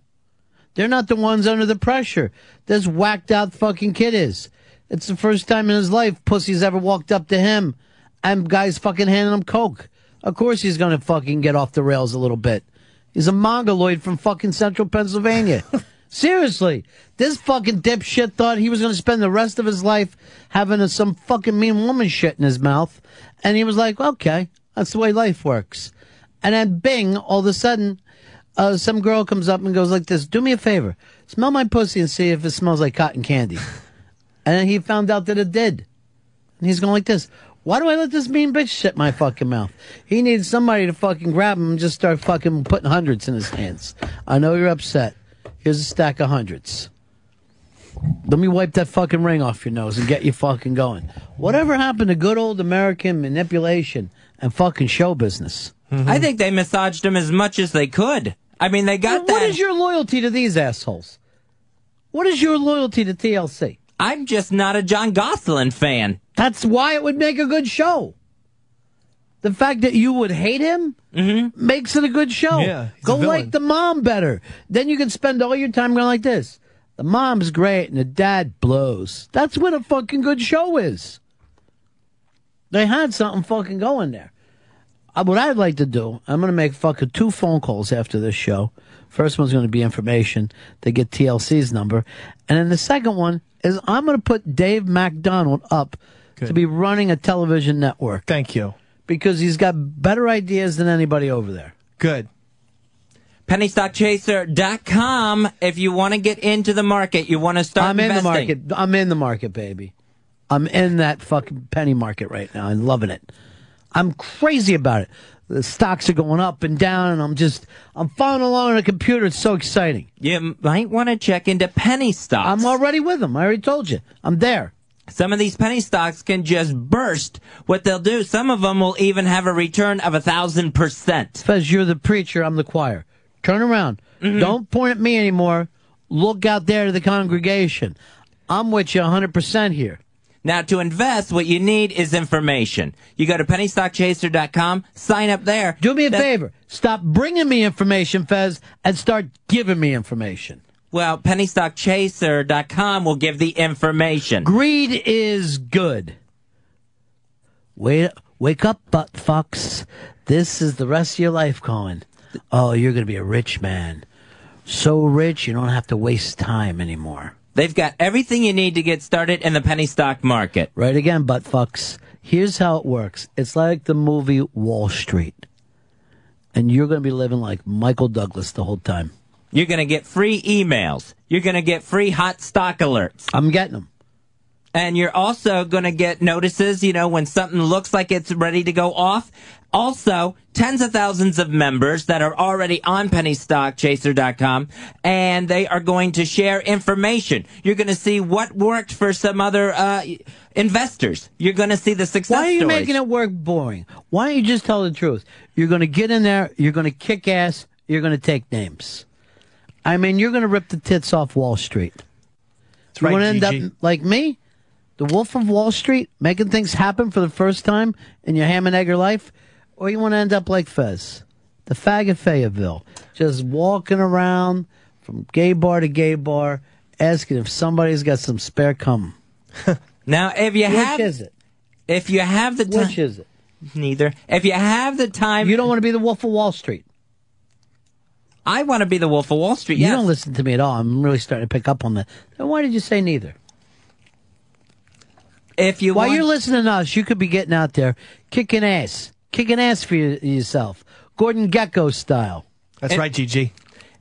They're not the ones under the pressure. This whacked out fucking kid is. It's the first time in his life pussy's ever walked up to him and guys fucking handing him coke. Of course he's gonna fucking get off the rails a little bit. He's a mongoloid from fucking central Pennsylvania. Seriously, this fucking dipshit thought he was gonna spend the rest of his life having a, some fucking mean woman shit in his mouth, and he was like, okay, that's the way life works. And then bing, all of a sudden, uh, some girl comes up and goes like this, do me a favor, smell my pussy and see if it smells like cotton candy. and then he found out that it did. And he's going like this, why do I let this mean bitch shit my fucking mouth? He needs somebody to fucking grab him and just start fucking putting hundreds in his hands. I know you're upset. Here's a stack of hundreds. Let me wipe that fucking ring off your nose and get you fucking going. Whatever happened to good old American manipulation and fucking show business? I think they massaged him as much as they could. I mean, they got What that. is your loyalty to these assholes? What is your loyalty to TLC? I'm just not a John Gosselin fan. That's why it would make a good show. The fact that you would hate him mm-hmm. makes it a good show. Yeah, Go like the mom better. Then you can spend all your time going like this. The mom's great and the dad blows. That's what a fucking good show is. They had something fucking going there. Uh, what I'd like to do, I'm going to make fucking two phone calls after this show. First one's going to be information to get TLC's number. And then the second one is I'm going to put Dave McDonald up to be running a television network. Thank you. Because he's got better ideas than anybody over there. Good. PennyStockChaser.com. If you want to get into the market, you want to start I'm in the market. I'm in the market, baby. I'm in that fucking penny market right now. I'm loving it. I'm crazy about it. The stocks are going up and down, and I'm just I'm following along on a computer. It's so exciting. You might want to check into penny stocks. I'm already with them. I already told you. I'm there. Some of these penny stocks can just burst. What they'll do, some of them will even have a return of a thousand percent. Fez, you're the preacher. I'm the choir. Turn around. Mm-hmm. Don't point at me anymore. Look out there to the congregation. I'm with you 100% here. Now, to invest, what you need is information. You go to pennystockchaser.com, sign up there. Do me a favor. Stop bringing me information, Fez, and start giving me information. Well, pennystockchaser.com will give the information. Greed is good. Wait, wake up, butt fucks. This is the rest of your life, Colin. Oh, you're going to be a rich man. So rich, you don't have to waste time anymore. They've got everything you need to get started in the penny stock market. Right again, butt fucks. Here's how it works. It's like the movie Wall Street. And you're going to be living like Michael Douglas the whole time. You're going to get free emails. You're going to get free hot stock alerts. I'm getting them. And you're also going to get notices, you know, when something looks like it's ready to go off. Also, tens of thousands of members that are already on pennystockchaser.com and they are going to share information. You're going to see what worked for some other uh, investors. You're going to see the success Why are you stories. making it work boring? Why don't you just tell the truth? You're going to get in there, you're going to kick ass, you're going to take names. I mean, you're going to rip the tits off Wall Street. That's you right, want to end up like me, the Wolf of Wall Street, making things happen for the first time in your ham and egger life? Or you want to end up like Fez, the fag of Fayetteville, just walking around from gay bar to gay bar, asking if somebody's got some spare cum. Now, if you Which have, is it? if you have the time, Which is it? neither. If you have the time, You don't want to be the Wolf of Wall Street. I want to be the Wolf of Wall Street. You Yes. don't listen to me at all. I'm really starting to pick up on that. Then why did you say neither? If you while want- you're listening to us, you could be getting out there kicking ass, kicking ass for you, yourself, Gordon Gekko style. That's eh, right, GG.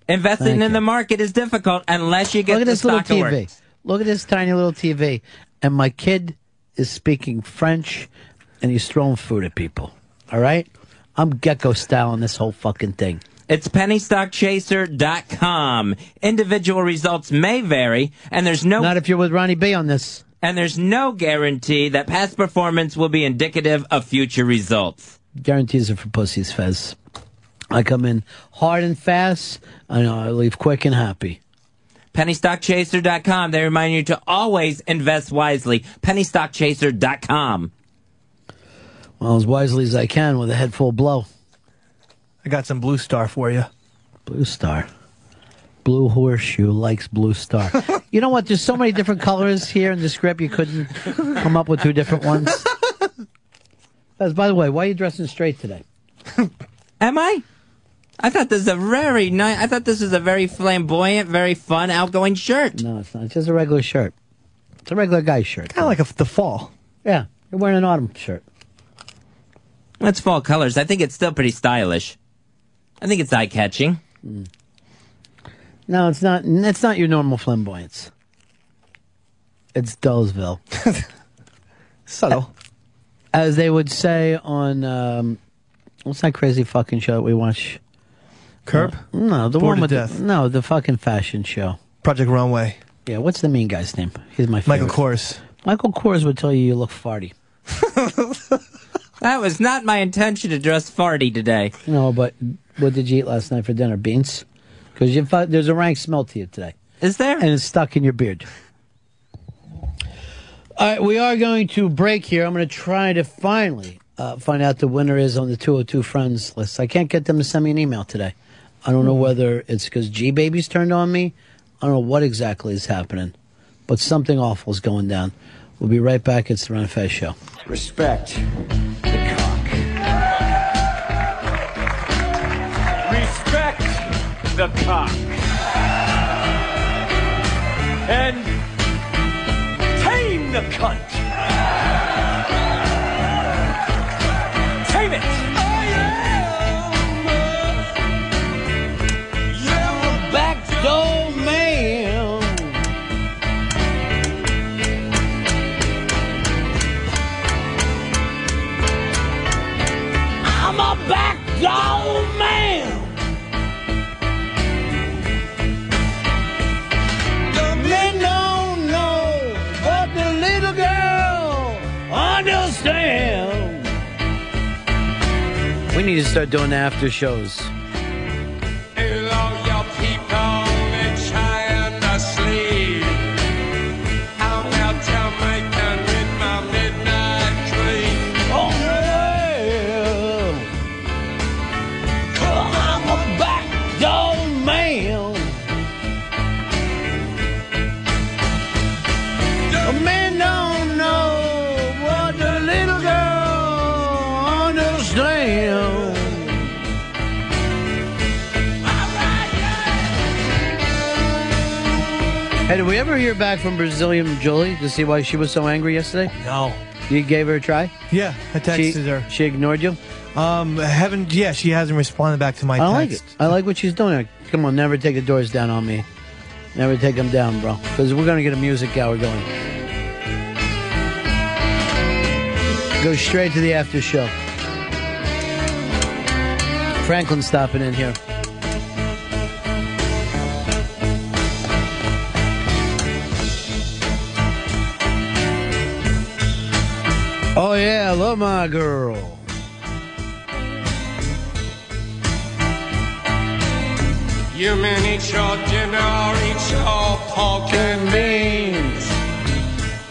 Investing Thank in the market is difficult unless you get Look at the this little TV. alerts. Look at this tiny little TV, and my kid is speaking French, and he's throwing food at people. All right, I'm Gekko style on this whole fucking thing. It's pennystockchaser.com. Individual results may vary, and there's no Not if you're with Ronnie B on this. And there's no guarantee that past performance will be indicative of future results. Guarantees are for pussies, Fez. I come in hard and fast. I know I leave quick and happy. Pennystockchaser.com. They remind you to always invest wisely. Pennystockchaser.com. Well, as wisely as I can with a head full blow. I got some Blue Star for you. Blue Star. Blue Horseshoe likes Blue Star. you know what? There's so many different colors here in the script. You couldn't come up with two different ones. Fez, by the way, why are you dressing straight today? Am I? I thought this is a very nice. I thought this is a very flamboyant, very fun, outgoing shirt. No, it's not. It's just a regular shirt. It's a regular guy's shirt. Kind of like a, the fall. Yeah, you're wearing an autumn shirt. That's fall colors. I think it's still pretty stylish. I think it's eye catching. Hmm. No, it's not. It's not your normal flamboyance. It's Dullsville. Subtle. As they would say on um, what's that crazy fucking show that we watch? Curb? No, the Bored one to with the, no, the fucking fashion show. Project Runway. Yeah, what's the mean guy's name? He's my favorite. Michael Kors. Michael Kors would tell you you look farty. That was not my intention to dress farty today. No, but what did you eat last night for dinner? Beans? Because you fu- there's a rank smell to you today. Is there? And it's stuck in your beard. All right, we are going to break here. I'm going to try to finally uh, find out the winner is on the 202 friends list. I can't get them to send me an email today. I don't know whether it's because G Baby's turned on me. I don't know what exactly is happening, but something awful is going down. We'll be right back. It's the Ron Fez Show. Respect the cock. And tame the cunt. Need to start doing after shows. Hey, did we ever hear back from Brazilian Julie to see why she was so angry yesterday? No. You gave her a try? Yeah, I texted She- her. She ignored you? Um, haven't. Yeah, she hasn't responded back to my I like text. it. I like what she's doing. Come on, never take the doors down on me. Never take them down, bro. Because we're going to get a music hour going. Go straight to the after show. Franklin stopping in here. Oh yeah, I love my girl. You mean eat your dinner, eat your pork and beans.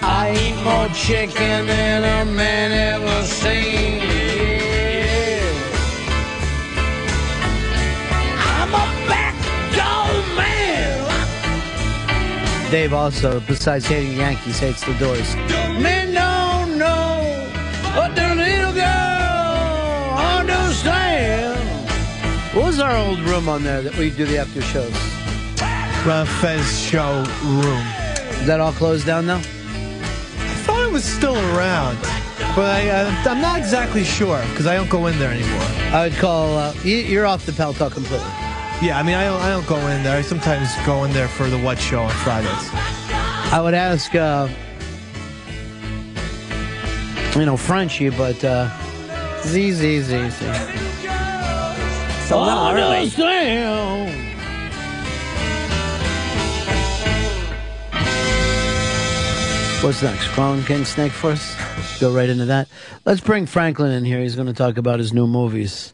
I eat more chicken than a man ever seen. Yeah. I'm a backdoor man. Dave also, besides hating Yankees, hates the Doors. Men don't what the little girl understand. What was our old room on there that we do the after shows? Fez show room. Is that all closed down now? I thought it was still around, but I, uh, I'm not exactly sure because I don't go in there anymore. I would call. Uh, you- you're off the Pal Talk completely. Yeah, I mean, I don't, I don't go in there. I sometimes go in there for the What Show on Fridays. I would ask, uh, you know, Frenchie, but uh, Z Z Z Z. It's a little early. Understand. What's next? Crawling King Snake for us? Go right into that. Let's bring Franklin in here. He's going to talk about his new movies.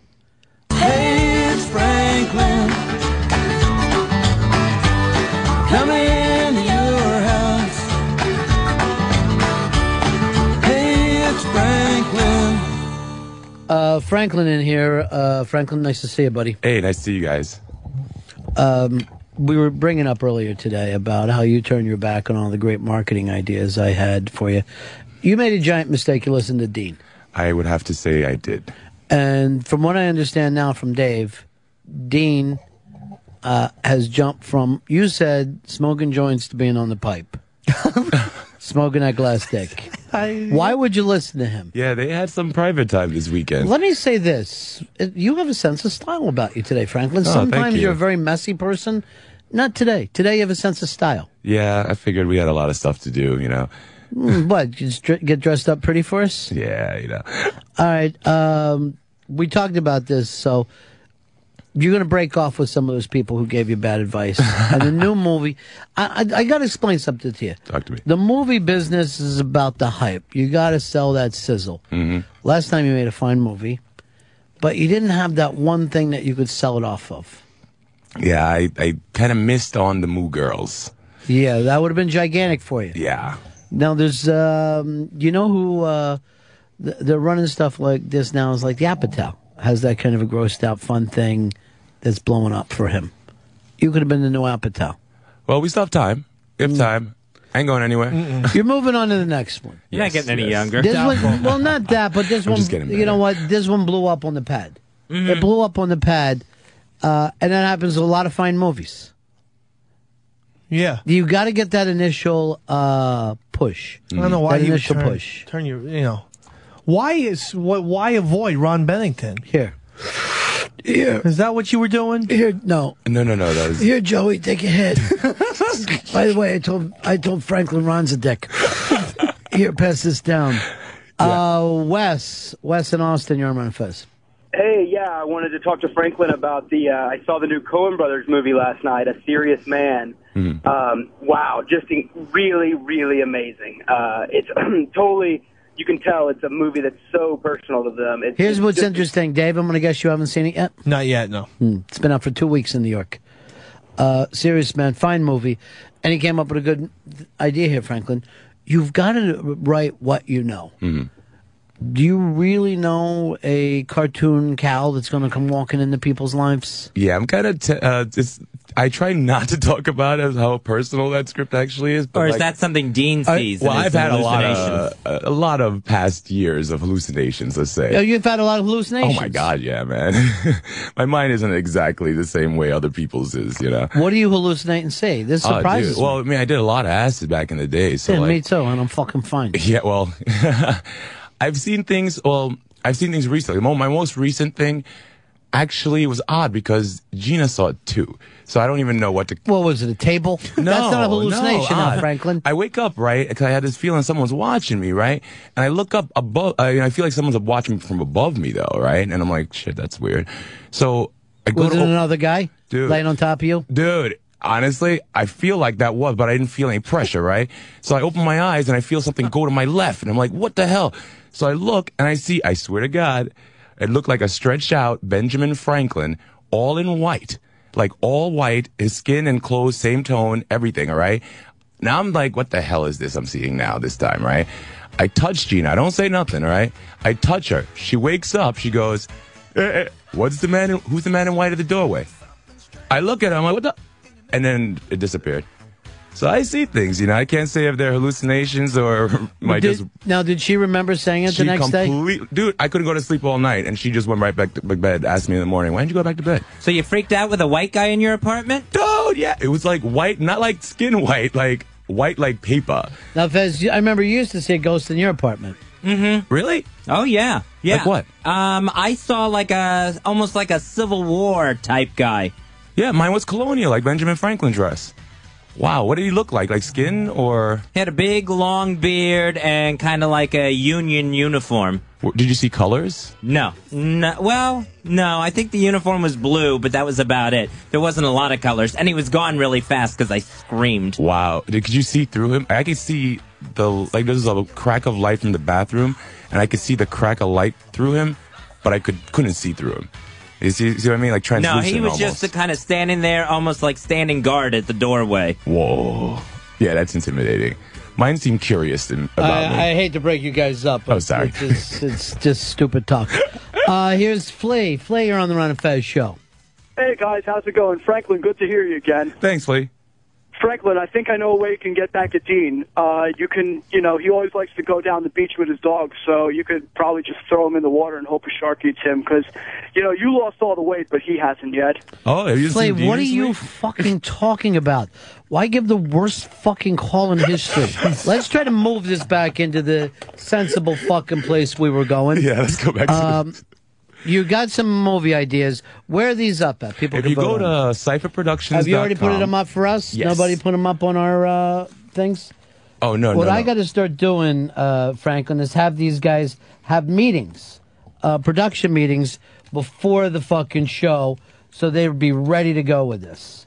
Uh, Franklin in here. Uh, Franklin, nice to see you, buddy. Hey, nice to see you guys. Um, we were bringing up earlier today about how you turned your back on all the great marketing ideas I had for you. You made a giant mistake. You listened to Dean. I would have to say I did. And from what I understand now from Dave, Dean uh, has jumped from, you said, smoking joints to being on the pipe. smoking that glass dick. Why would you listen to him? Yeah, they had some private time this weekend. Let me say this. You have a sense of style about you today, Franklin. Oh, thank Sometimes you. you're a very messy person. Not today. Today you have a sense of style. Yeah, I figured we had a lot of stuff to do, you know. Mm, what? Just dr- get dressed up pretty for us? Yeah, you know. All right. Um, we talked about this, so you're going to break off with some of those people who gave you bad advice. and the new movie, I, I, I got to explain something to you. Talk to me. The movie business is about the hype. You got to sell that sizzle. hmm Last time you made a fine movie, but you didn't have that one thing that you could sell it off of. Yeah, I, I kind of missed on the Moo Girls. Yeah, that would have been gigantic for you. Yeah. Now there's, um, you know who uh, th- they're running stuff like this now is like the Apatow has that kind of a grossed out fun thing that's blowing up for him. You could have been the new Apatow. Well, we still have time. We have time. I ain't going anywhere. You're moving on to the next one. You're not getting any younger. This one, well, not that, but this I'm one. just getting You know what? This one blew up on the pad. Mm-hmm. It blew up on the pad, uh, and that happens with a lot of fine movies. Yeah. You got to get that initial uh, push. I don't know why that you would initial turn, push. turn your, you know. Why is what? Why avoid Ron Bennington? Here. Here. Is that what you were doing? Here, no. No, no, no. That was. Here, Joey, take a hit. By the way, I told I told Franklin Ron's a dick. Here, pass this down. Uh, Wes, Wes and Austin, you're on my fest. Hey, yeah, I wanted to talk to Franklin about the. Uh, I saw the new Coen Brothers movie last night, A Serious Man. Mm-hmm. Um, wow, just in, really, really amazing. Uh, it's totally. You can tell it's a movie that's so personal to them. It's, Here's it's what's just- interesting, Dave. I'm going to guess you haven't seen it yet. Not yet. No. Hmm. It's been out for two weeks in New York. Uh, Serious Man, fine movie. And he came up with a good idea here, Franklin. You've got to write what you know. Mm-hmm. Do you really know a cartoon cow that's going to come walking into people's lives? Yeah, I'm kind of. T- uh, I try not to talk about it, how personal that script actually is. But Or is like- that something Dean I- sees? well, I've had a lot hallucinations? of a lot of past years of hallucinations. Let's say. Oh, you've had a lot of hallucinations. Oh my god, yeah, man. my mind isn't exactly the same way other people's is. You know. What do you hallucinate and say? This Oh, surprises dude. Well, I mean, I did a lot of acid back in the day, so. Yeah, like, me too, and I'm fucking fine. Yeah, well, I've seen things. Well, I've seen things recently. My most recent thing actually was odd because Gina saw it too. So I don't even know what to. What was it? A table? No, That's not a hallucination, no, now. Franklin. I wake up right because I had this feeling someone's watching me, right? And I look up above. Uh, I, I feel like someone's watching from above me, though, right? And I'm like, shit, that's weird. So I go Was to it another guy Dude. laying on top of you? Dude, honestly, I feel like that was, but I didn't feel any pressure, right? So I open my eyes and I feel something go to my left, and I'm like, what the hell? So I look and I see, I swear to God, it looked like a stretched out Benjamin Franklin, all in white. Like all white, his skin and clothes, same tone, everything, all right? Now I'm like, what the hell is this I'm seeing now this time, right? I touch Gina. I don't say nothing, all right? I touch her. She wakes up. She goes, eh, eh, what's the man, in, who's the man in white at the doorway? I look at her, I'm like, what the? And then it disappeared. So I see things, you know. I can't say if they're hallucinations or my Did- just. now, did she remember saying it She the next day? dude. I couldn't go to sleep all night, and she just went right back to back bed. Asked me in the morning, "Why didn't you go back to bed?" So you freaked out with a white guy in your apartment? Dude, yeah, it was like white, not like skin white, like white like paper. Now, Fez, I remember you used to see a ghost in your apartment. Mm-hmm. Really? Oh yeah, yeah. Like what? Um, I saw like a almost like a Civil War type guy. Yeah, mine was colonial, like Benjamin Franklin dress. Wow, what did he look like? Like skin or? He had a big long beard and kind of like a Union uniform. Did you see colors? No, no. Well, no. I think the uniform was blue, but that was about it. There wasn't a lot of colors, and he was gone really fast because I screamed. Wow, did, could you see through him? I could see the like there's a crack of light from the bathroom, and I could see the crack of light through him, but I could couldn't see through him. You see, see what I mean? Like No, he was almost. just kind of standing there, almost like standing guard at the doorway. Whoa. Yeah, that's intimidating. Mine seemed curious in, about me. I, I hate to break you guys up. Oh, sorry. It's, just- it's just stupid talk. Uh, here's Flea. Flea, you're on the Ron and Fez show. Hey guys, how's it going? Franklin, good to hear you again. Thanks, Lee. Franklin, I think I know a way you can get back at Dean. Uh, you can, you know, he always likes to go down the beach with his dog, so you could probably just throw him in the water and hope a shark eats him, because, you know, you lost all the weight, but he hasn't yet. Oh, have you Flea, seen what are you fucking talking about? Why give the worst fucking call in history? Let's try to move this back into the sensible fucking place we were going. Yeah, let's go back to um, You got some movie ideas. Where are these up at? People If you go to cypherproductions.com. Have you already put them up for us? Yes. Nobody put them up on our uh, things? Oh, no, what no, I no. got to start doing, uh, Franklin, is have these guys have meetings, uh, production meetings before the fucking show, so they would be ready to go with this.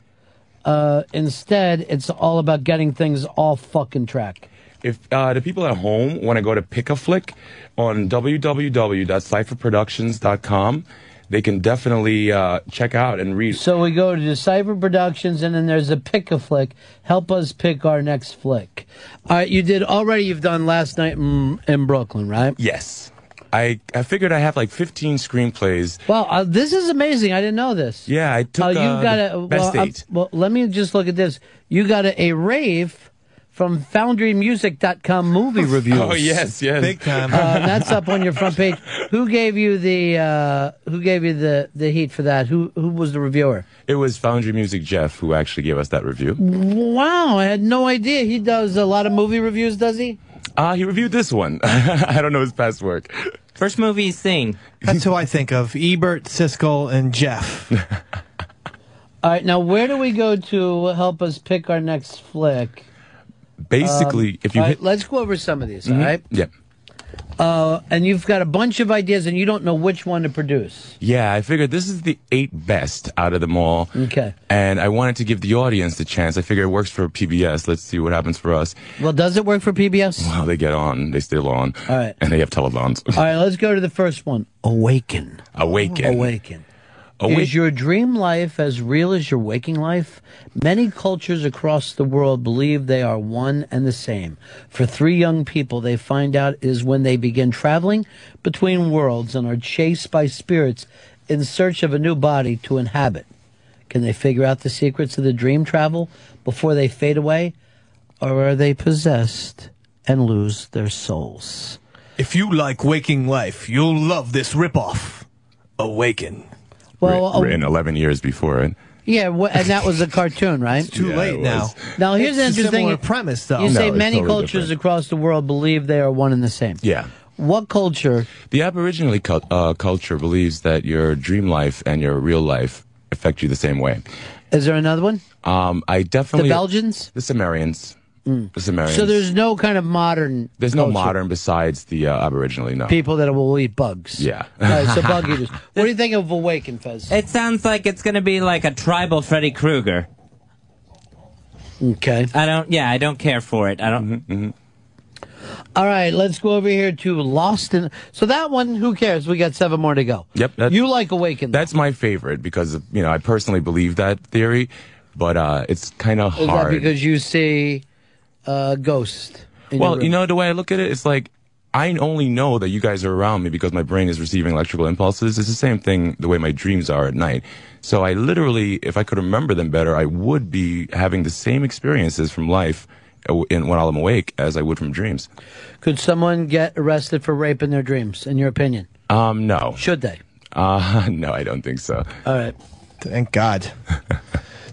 Uh, instead, it's all about getting things off fucking track. If uh, the people at home want to go to Pick a Flick on www.cypherproductions.com, they can definitely uh, check out and read. So we go to Decipher Productions, and then there's a pick a flick. Help us pick our next flick. All right, you did already. You've done last night in, in Brooklyn, right? Yes. I, I figured I have like 15 screenplays. Well, uh, this is amazing. I didn't know this. Yeah, I took Oh, you uh, got the a best well, uh, eight. well, let me just look at this. You got a, a rave from FoundryMusic.com movie reviews. Oh, yes, yes. Big time. Uh, that's up on your front page. Who gave you the uh, Who gave you the, the heat for that? Who Who was the reviewer? It was Foundry Music Jeff who actually gave us that review. Wow, I had no idea. He does a lot of movie reviews, does he? Uh, he reviewed this one. I don't know his past work. First movie he's seen. That's who I think of: Ebert, Siskel, and Jeff. All right, now where do we go to help us pick our next flick? Basically, Um, if you right, hit. let's go over some of these. Mhm. All right, Yeah. uh, and you've got a bunch of ideas, and you don't know which one to produce. Yeah, I figured this is the eight best out of them all. Okay. And I wanted to give the audience the chance. I figure it works for PBS. Let's see what happens for us. Well, does it work for PBS? Well, they get on. They still on. All right. And they have telethons. All right, let's go to the first one. Awaken. Awaken. Awaken. Is your dream life as real as your waking life? Many cultures across the world believe they are one and the same. For three young people, they find out is when they begin traveling between worlds and are chased by spirits in search of a new body to inhabit. Can they figure out the secrets of the dream travel before they fade away? Or are they possessed and lose their souls? If you like waking life, you'll love this ripoff. Awaken. Well, Writ- written 11 years before it. Yeah, wh- and that was a cartoon, right? too Yeah, late it now. was. Now here's It's an a interesting similar premise, though. You say No, it's many totally cultures different. across the world believe they are one and the same. Yeah. What culture? The Aboriginal cul- uh, culture believes that your dream life and your real life affect you the same way. Is there another one? Um, I definitely The Belgians? the Sumerians, the Sumerians. So there's no kind of modern. There's no culture. modern besides the uh, Aboriginal. No. people that will eat bugs. Yeah. All right, so bug eaters. What do you think of Awaken, Fez? It sounds like it's going to be like a tribal Freddy Krueger. Okay. I don't. Yeah, I don't care for it. I don't. Mm-hmm, All right, let's go over here to Lost in. So that one, who cares? We got seven more to go. Yep. That, You like Awaken? that's my favorite because you know I personally believe that theory, but uh, it's kind of Is that hard. because you see uh, Ghost? in well, you know the way I look at it, it's like I only know that you guys are around me because my brain is receiving electrical impulses. It's the same thing the way my dreams are at night. So I literally, if I could remember them better, I would be having the same experiences from life uh, in, when I'm awake as I would from dreams. Could someone get arrested for rape in their dreams? In your opinion, Um, no. should they? Uh, no, I don't think so. All right. Thank God.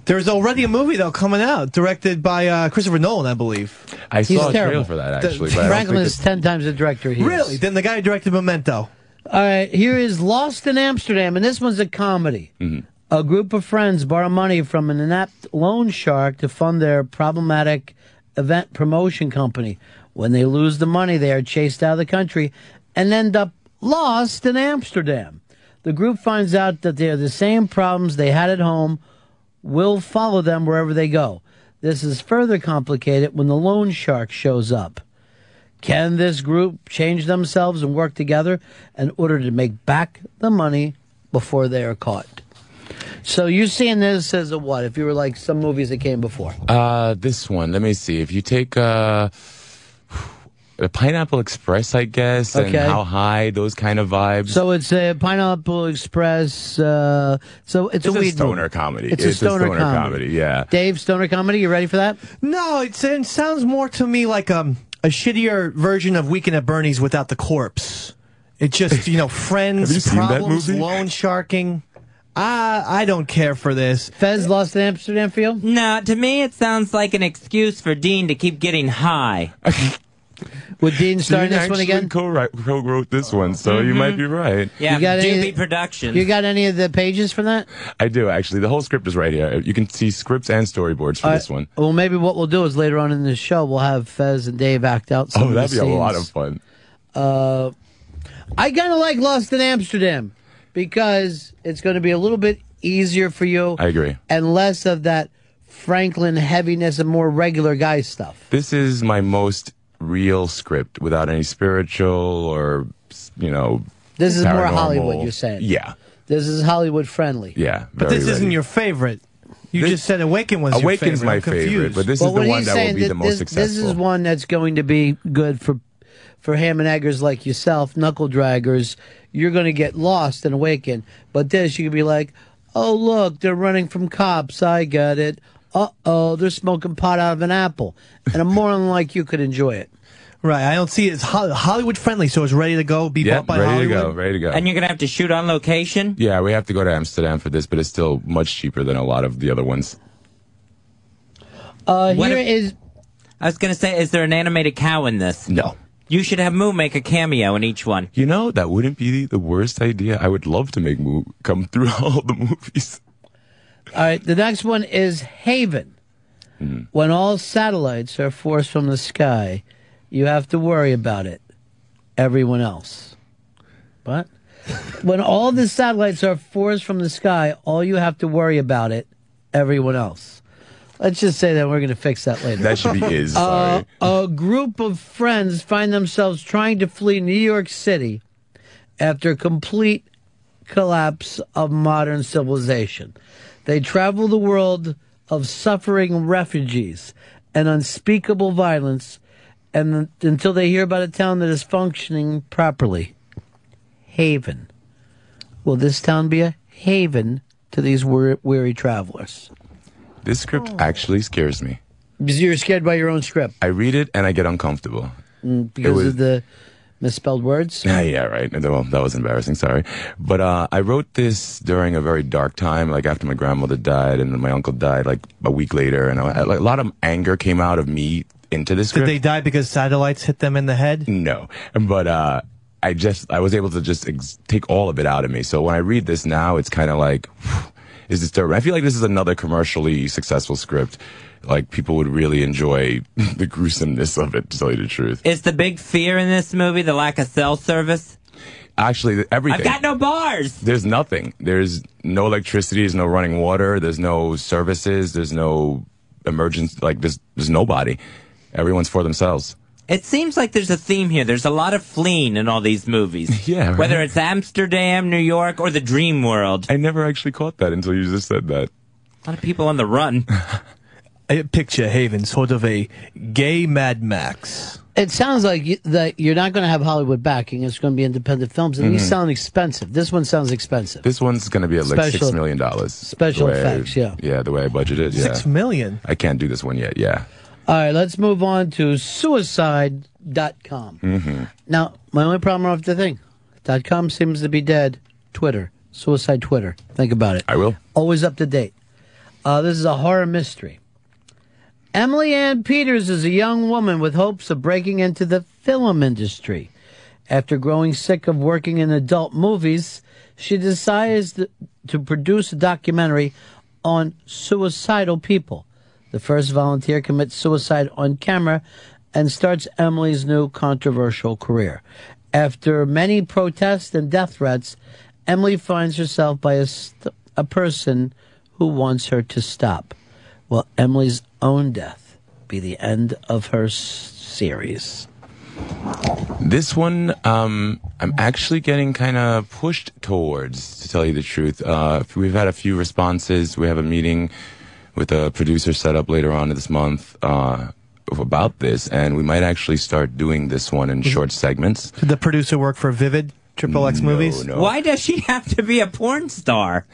There's already a movie though coming out, directed by uh, Christopher Nolan, I believe. I He's saw a terrible. trailer for that The- actually. but Franklin is ten times the director. He Really? Is. Then the guy who directed Memento. All right, here is Lost in Amsterdam, and this one's a comedy. Mm-hmm. A group of friends borrow money from an inept loan shark to fund their problematic event promotion company. When they lose the money, they are chased out of the country and end up lost in Amsterdam. The group finds out that they are the same problems they had at home will follow them wherever they go. This is further complicated when the loan shark shows up. Can this group change themselves and work together in order to make back the money before they are caught? So you're seeing this as a what? If you were like some movies that came before. Uh, this one. Let me see. If you take uh, Pineapple Express, I guess, and How High, those kind of vibes. So it's a Pineapple Express. Uh, so it's, It's a a weed stoner movie. comedy. It's, a It's a stoner, stoner comedy. comedy, yeah. Dave, stoner comedy. You ready for that? No, it's, it sounds more to me like um, a shittier version of Weekend at Bernie's without the corpse. It just, you know, friends, you problems, loan sharking. I, I don't care for this. Fez lost in Amsterdam for you? No, to me it sounds like an excuse for Dean to keep getting high. Would Dean star in Dean this one again? Co-wrote, co-wrote this one, so you might be right. Yeah, You got any- Doobie Productions. You got any of the pages from that? I do actually. The whole script is right here. You can see scripts and storyboards for All this one. Well, maybe what we'll do is later on in the show we'll have Fez and Dave act out some Oh, of that'd the be a lot scenes. of fun. Uh, I kind of like Lost in Amsterdam because it's going to be a little bit easier for you I agree. and less of that Franklin heaviness and more regular guy stuff. This is my most real script without any spiritual or you know. This is more. Hollywood, you're saying. Yeah, This is Hollywood friendly. yeah. But very this isn't your favorite. You This- just said Awaken was your Awaken's favorite. my I'm favorite, but this Well, is the one that will be that the most this, successful. This is one that's going to be good for for ham and eggers like yourself, knuckle draggers. You're going to get lost and awaken. But this, you could be like, oh look, they're running from cops. I got it. Uh oh, they're smoking pot out of an apple. And a moron like you could enjoy it. Right, I don't see it. It's Hol- Hollywood friendly, so it's ready to go. Be yeah, bought by ready Hollywood. to go, ready to go. And you're gonna have to shoot on location. yeah, we have to go to Amsterdam for this, but it's still much cheaper than a lot of the other ones. Uh, What here if- is I was gonna say, is there an animated cow in this? No. You should have Moo make a cameo in each one. You know, that wouldn't be the worst idea. I would love to make Moo come through all the movies. All right. The next one is Haven. Hmm. When all satellites are forced from the sky, you have to worry about it. Everyone else. What? when all the satellites are forced from the sky, all you have to worry about it. Everyone else. Let's just say that we're going to fix that later. That should be is. Uh, a group of friends find themselves trying to flee New York City after complete collapse of modern civilization. They travel the world of suffering refugees and unspeakable violence and until they hear about a town that is functioning properly. Haven. Will this town be a haven to these weary, weary travelers? This script actually scares me. Because you're scared by your own script. I read it and I get uncomfortable. Mm, because was- of the misspelled words? Yeah, yeah, right. Well, that was embarrassing. Sorry, but uh, I wrote this during a very dark time, like after my grandmother died and my uncle died, like a week later, and I, like, a lot of anger came out of me into this Did they die because satellites hit them in the head? No, but uh, I just I was able to just ex- take all of it out of me. So when I read this now, it's kind of like, is disturbing. I feel like this is another commercially successful script. Like people would really enjoy the gruesomeness of it. To tell you the truth, Is the big fear in this movie the lack of cell service? actually, everything. I've got no bars. There's nothing. There's no electricity. There's no running water. There's no services. There's no emergency. Like there's there's nobody. Everyone's for themselves. It seems like there's a theme here. There's a lot of fleeing in all these movies. Yeah, right. Whether it's Amsterdam, New York, or the dream world. I never actually caught that until you just said that. A lot of people on the run. I picture Haven sort of a gay Mad Max. It sounds like you, that you're not going to have Hollywood backing. It's going to be independent films, and these Mhm. sound expensive. This one sounds expensive. This one's gonna be at like Special- six million dollars. special The way I- effects, yeah. Yeah, the way I budgeted. Yeah. Six million? I can't do this one yet. Yeah. All right, let's move on to suicide.com. Mm-hmm. Now, my only problem with the thing, dot .com seems to be dead. Twitter, suicide Twitter. Think about it. I will. Always up to date. Uh, this is a horror mystery. Emily Ann Peters is a young woman with hopes of breaking into the film industry. After growing sick of working in adult movies, she decides to produce a documentary on suicidal people. The first volunteer commits suicide on camera and starts Emily's new controversial career. After many protests and death threats, Emily finds herself by a, st- a person who wants her to stop. Will Emily's own death be the end of her s- series? This one, um, I'm actually getting kind of pushed towards, to tell you the truth. Uh, we've had a few responses. We have a meeting with a producer set up later on this month uh, about this, and we might actually start doing this one in short segments. Did the producer work for Vivid Triple X No, movies? no. Why does she have to be a porn star?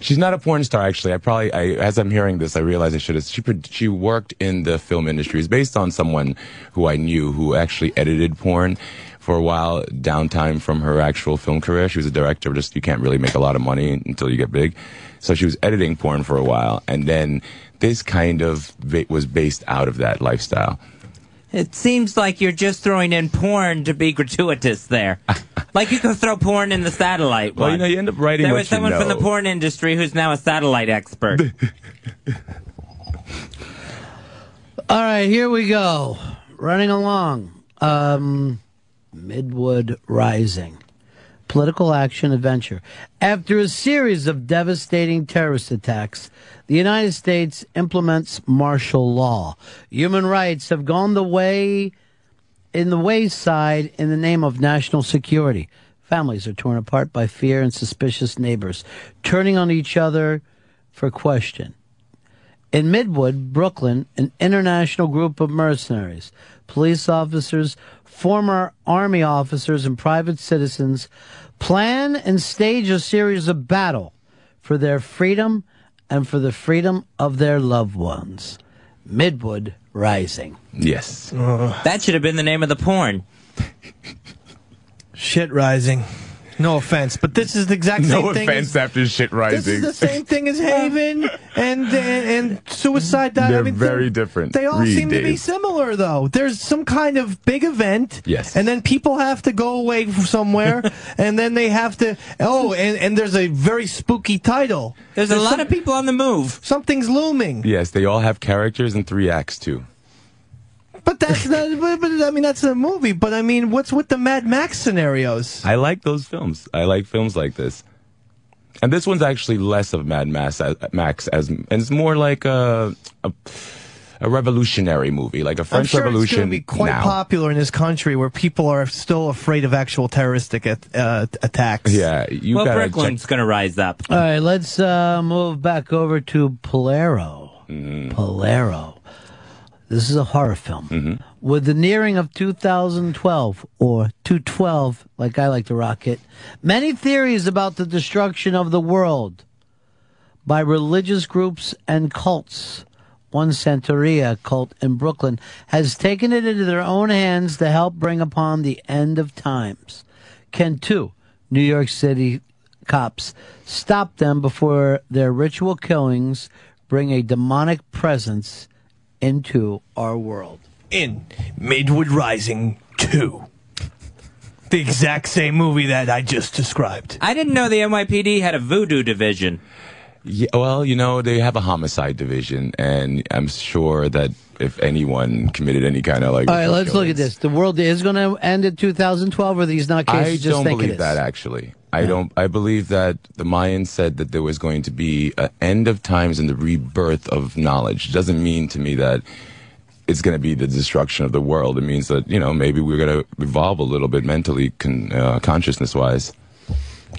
She's not a porn star, actually. I probably, I, as I'm hearing this, I realize I should have. She, she worked in the film industry. It's based on someone who I knew who actually edited porn for a while, downtime from her actual film career. She was a director. Just you can't really make a lot of money until you get big. So she was editing porn for a while, and then this kind of ba- was based out of that lifestyle. It seems like you're just throwing in porn to be gratuitous there. like you could throw porn in the satellite Well, one. you know, you end up writing There what was someone you from the porn industry who's now a satellite expert. All right, here we go. Running along. Um, Midwood Rising. Political action adventure. After a series of devastating terrorist attacks, the United States implements martial law. Human rights have gone the way in the wayside in the name of national security. Families are torn apart by fear and suspicious neighbors, turning on each other for question. In Midwood, Brooklyn, an international group of mercenaries, police officers, former army officers, and private citizens plan and stage a series of battle for their freedom and for the freedom of their loved ones. Midwood Rising. Yes. that should have been the name of the porn. Shit rising. No offense, but this is the exact No same thing. No offense after shit rising. This is the same thing as Haven and and, and Suicide. Dive. They're I mean, very different. They all Read, seem to be similar, though. There's some kind of big event, Yes. and then people have to go away from somewhere, and then they have to. Oh, and, and there's a very spooky title. There's a lot of people on the move. Something's looming. Yes, they all have characters and three acts too. But that's not. But, but, I mean, that's a movie. But I mean, what's with the Mad Max scenarios? I like those films. I like films like this. And this one's actually less of Mad Max as, Max as and it's more like a, a a revolutionary movie, like a I'm French sure it's Revolution. going to be quite now. popular in this country where people are still afraid of actual terroristic at, uh, attacks. Yeah, you well, gotta Brooklyn's going to rise up. All right, let's uh, move back over to Polero. Mm-hmm. Polero. This is a horror film. Mm-hmm. With the nearing of 2012, or 212, like I like to rock it, many theories about the destruction of the world by religious groups and cults. One Santeria cult in Brooklyn has taken it into their own hands to help bring upon the end of times. Can two New York City cops stop them before their ritual killings bring a demonic presence into our world? In Midwood Rising 2. The exact same movie that I just described. I didn't know the NYPD had a voodoo division. Yeah, well, you know, they have a homicide division, and I'm sure that if anyone committed any kind of like. All right, let's look at this. The world is going to end in 2012, or these nutcases I just don't think believe that actually. I don't. I believe that the Mayans said that there was going to be an end of times and the rebirth of knowledge. It doesn't mean to me that it's going to be the destruction of the world. It means that you know maybe we're going to evolve a little bit mentally, con- uh, consciousness wise.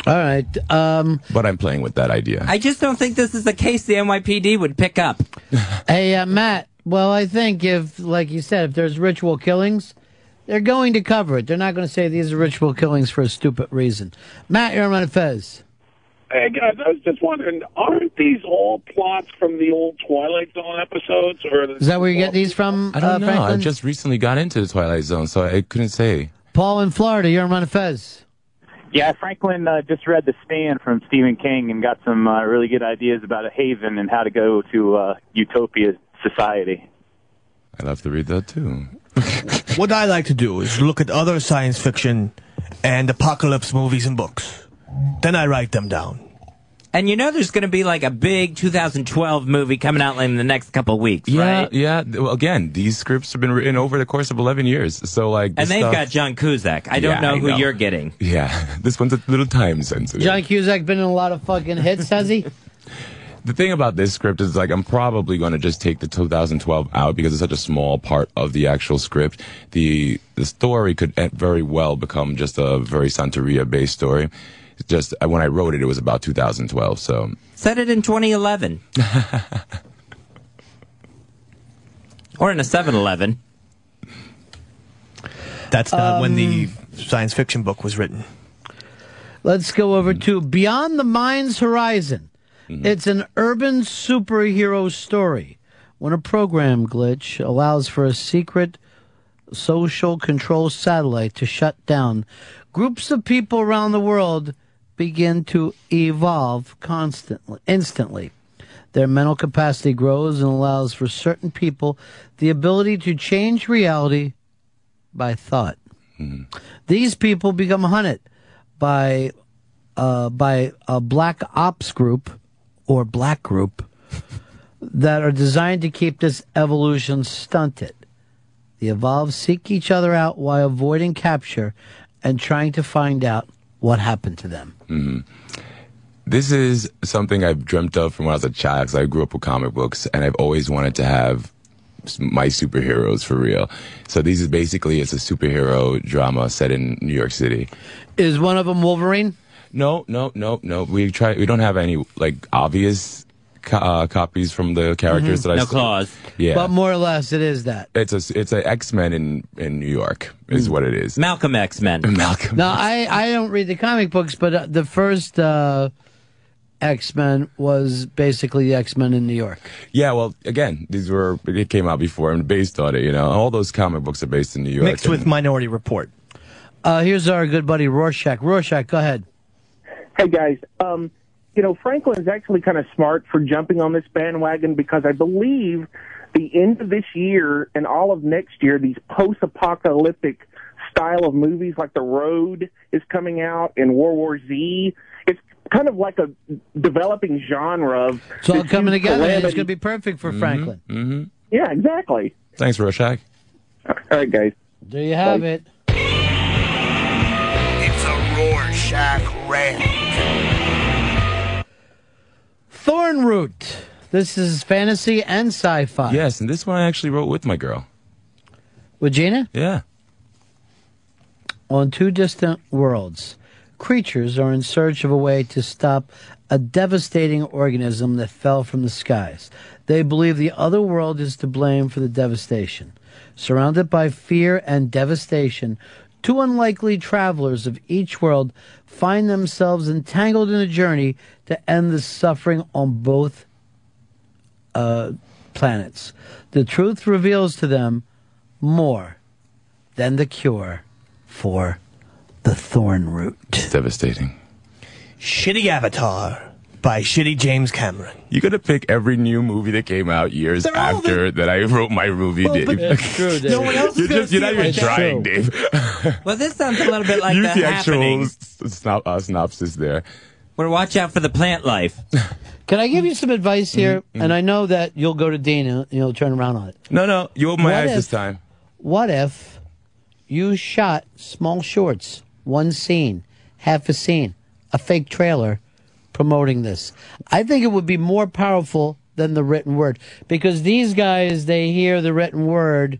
All right. Um, But I'm playing with that idea. I just don't think this is a case the NYPD would pick up. hey, uh, Matt. Well, I think if, like you said, if there's ritual killings, they're going to cover it. They're not going to say these are ritual killings for a stupid reason. Matt, you're on Fez. Hey guys, I was just wondering, aren't these all plots from the old Twilight Zone episodes, or Is that where you get these from, I don't uh, know. Franklin? I just recently got into the Twilight Zone, so I couldn't say. Paul in Florida, you're on Fez. Yeah, Franklin uh, just read The Stand from Stephen King and got some uh, really good ideas about a haven and how to go to uh, utopia society. I'd love to read that too. what I like to do is look at other science fiction and apocalypse movies and books. Then I write them down. And you know there's going to be like a big 2012 movie coming out in the next couple weeks, Yeah, right? yeah. Well, again, these scripts have been written over the course of 11 years. So, like, And they've stuff- got John Cusack. I don't Yeah, know I who know. you're getting. Yeah, this one's a little time sensitive. John Cusack been in a lot of fucking hits, has he? The thing about this script is like I'm probably going to just take the 2012 out because it's such a small part of the actual script. The the story could e- very well become just a very Santeria based story. It's just uh, when I wrote it, it was about 2012. So Set it in 2011. or in a 7-Eleven. That's not when the Um, science fiction book was written. Let's go over to Beyond the Mind's Horizon. It's an urban superhero story. When a program glitch allows for a secret social control satellite to shut down, groups of people around the world begin to evolve constantly, instantly. Their mental capacity grows and allows for certain people the ability to change reality by thought. These people become hunted by uh, by a black ops group or black group that are designed to keep this evolution stunted. The evolved seek each other out while avoiding capture and trying to find out what happened to them. mhm. this is something I've dreamt of from when I was a child because I grew up with comic books, and I've always wanted to have my superheroes for real. So this is basically it's a superhero drama set in New York City. Is one of them Wolverine? No, no, no, no. We try. We don't have any like obvious co- uh, copies from the characters Mhm. that I No saw. claws. Yeah, But more or less, it is that. it's a it's a X Men in in New York is what it is. Malcolm X Men. Malcolm. No, I, I don't read the comic books, but uh, the first uh, X Men was basically X Men in New York. Yeah, well, again, these were it came out before and based on it. You know, all those comic books are based in New York. Mixed with Minority Report. Uh, here's our good buddy Rorschach. Rorschach, go ahead. Hey guys, um, you know Franklin's actually kind of smart for jumping on this bandwagon because I believe the end of this year and all of next year, these post-apocalyptic style of movies like The Road is coming out and World War Z. It's kind of like a developing genre of. It's all coming huge together. and It's going to be perfect for Franklin. Mm-hmm. Yeah, exactly. Thanks, Rorschach. All right, guys. There you have it. Rorschach rant. Thornroot. This is fantasy and sci-fi. Yes, and this one I actually wrote with my girl. With Gina? Yeah. On two distant worlds, creatures are in search of a way to stop a devastating organism that fell from the skies. They believe the other world is to blame for the devastation. Surrounded by fear and devastation, two unlikely travelers of each world find themselves entangled in a journey to end the suffering on both uh, planets. The truth reveals to them more than the cure for the thorn root. It's devastating. Shitty Avatar by Shitty James Cameron. You gotta pick every new movie that came out years They're all after that I wrote my movie, Dave. It's true, Dave. No one else you're, is gonna just, you're not even trying, True. Dave. Well, this sounds a little bit like Use the, the actual happenings. s- synop- uh, synopsis there. Where watch out for the plant life. Can I give you some advice here? Mm-hmm. And I know that you'll go to Dana and you'll turn around on it. No, no, you open my What eyes if- this time. What if you shot small shorts, one scene, half a scene, a fake trailer promoting this? I think it would be more powerful than the written word because these guys, they hear the written word,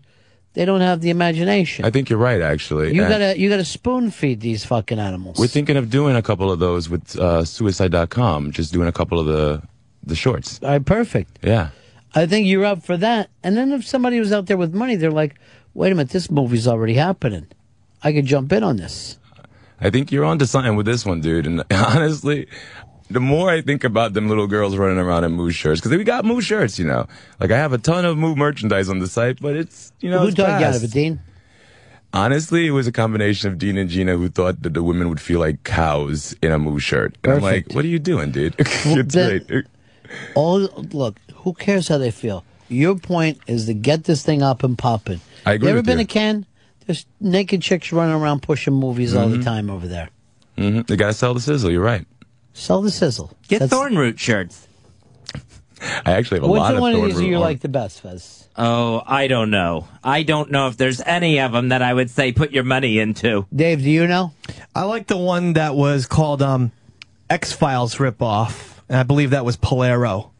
they don't have the imagination. I think you're right, actually. You And gotta, you gotta spoon feed these fucking animals. We're thinking of doing a couple of those with uh, Suicide.com, just doing a couple of the the shorts. All right, perfect. Yeah. I think you're up for that. And then if somebody was out there with money, they're like, wait a minute, this movie's already happening. I could jump in on this. I think you're onto something with this one, dude. And honestly, the more I think about them little girls running around in Moo shirts, because we got Moo shirts, you know. Like I have a ton of Moo merchandise on the site, but it's you know Who it's talked you out of it, Dean? Honestly, it was a combination of Dean and Gina who thought that the women would feel like cows in a Moo shirt, and I'm like, what are you doing, dude? it's then- great. All look, who cares how they feel? Your point is to get this thing up and popping. I agree You ever been you. to Cannes? There's naked chicks running around pushing movies all the Mhm. time over there. hmm They gotta sell the sizzle. You're right. Sell the sizzle. Get That's- thorn root shirts. I actually have a Which lot of one of thorn these do root you on. like the best, Fez? Oh, I don't know. I don't know if there's any of them that I would say put your money into. Dave, do you know? I like the one that was called um, X Files ripoff, and I believe that was Polaro.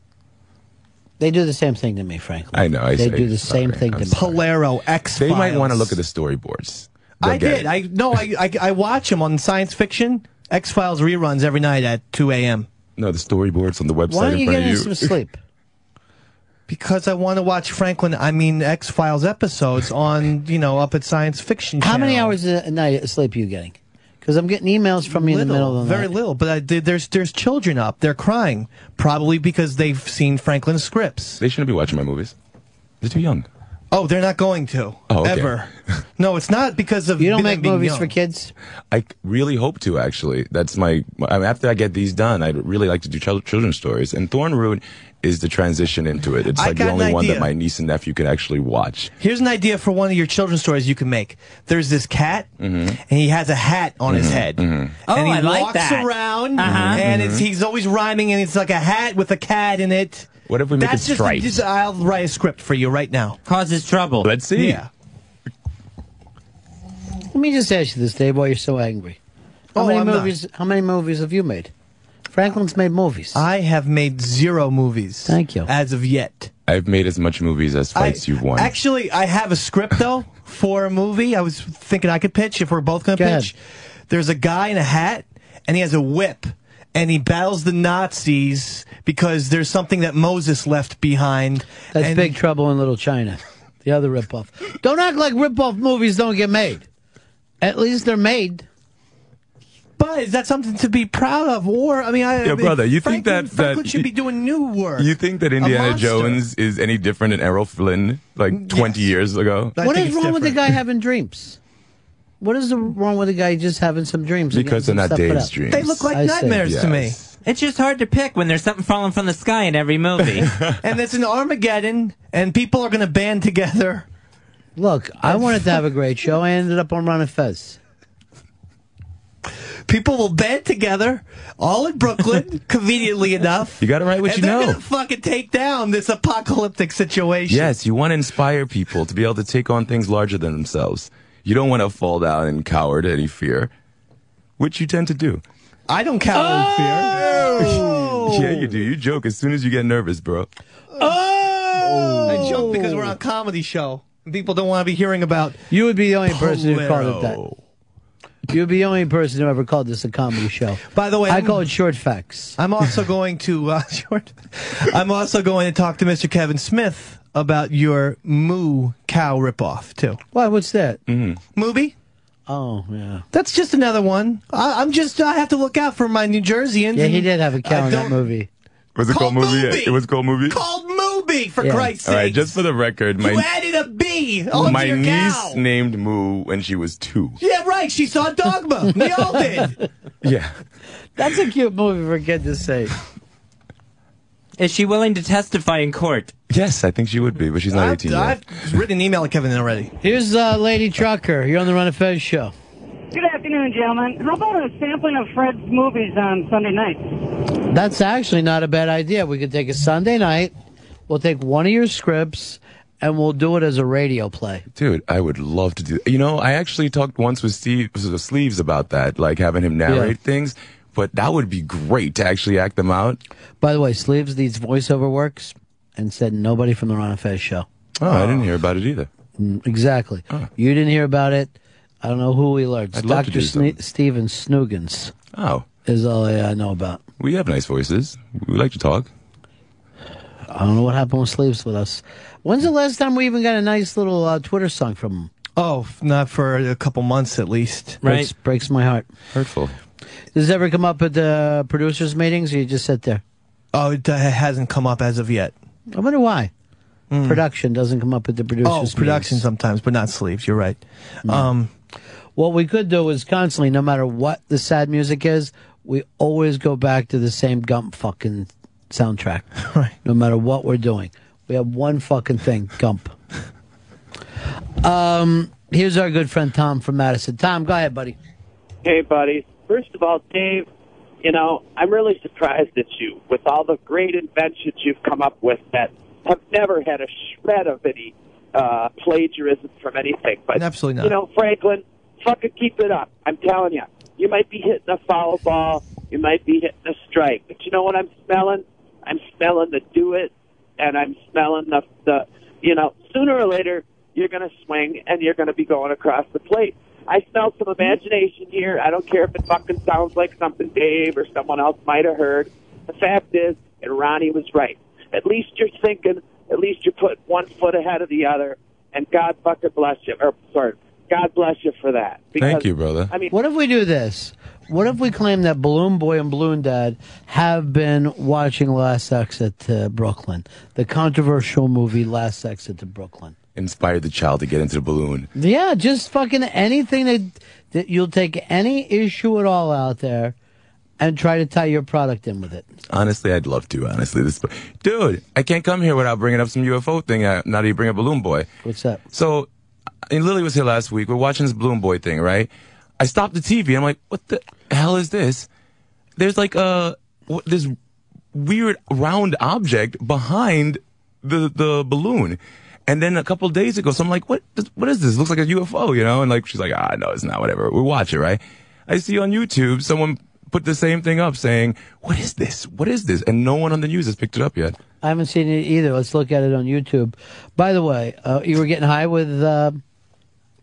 They do the same thing to me, frankly. I know. I They say do the sorry. same thing to I'm me. sorry. Polaro X Files. They might want to look at the storyboards. They'll I did. it. I no. I, I I watch them on science fiction. X Files reruns every night at 2 a.m. No, the storyboards on the website Why don't in you front get of in you. some sleep? Because I want to watch Franklin. I mean X Files episodes on you know up at Science Fiction. How many hours a a night of sleep are you getting? Because I'm getting emails from you in the middle of the very night. little. But I there's there's children up. They're crying, probably because they've seen Franklin's scripts. They shouldn't be watching my movies. They're too young. Oh, they're not going to Oh, okay. ever. no, it's not because of You don't make movies young. for kids? I really hope to actually. That's my. I mean, after I get these done, I'd really like to do chil- children's stories. And Thorn Root is the transition into it. It's like the only one that my niece and nephew could actually watch. Here's an idea for one of your children's stories you can make. There's this cat, Mm-hmm. and he has a hat on his head. Oh, and he I like walks that. around, Uh-huh. and Mm-hmm. it's, he's always rhyming, and it's like a hat with a cat in it. What if we make That's it just, striped? just- I'll write a script for you right now. Causes trouble. Let's see. Yeah. Let me just ask you this, Dave, why you're so angry. How Oh, many I'm not. movies? How many movies have you made? Franklin's made movies. I have made zero movies. Thank you. As of yet. I've made as much movies as fights I- you've won. Actually, I have a script though for a movie. I was thinking I could pitch if we're both going to Go ahead. pitch. There's a guy in a hat and he has a whip and he battles the Nazis because there's something that Moses left behind. That's and Big Trouble in Little China. The other ripoff. Don't act like ripoff movies don't get made. At least they're made. But is that something to be proud of? Or I mean, I, Yeah, brother, you think that- Franklin that- should be doing new work? you think that Indiana. Jones is any different than Errol Flynn like 20 years ago? I what think is it's wrong with the guy having dreams? What is the wrong with a guy just having some dreams? Because they're not stuff Dave's dreams. They look like I see. nightmares to me. It's just hard to pick when there's something falling from the sky in every movie. And it's an Armageddon, and people are going to band together. Look, I wanted to have a great show. I ended up on Ron and Fez. People will band together, all in Brooklyn, conveniently enough. You got to write what and you they're know. gonna fucking take down this apocalyptic situation. Yes, you want to inspire people to be able to take on things larger than themselves. You don't want to fall down and cower to any fear, which you tend to do. I don't cower in fear. Oh. Yeah, you do. You joke as soon as you get nervous, bro. Oh! I joke because we're on a comedy show. and People don't want to be hearing about. You would be the only person who called it that. You'd be the only person who ever called this a comedy show. By the way, I I'm- call it short facts. I'm also going to uh, short. I'm also going to talk to Mr. Kevin Smith about your moo cow ripoff too. Why? What's that? Mm-hmm. Movie? Oh yeah. That's just another one. I, I'm just. I have to look out for my New Jerseyans. Yeah, he did have a cow in that don't- movie. Was it called, Called Mooby? Mooby. It was called Mooby. Called Mooby for Yeah. Christ's sake. right, just for the record, my you added a B onto my your niece cow. named Moo when she was two. Yeah, right. She saw Dogma. we all did. Yeah. That's a cute movie for a kid to say. Is she willing to testify in court? Yes, I think she would be, but she's not 18 yet. I've written an email to Kevin already. Here's uh, Lady Trucker. You're on the Ron of Fez show. Good afternoon, gentlemen. How about a sampling of Fred's movies on Sunday night? That's actually not a bad idea. We could take a Sunday night. We'll take one of your scripts and we'll do it as a radio play. Dude, I would love to do. You know, I actually talked once with Steve with Sleeves about that, like having him narrate things. But that would be great to actually act them out. By the way, Sleeves needs voiceover works and said nobody from the Ron and Fez show. Oh, I didn't hear about it either. Mm, Exactly. You didn't hear about it. I don't know who we learned. I'd love to Dr. do Sne- Steven Snoogans Oh, is all I uh, know about. we have nice voices. We like to talk. I don't know what happened with Sleeves with us. When's the last time we even got a nice little uh, Twitter song from him? Oh, not for a couple months at least. Breaks, breaks my heart. Hurtful. Does it ever come up at the producers' meetings or you just sit there? Oh, it uh, hasn't come up as of yet. I wonder why. Production doesn't come up at the producers'. Oh, production meetings. sometimes, but not sleeves. You're right. Um, What we could do is constantly, no matter what the sad music is, we always go back to the same Gump fucking soundtrack. Right. No matter what we're doing. We have one fucking thing, Gump. Um, here's our good friend Tom from Madison. Tom, go ahead, buddy. Hey, buddy. First of all, Dave, you know, I'm really surprised at you with all the great inventions you've come up with that have never had a shred of any uh, plagiarism from anything. But Absolutely not. You know, Franklin, fucking keep it up. I'm telling you, you might be hitting a foul ball, you might be hitting a strike, but you know what I'm smelling? I'm smelling the do it, and I'm smelling the the. You know, sooner or later you're going to swing and you're going to be going across the plate. I smell some imagination here. I don't care if it fucking sounds like something Dave or someone else might have heard. The fact is, and Ronnie was right. At least you're thinking. At least you're putting one foot ahead of the other. And God fucking bless you. Or sorry, God bless you for that. Thank you, brother. I mean, What if we do this? What if we claim that Balloon Boy and Balloon Dad have been watching Last Exit to Brooklyn, the controversial movie Last Exit to Brooklyn? Inspired the child to get into the balloon. Yeah, just fucking anything that that you'll take any issue at all out there and try to tie your product in with it. Honestly, I'd love to. Honestly, this, dude, I can't come here without bringing up some UFO thing. Uh, now that you bring up Balloon Boy. What's that? So, and Lily was here last week. We're watching this Balloon Boy thing, right? I stopped the TV. I'm like, what the hell is this? There's like a what, this weird round object behind the the balloon. And then a couple days ago, so I'm like, what? What is this? Looks like a UFO, you know? And like, she's like, ah, no, it's not. Whatever. We watch it, right? I see on YouTube someone put the same thing up, saying, "What is this? What is this?" And no one on the news has picked it up yet. I haven't seen it either. Let's look at it on YouTube. By the way, uh, you were getting high with uh,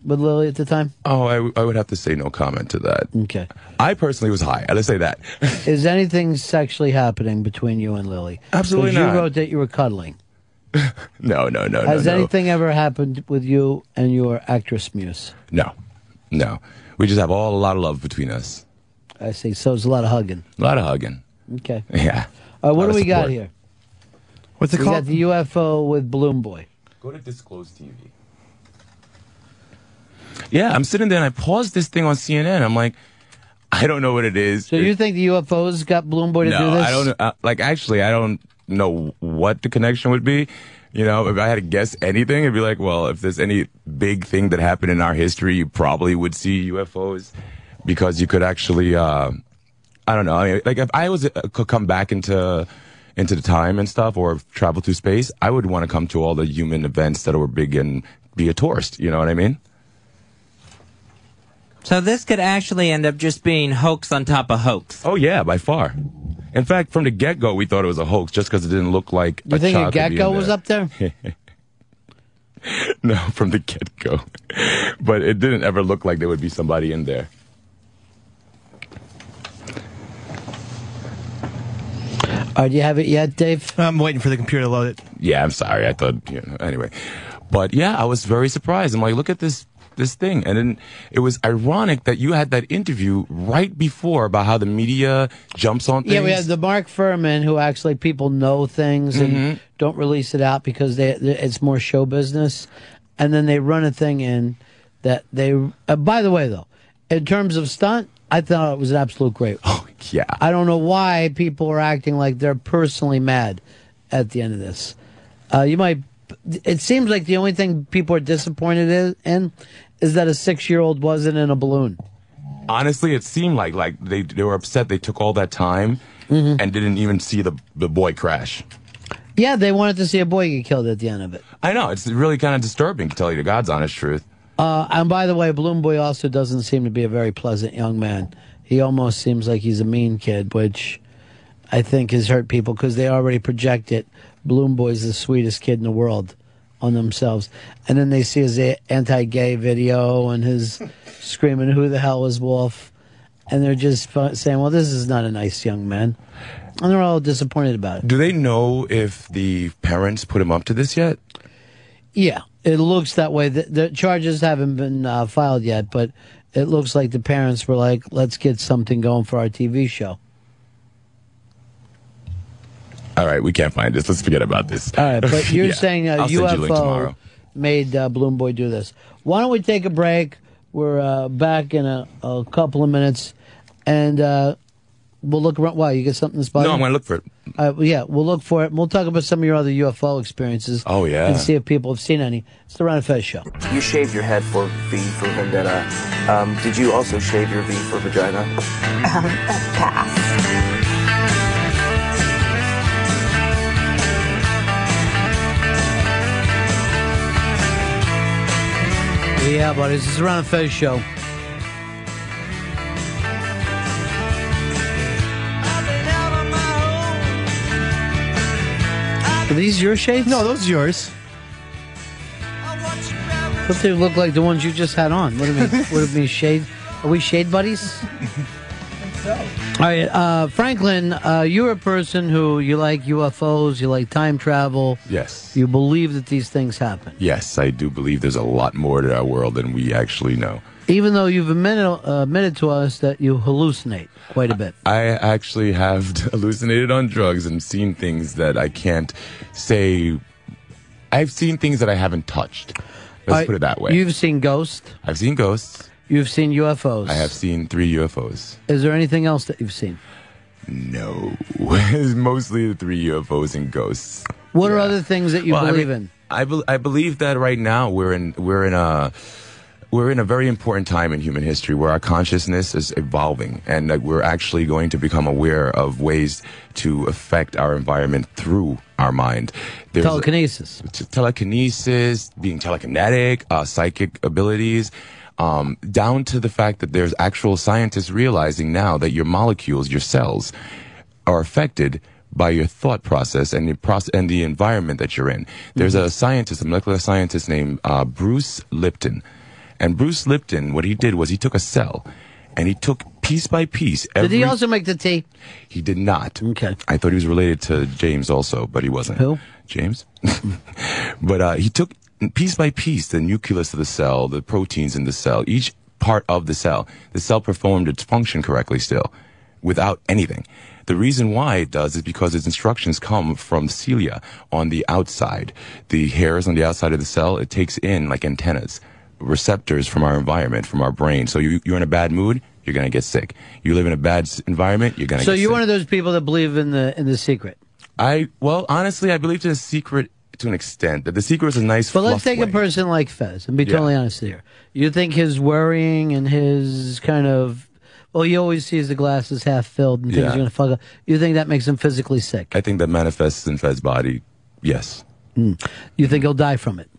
with Lily at the time. Oh, I, w- I would have to say no comment to that. Okay. I personally was high. Let's say that. Is anything sexually happening between you and Lily? Absolutely not. You wrote that you were cuddling. No, no, no, Has no, no. anything ever happened with you and your actress muse? No, no. We just have all a lot of love between us. I see. So it's a lot of hugging. A lot of hugging. Okay. Yeah. All right, what do of we got here? What's it we called? got the UFO with Balloon Boy. Go to Disclose TV. Yeah, I'm sitting there and I paused this thing on CNN. I'm like, I don't know what it is. So you think the UFOs got Balloon Boy to no, do this? I don't. Uh, like, actually, I don't know what the connection would be. You know, if I had to guess anything, it'd be like, well, if there's any big thing that happened in our history, you probably would see UFOs because you could actually, uh, I don't know. I mean, like if I was uh, could come back into into the time and stuff, or travel through space, I would want to come to all the human events that were big and be a tourist. You know what I mean? So this could actually end up just being hoax on top of hoax. Oh yeah, by far. In fact, from the get go, we thought it was a hoax just because it didn't look like. You a think a child could be in gecko was up there? no, from the get go. But it didn't ever look like there would be somebody in there. All right, do you have it yet, Dave? I'm waiting for the computer to load it. Yeah, I'm sorry. I thought, you know, anyway. But yeah, I was very surprised. I'm like, look at this this thing. And then it was ironic that you had that interview right before about how the media jumps on things. Yeah, we had the Mark Fuhrman, who actually people know things and Mhm. don't release it out because they- it's more show business, and then they run a thing in that they. Uh, by the way, though, in terms of stunt, I thought it was an absolute great. Oh yeah. I don't know why people are acting like they're personally mad at the end of this. Uh, you might. It seems like the only thing people are disappointed in, is that a six-year-old wasn't in a balloon. Honestly, it seemed like like they they were upset they took all that time Mm-hmm. and didn't even see the the boy crash. Yeah, they wanted to see a boy get killed at the end of it. I know it's really kind of disturbing to tell you the God's honest truth. Uh, and by the way, Balloon Boy also doesn't seem to be a very pleasant young man. He almost seems like he's a mean kid, which I think has hurt people because they already project it. Balloon Boy's the sweetest kid in the world on themselves. And then they see his anti-gay video and his screaming, who the hell is Wolf? And they're just saying, well, this is not a nice young man. And they're all disappointed about it. Do they know if the parents put him up to this yet? Yeah, it looks that way. The, the charges haven't been uh, filed yet, but it looks like the parents were like, "Let's get something going for our TV show." All right, we can't find this. Let's forget about this. All right, but you're Yeah. saying a I'll send you UFO made uh, Balloon Boy do this. Why don't we take a break? We're uh, back in a, a couple of minutes, and uh, we'll look around. Why you get something to spot? No, I'm going to look for it. Uh, well, yeah, we'll look for it. and We'll talk about some of your other UFO experiences. Oh, yeah. and see if people have seen any. It's the Ron and Fez show. You shaved your head for V for Vendetta. Um, did you also shave your V for vagina? Um, pass. Yeah, buddy, this is the Ron and Fez show. Are these your shades? No, those are yours. Don't they look like the ones you just had on? What do you mean? what do you mean shade? Are we shade buddies? All right, uh, Franklin, uh, you're a person who you like UFOs, you like time travel. Yes. You believe that these things happen, Yes, I do believe there's a lot more to our world than we actually know. even though you've admitted, uh, admitted to us that you hallucinate quite a bit. I actually have hallucinated on drugs and seen things that I can't say. I've seen things that I haven't touched. Let's put it that way. You've seen ghosts. I've seen ghosts. You've seen UFOs. I have seen three UFOs. Is there anything else that you've seen? No, it's mostly the three UFOs and ghosts. What are other things that you Well, I believe mean, in? I, bel I believe that right now we're in we're in a we're in a very important time in human history where our consciousness is evolving and that we're actually going to become aware of ways to affect our environment through our mind. There's Telekinesis. telekinesis, being telekinetic, uh, psychic abilities, um, down to the fact that there's actual scientists realizing now that your molecules, your cells, are affected by your thought process and the process and the environment that you're in. There's a scientist, a molecular scientist named uh, Bruce Lipton, and Bruce Lipton, what he did was he took a cell, and he took piece by piece. Every, Did he also make the tea? He did not. Okay. I thought he was related to James also, but he wasn't. Who? James. but uh, he took piece by piece the nucleus of the cell, the proteins in the cell, each part of the cell. The cell performed its function correctly still, without anything. The reason why it does is because its instructions come from cilia on the outside. The hairs on the outside of the cell, it takes in like antennas, receptors from our environment, from our brain. So you, you're in a bad mood, you're going to get sick. You live in a bad environment, you're going to So get you're sick. one of those people that believe in the in the secret. I well, honestly, I believe a secret to an extent. That the secret is a nice. But let's take way. a person like Fez and be Yeah. totally honest here. You think his worrying and his kind of well, he always sees the glasses half filled and things Yeah. he's going to fuck up. You think that makes him physically sick? I think that manifests in Fez's body. Yes. Mm. You think he'll die from it?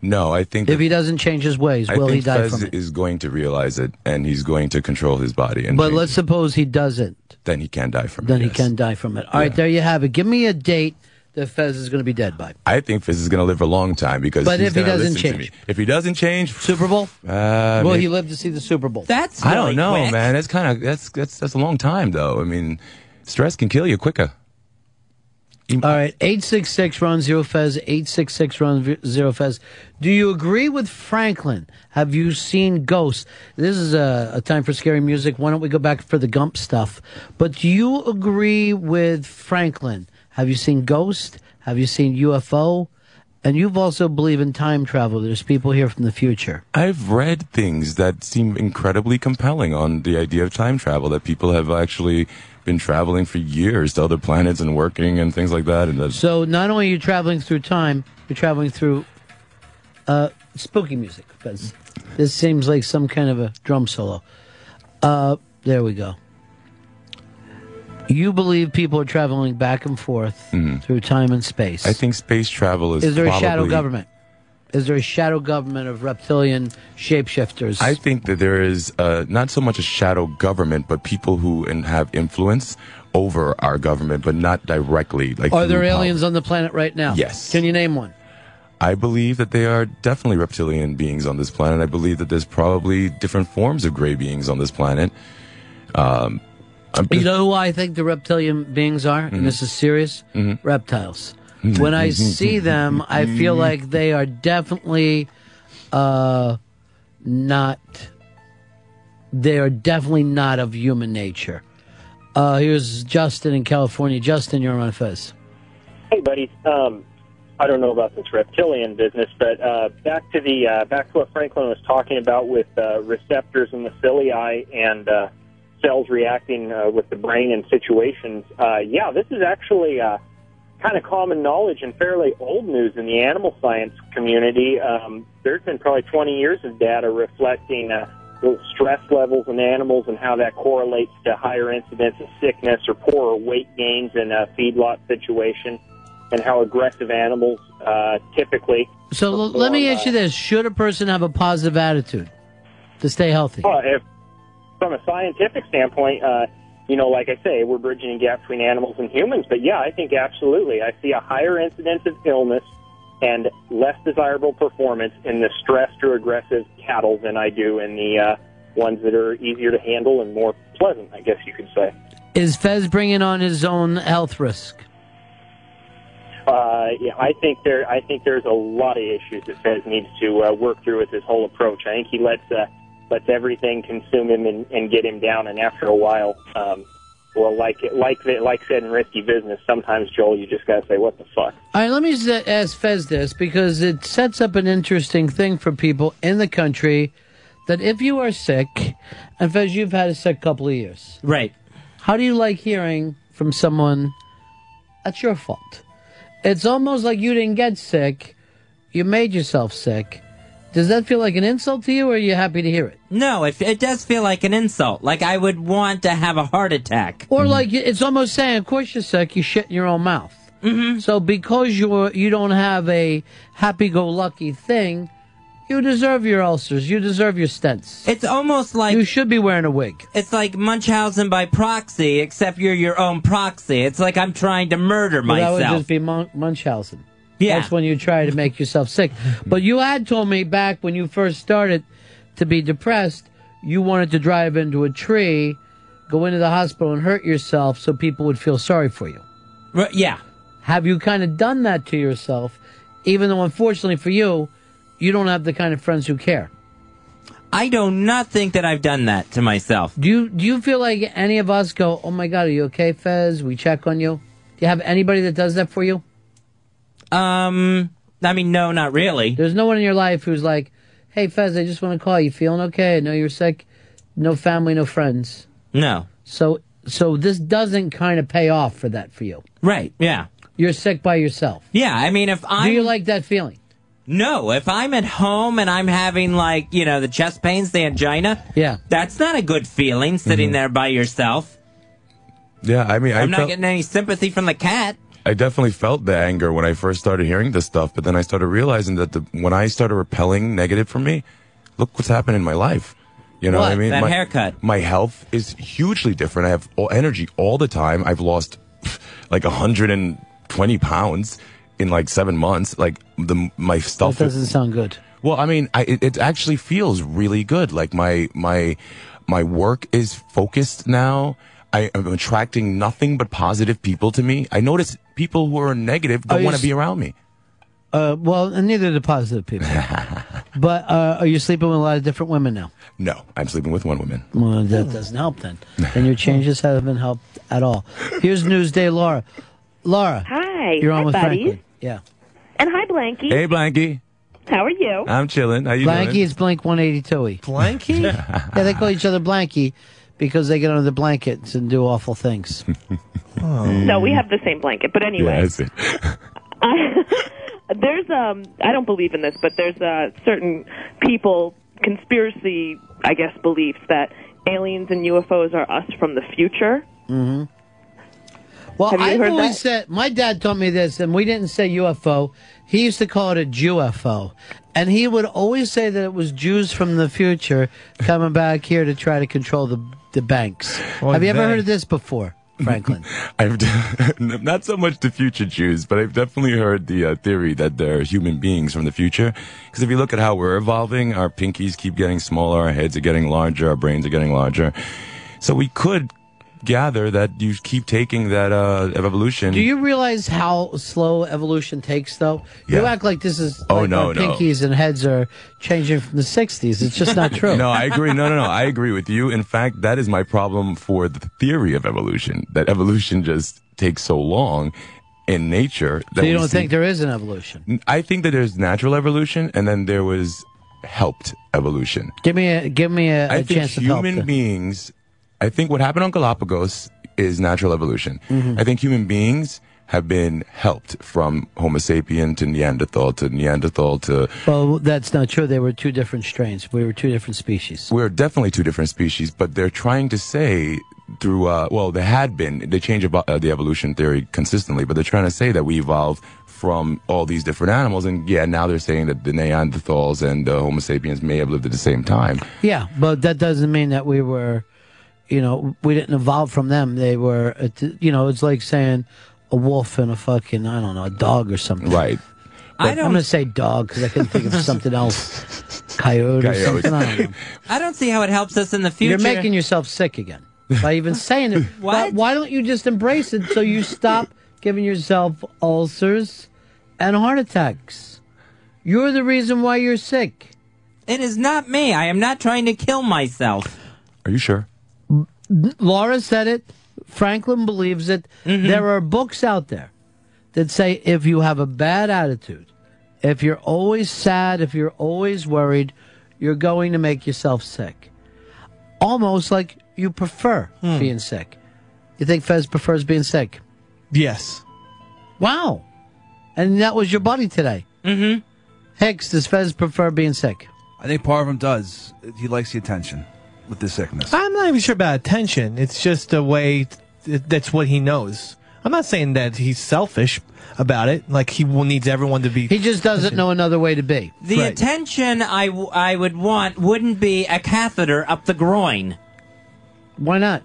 No, I think If he doesn't change his ways, I will he die Fez from it? is going to realize it, and he's going to control his body, and But let's suppose he doesn't. then he can die from Then it. he yes. can die from it. All right, there you have it. Give me a date that Fez is going to be dead by. I think Fez is going to live a long time because. But he's if he doesn't change. if he doesn't change, Super Bowl. Uh, will maybe- he live to see the Super Bowl? That's I don't know, man. That's kind of that's that's that's a long time, though. I mean, stress can kill you quicker. All right, 866 Ron Zero Fez, 866 Ron Zero Fez. Do you agree with Franklin? Have you seen Ghost? This is a, a time for scary music. Why don't we go back for the Gump stuff? But do you agree with Franklin? Have you seen Ghost? Have you seen UFO? And you've also believe in time travel. There's people here from the future. I've read things that seem incredibly compelling on the idea of time travel. That people have actually been traveling for years to other planets and working and things like that. And that So not only are you traveling through time, you're traveling through uh, spooky music. Because this seems like some kind of a drum solo. Uh, there we go. You believe people are traveling back and forth through time and space. I think space travel is. Is there a shadow government? Is there a shadow government of reptilian shapeshifters? I think that there is uh, not so much a shadow government, but people who have influence over our government, but not directly. Like are there power. aliens on the planet right now? Yes. Can you name one? I believe that they are definitely reptilian beings on this planet. I believe that there's probably different forms of gray beings on this planet. Um, I'm You know who I think the reptilian beings are? Mm-hmm. And this is serious? Reptiles. When I see them, I feel like they are definitely uh, not. They are definitely not of human nature. Uh, here's Justin in California. Justin, you're on Fez. Hey, buddies. Um, I don't know about this reptilian business, but uh, back to the uh, back to what Franklin was talking about with uh, receptors in the ciliae and uh, cells reacting uh, with the brain in situations. Uh, yeah, this is actually uh, kind of common knowledge and fairly old news in the animal science community. Um, there's been probably 20 years of data reflecting uh, the stress levels in animals and how that correlates to higher incidence of sickness or poorer weight gains in a feedlot situation, and how aggressive animals uh, typically. So l- let me ask you this: Should a person have a positive attitude to stay healthy? Well, if from a scientific standpoint, uh, you know, like I say, we're bridging a gap between animals and humans. But yeah, I think absolutely. I see a higher incidence of illness and less desirable performance in the stressed or aggressive cattle than I do in the uh, ones that are easier to handle and more pleasant, I guess you could say. Is Fez bringing on his own health risk? Uh, yeah, I think there. I think there's a lot of issues that Fez needs to uh, work through with his whole approach. I think he lets uh, lets everything consume him and, and get him down, and after a while, um, well, like it, like the- like said in risky business, sometimes Joel, you just gotta say, "What the fuck." All right, let me ask Fez this because it sets up an interesting thing for people in the country that if you are sick, and Fez, you've had a sick couple of years. Right. How do you like hearing from someone that's your fault? It's almost like you didn't get sick, you made yourself sick. Does that feel like an insult to you, or are you happy to hear it? No, it, it does feel like an insult. Like I would want to have a heart attack. Or like it's almost saying, of course you're sick, you shit in your own mouth. Mm-hmm. So because you're you don't have a happy-go-lucky thing, you deserve your ulcers. You deserve your stents. It's almost like you should be wearing a wig. It's like Munchausen by proxy, except you're your own proxy. It's like I'm trying to murder Well, that would just be Mun- Munchausen. Yeah. That's when you try to make yourself sick. Mm-hmm. But you had told me back when you first started to be depressed, you wanted to drive into a tree, go into the hospital and hurt yourself so people would feel sorry for you. Right, yeah. Have you kind of done that to yourself, even though unfortunately for you, you don't have the kind of friends who care? I do not think that I've done that to myself. Do you do you feel like any of us go, "Oh my God, are you okay, Fez? We check on you." Do you have anybody that does that for you? Um, I mean, no, not really. There's no one in your life who's like, "Hey, Fez, I just want to call you. Feeling okay? I know you're sick. No family, no friends." No. So, so this doesn't kind of pay off for that for you. Right. Yeah. You're sick by yourself. Yeah. I mean, if I do you like that feeling? No, if I'm at home and I'm having like you know the chest pains, the angina. Yeah. That's not a good feeling sitting there by yourself. Yeah, I mean, I I'm not felt- getting any sympathy from the cat. I definitely felt the anger when I first started hearing this stuff, but then I started realizing that the, when I started repelling negative from me, look what's happened in my life. You know what, I mean? That my, haircut. My health is hugely different. I have all energy all the time. I've lost like 120 pounds in like seven months. Like the my stuff That doesn't sound good. Well, I mean, I, it, it actually feels really good. Like my my my work is focused now. I am attracting nothing but positive people to me. I notice people who are negative don't want to s- be around me. Uh, well, and neither do positive people. but uh, are you sleeping with a lot of different women now? No, I'm sleeping with one woman. Well, that doesn't help then. and your changes haven't helped at all. Here's Newsday Laura. Laura. Hi. You're on Hi, with buddies. Franklin. Yeah. And hi, Blanky. Hey, Blanky. How are you? I'm chilling. How you Blanky doing? is Blink 182 Blanky? yeah, they call each other Blanky because they get under the blankets and do awful things. No, we have the same blanket. But anyway, Yeah, that's it. there's um I don't believe in this, but there's uh certain people conspiracy I guess beliefs that aliens and UFOs are us from the future. hmm Well, Have you I've heard always that? said my dad taught me this, and we didn't say UFO. He used to call it a UFO, and he would always say that it was Jews from the future coming back here to try to control the the banks. Well, Have you ever they- heard of this before, Franklin? I've d- not so much the future Jews, but I've definitely heard the uh, theory that they're human beings from the future. Because if you look at how we're evolving, our pinkies keep getting smaller, our heads are getting larger, our brains are getting larger. So we could gather that you keep taking that uh, evolution. Do you realize how slow evolution takes, though? You Yeah. act like this is Oh, like no, no. pinkies and heads are changing from the '60s. It's just not true. no, I agree. No, no, no. I agree with you. In fact, that is my problem for the theory of evolution. That evolution just takes so long in nature. That So you don't see- think there is an evolution? I think that there's natural evolution, and then there was helped evolution. Give me a give me a, I a think chance human beings. I think what happened on Galapagos is natural evolution. Mhm. I think human beings have been helped from Homo sapien to Neanderthal to Neanderthal to. Well, that's not true. They were two different strains. We were two different species. We're definitely two different species, but they're trying to say through. Uh, well, there had been they change about uh, the evolution theory consistently, but they're trying to say that we evolved from all these different animals, and yeah, now they're saying that the Neanderthals and the Homo sapiens may have lived at the same time. Yeah, but that doesn't mean that we were, you know, we didn't evolve from them. They were, uh, you know, it's like saying a wolf and a fucking, I don't know, a dog or something. Right. I I'm don't- going to say dog because I couldn't think of something else. Coyote, or Coyote. something. I don't know. I don't see how it helps us in the future. You're making yourself sick again by even saying it. what? Why don't you just embrace it so you stop giving yourself ulcers and heart attacks? You're the reason why you're sick. It is not me. I am not trying to kill myself. Are you sure? Laura said it. Franklin believes it. Mm-hmm. There are books out there that say if you have a bad attitude, if you're always sad, if you're always worried, you're going to make yourself sick. Almost like you prefer Hmm. being sick. You think Fez prefers being sick? Yes. Wow. And that was your buddy today. Mm-hmm. Hicks, does Fez prefer being sick? I think part of him does. He likes the attention with the sickness. I'm not even sure about attention. It's just a way. t- that's what he knows. I'm not saying that he's selfish about it. Like he will- needs everyone to be. He just doesn't know another way to be. The attention I, w- I would want wouldn't be a catheter up the groin. Why not?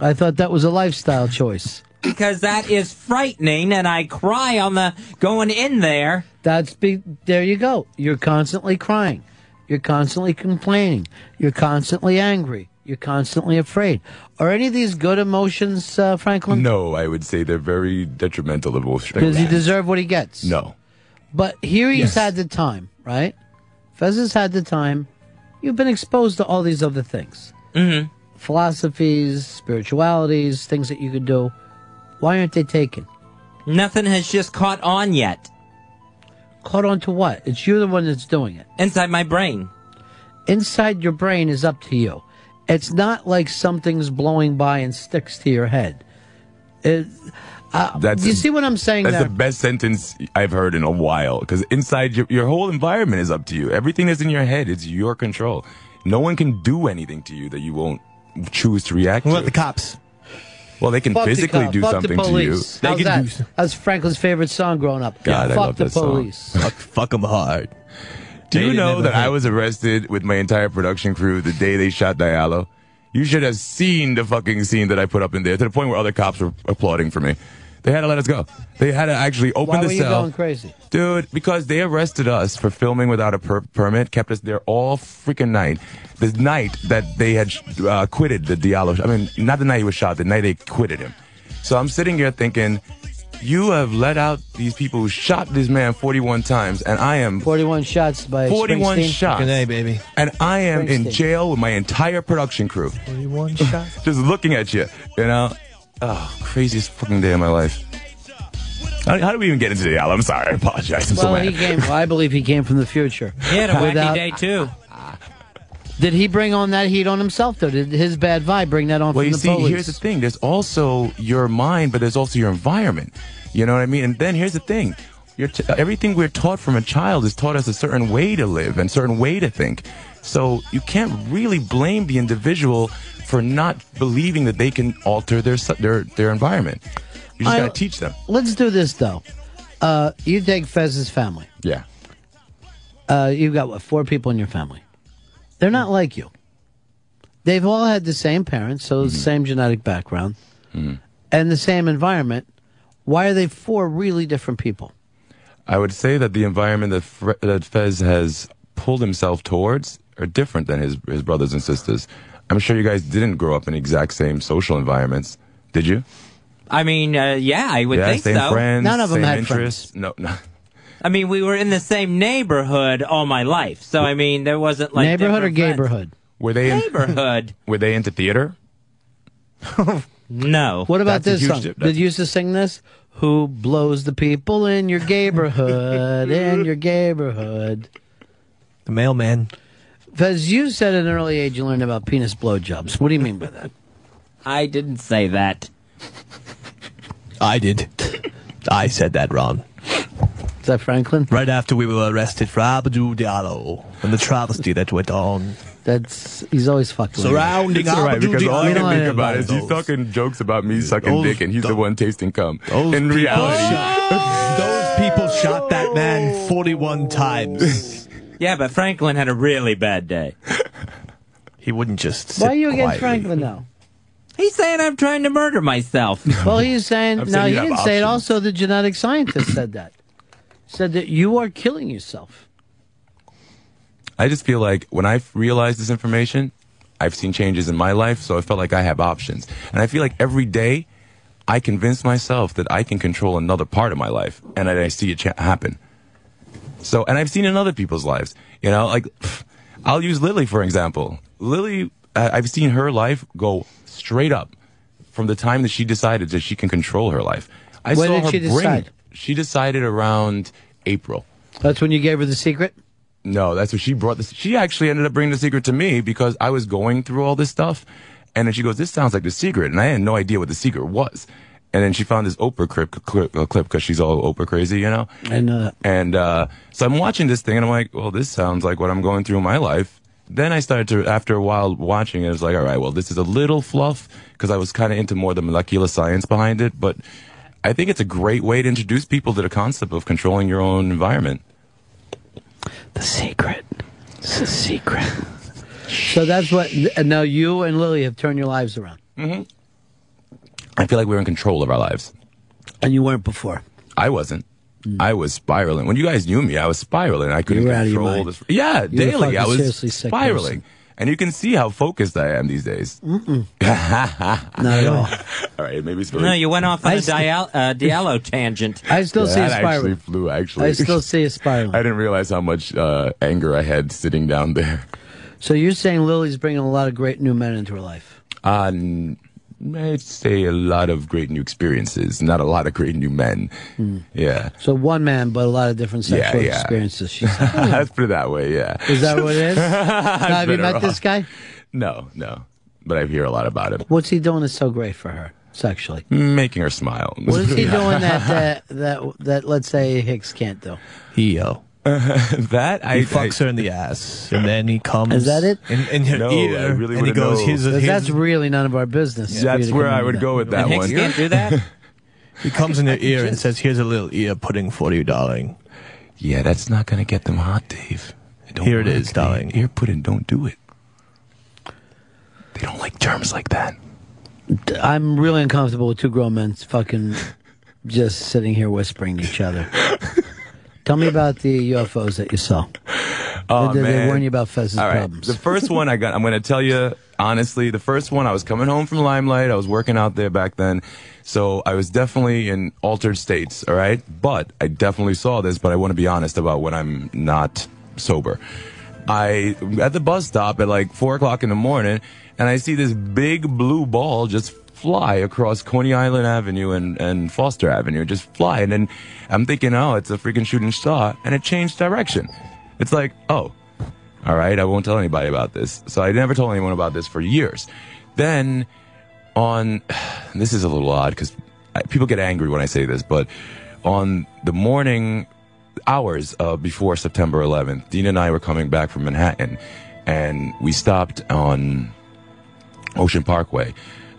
I thought that was a lifestyle choice. Because that is frightening, and I cry on the going in there. That's be there you go. You're constantly crying. You're constantly complaining. You're constantly angry. You're constantly afraid. Are any of these good emotions, uh, Franklin? No, I would say they're very detrimental emotions. Does he deserve what he gets? No. But here he's Yes. had the time, right? Fez has had the time. You've been exposed to all these other things. Mm-hmm. Philosophies, spiritualities, things that you could do. Why aren't they taken? Nothing has just caught on yet. Caught on to what? It's you the one that's doing it. Inside my brain. Inside your brain is up to you. It's not like something's blowing by and sticks to your head. It, uh, That's you see what I'm saying That's there? the best sentence I've heard in a while. Because inside your, your whole environment is up to you. Everything that's in your head is your control. No one can do anything to you that you won't choose to react What to. about the cops? Well, they can Fuck the physically cop. do Fuck something the to you. police. How's that? That's Franklin's favorite song growing up. God, I Fuck love the that song. police. Fuck, them hard. Do you know never that I was arrested with my entire production crew the day they shot Diallo? You should have seen the fucking scene that I put up in there to the point where other cops were applauding for me. They had to let us go. They had to actually open Why the were you going crazy? Dude, because they arrested us for filming without a per- permit, kept us there all freaking night. The night that they had uh, quitted the Diallo, I mean, not the night he was shot, the night they quitted him. So I'm sitting here thinking, you have let out these people who shot this man 41 times, and I am 41 shots by 41 Springsteen. shots. baby. And I am in jail with my entire production crew. 41 shots. Just looking at you, you know? Oh, craziest fucking day of my life. How, how did we even get into the Diallo? I'm sorry. I apologize. I'm so Well, mad. he came. Well, I believe he came from the future. He had a wacky Without- day too. Did he bring on that heat on himself though? Did his bad vibe bring that on Well, you see, police? here's the thing. There's also your mind, but there's also your environment. You know what I mean? And then here's the thing. You're t- everything we're taught from a child is taught us a certain way to live and certain way to think. So you can't really blame the individual for not believing that they can alter their their their environment. You just I- gotta teach them. Let's do this though. Uh, you take Fez's family. Yeah. Uh, you've got what four people in your family. They're not like you. They've all had the same parents, so Mm-hmm. the same genetic background, and the same environment. Why are they four really different people? I would say that the environment that Fre- that Fez has pulled himself towards are different than his his brothers and sisters. I'm sure you guys didn't grow up in exact same social environments, did you? I mean, uh, yeah, I would yeah, think same so. friends, None of 'em same had interests. No, no. I mean, we were in the same neighborhood all my life, so I mean, there wasn't like Neighborhood or different friends. neighborhood? Were they in, Neighborhood. were they into theater? No. What about That's a this huge song? dip. Did you used to sing this? Who blows the people in your neighborhood? in your neighborhood. The mailman. Fez, you said at an early age you learned about penis blowjobs. What do you mean by that? I didn't say that. I did. I said that, Ron. Is that Franklin? Right after we were arrested for Abdul Diallo and the travesty that went on. That's he's always fucking. with. Surrounding It's all right because all I We can think about is he's those. talking jokes about me sucking Those- dick, and he's the one tasting cum. Those In reality, shot- those people shot that man 41 times. Yeah, but Franklin had a really bad day. He wouldn't just. Why are sit you against quietly. Franklin now? He's saying I'm trying to murder myself. Well, he's saying I'm no. saying He didn't say it. Also, the genetic scientist said that. Said that you are killing yourself. I just feel like when I realized this information, I've seen changes in my life, so I felt like I have options. And I feel like every day, I convince myself that I can control another part of my life, and I see it cha- happen. So, and I've seen in other people's lives, you know, like I'll use Lily for example. Lily, I- I've seen her life go straight up from the time that she decided that she can control her life. I When saw her she bring. decide? She decided around April. That's when you gave her the secret. No, that's what she brought this. She actually ended up bringing the secret to me because I was going through all this stuff. And then she goes, this sounds like the secret. And I had no idea what the secret was. And then she found this Oprah clip, clip, uh, clip cause she's all Oprah crazy, you know? I know that. And, uh, so I'm watching this thing and I'm like, well, this sounds like what I'm going through in my life. Then I started to, after a while watching it, I was like, all right, well, this is a little fluff because I was kind of into more the molecular science behind it. But I think it's a great way to introduce people to the concept of controlling your own environment. The secret. It's a secret. So that's what. Now you and Lily have turned your lives around, Mm-hmm. I feel like we're in control of our lives. and you weren't before. I wasn't. I was spiraling. When you guys knew me, I was spiraling. I couldn't You were out of your control mind. this. Yeah, You daily. I was seriously sick spiraling. And you can see how focused I am these days. Mm-mm. Not at all. all right, maybe it's No, you went off on I a st- Dial- uh, Diallo tangent. I still see a spiral. actually flew. Actually, I still see a spiral. I didn't realize how much uh, anger I had sitting down there. So you're saying Lily's bringing a lot of great new men into her life? Uh, n- I'd say a lot of great new experiences, not a lot of great new men. Hmm. Yeah. So one man, but a lot of different sexual yeah. experiences. She's Let's put it that way, yeah. Is that what it is? Have you met off. this guy? No, no. But I hear a lot about him. What's he doing that's so great for her sexually? Making her smile. What is he doing that that that, that let's say Hicks can't do? He, uh, that I he fucks her in the ass, and then he comes. Is that it? In, in her No, ear, I really and he goes, know. "Here's a, here's that's really none of our business. for you That's where I would that. go with that And Hicks one. can't do that. He comes in her ear and says, "Here's a little ear pudding for you, darling." Yeah, that's not gonna get them hot, Dave. Don't Here it work, is, Dave. darling. Ear pudding, don't do it. They don't like germs like that. I'm really uncomfortable with two grown men fucking just sitting here whispering to each other. Tell me about the UFOs that you saw. Oh, they, they man. warn you about Fez's All right. problems. The first one I got, I'm going to tell you honestly, the first one, I was coming home from Limelight. I was working out there back then. So I was definitely in altered states. All right. But I definitely saw this, but I want to be honest about when I'm not sober. I, at the bus stop at like four o'clock in the morning, and I see this big blue ball just fly across Coney Island Avenue and, and Foster Avenue, just fly. And then I'm thinking, oh, it's a freaking shooting star. And it changed direction. It's like, oh, all right, I won't tell anybody about this. So I never told anyone about this for years. Then on, this is a little odd because people get angry when I say this, but on the morning hours uh, before September 11th, Dean and I were coming back from Manhattan and we stopped on Ocean Parkway.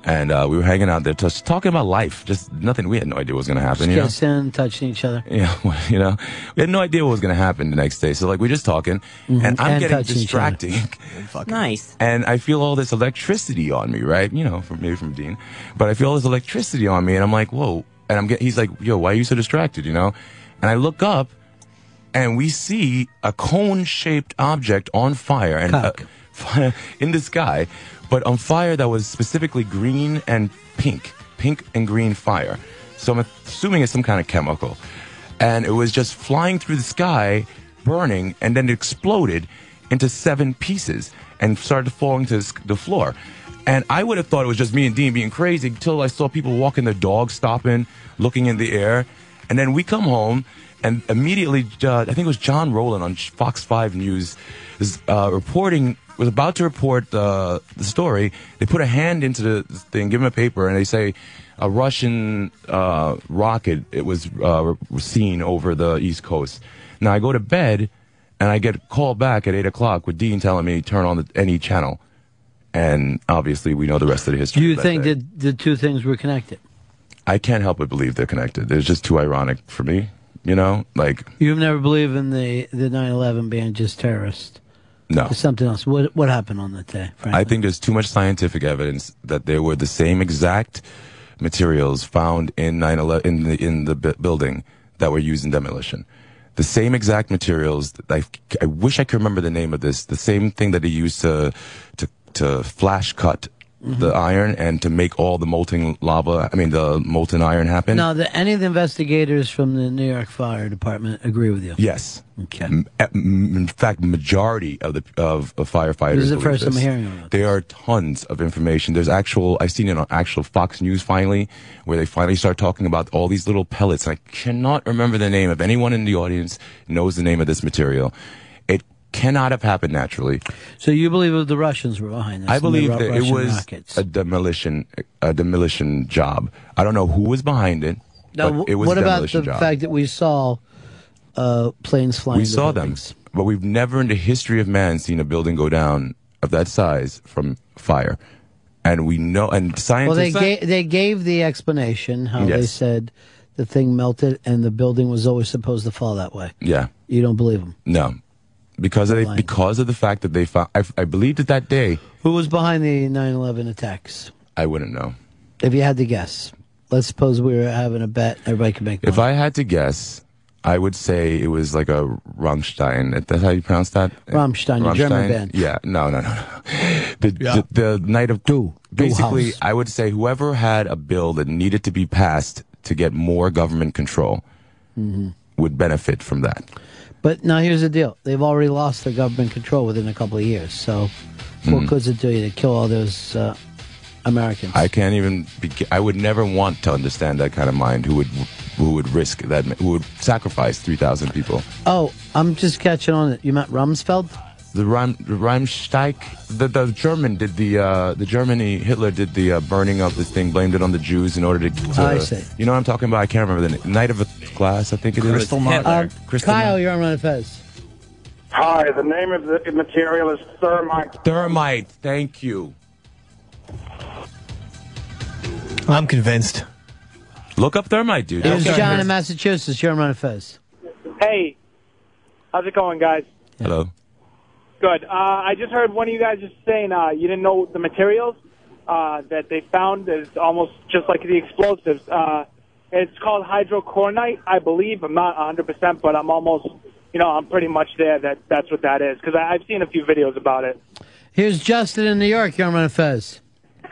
And uh, we were hanging out there, just talking about life. Just nothing. We had no idea what was going to happen. Just you know? touching each other. Yeah, well, you know, we had no idea what was going to happen the next day. So like we're just talking, Mhm. and I'm And getting touching distracting, Nice. and I feel all this electricity on me, right? You know, from maybe from Dean, but I feel all this electricity on me, and I'm like, whoa! And I'm getting, he's like, yo, why are you so distracted? You know, and I look up, and we see a cone-shaped object on fire and uh, fire in the sky, but on fire that was specifically green and pink, pink and green fire. So I'm assuming it's some kind of chemical, and it was just flying through the sky, burning, and then it exploded into seven pieces and started falling to the floor. And I would have thought it was just me and Dean being crazy until I saw people walking their dogs, stopping, looking in the air. And then we come home, and immediately, uh, I think it was John Roland on Fox 5 News is uh, reporting, was about to report uh, the story. They put a hand into the thing, give him a paper, and they say a Russian uh, rocket it was uh, seen over the East Coast. Now I go to bed, and I get called back at 8 o'clock with Dean telling me turn on the, any channel. And obviously, we know the rest of the history. You think day. that the two things were connected? I can't help but believe they're connected. It's just too ironic for me, you know? Like, You've never believed in the the 9/11 being just terrorist. No. It's something else. What what happened on that day? I think there's too much scientific evidence that there were the same exact materials found in 9/11 in the in the bu- building that were used in demolition. The same exact materials. I I wish I could remember the name of this. The same thing that they used to to to flash cut the iron and to make all the molten lava. I mean the molten iron happen. Now, the, any of the investigators from the New York Fire Department agree with you? Yes. Okay. M- eh, m- in fact, majority of the of, of firefighters. This is the first I'm hearing about There are tons of information. There's actual. I've seen it on actual Fox News finally, where they finally start talking about all these little pellets. I cannot remember the name. If anyone in the audience knows the name of this material, cannot have happened naturally. So you believe that the Russians were behind this? I believe that it was rockets? a demolition a demolition job. I don't know who was behind it. Now, but it was what about the job. fact that we saw uh, planes flying? we saw them, but we've never in the history of man seen a building go down of that size from fire. And we know, and Well, they scientists. gave they gave the explanation how they said the thing melted and the building was always supposed to fall that way. yeah, You don't believe them? no, because of they, Lying. because of the fact that they found. I, I believe that that day, Who was behind the 9/11 attacks? I wouldn't know. If you had to guess, let's suppose we were having a bet. Everybody could make. If I had to guess, I would say it was like a Rammstein. That's how you pronounce that? Rammstein, a German band. Yeah, no, no, no. no. The, Yeah. the, the night of Du, basically, House. I would say whoever had a bill that needed to be passed to get more government control Mhm. would benefit from that. But now here's the deal: they've already lost their government control within a couple of years. So, what Mhm. good it do you to kill all those uh, Americans? I can't even. Be, I would never want to understand that kind of mind who would who would risk that, who would sacrifice three thousand people. oh, I'm just catching on it. You met Rumsfeld? The Reim, the Reimsteig, the, the German did the uh, the Germany Hitler did the uh, burning of this thing, blamed it on the Jews in order to. to I see. You know what I'm talking about? I can't remember the name. Night of a Glass, I think it is. Crystal Mart. Uh, Crystal Kyle, you're on Ron Fez. Hi, the name of the material is thermite. Thermite. Thank you. I'm convinced. Look up thermite, dude. Here's Okay. John in Massachusetts. You're on Ron Fez. Hey, how's it going, guys? Hello. Good. Uh, I just heard one of you guys just saying uh, you didn't know the materials uh, that they found is almost just like the explosives. Uh, it's called hydrocornite, I believe. I'm not 100%, but I'm almost, you know, I'm pretty much there that that's what that is because I've seen a few videos about it. Here's Justin in New York. You're Fez.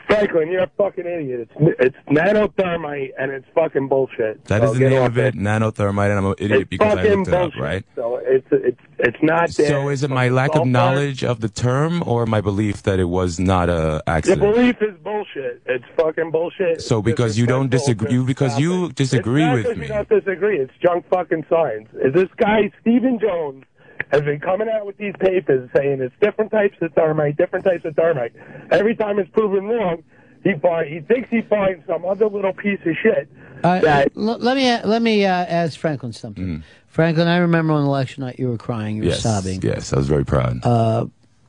Franklin, you're a fucking idiot. It's it's nanothermite and it's fucking bullshit. That So is the name of it, nanothermite, and I'm an idiot It's because I looked it up, bullshit. right? So it's it's it's not there. So is it my lack of knowledge of the term or my belief that it was not a accident? accident? belief is bullshit. It's fucking bullshit. So because you don't disagree, you because you disagree it's with me. You don't disagree. It's junk fucking science. Is This guy Stephen Jones has been coming out with these papers saying it's different types of thermite, different types of thermite. Every time it's proven wrong, he find, he thinks he finds some other little piece of shit. Uh, that l- let me let me uh, ask Franklin something. Franklin, I remember on election night you were crying, you were Yes, sobbing yes, I was very proud. uh,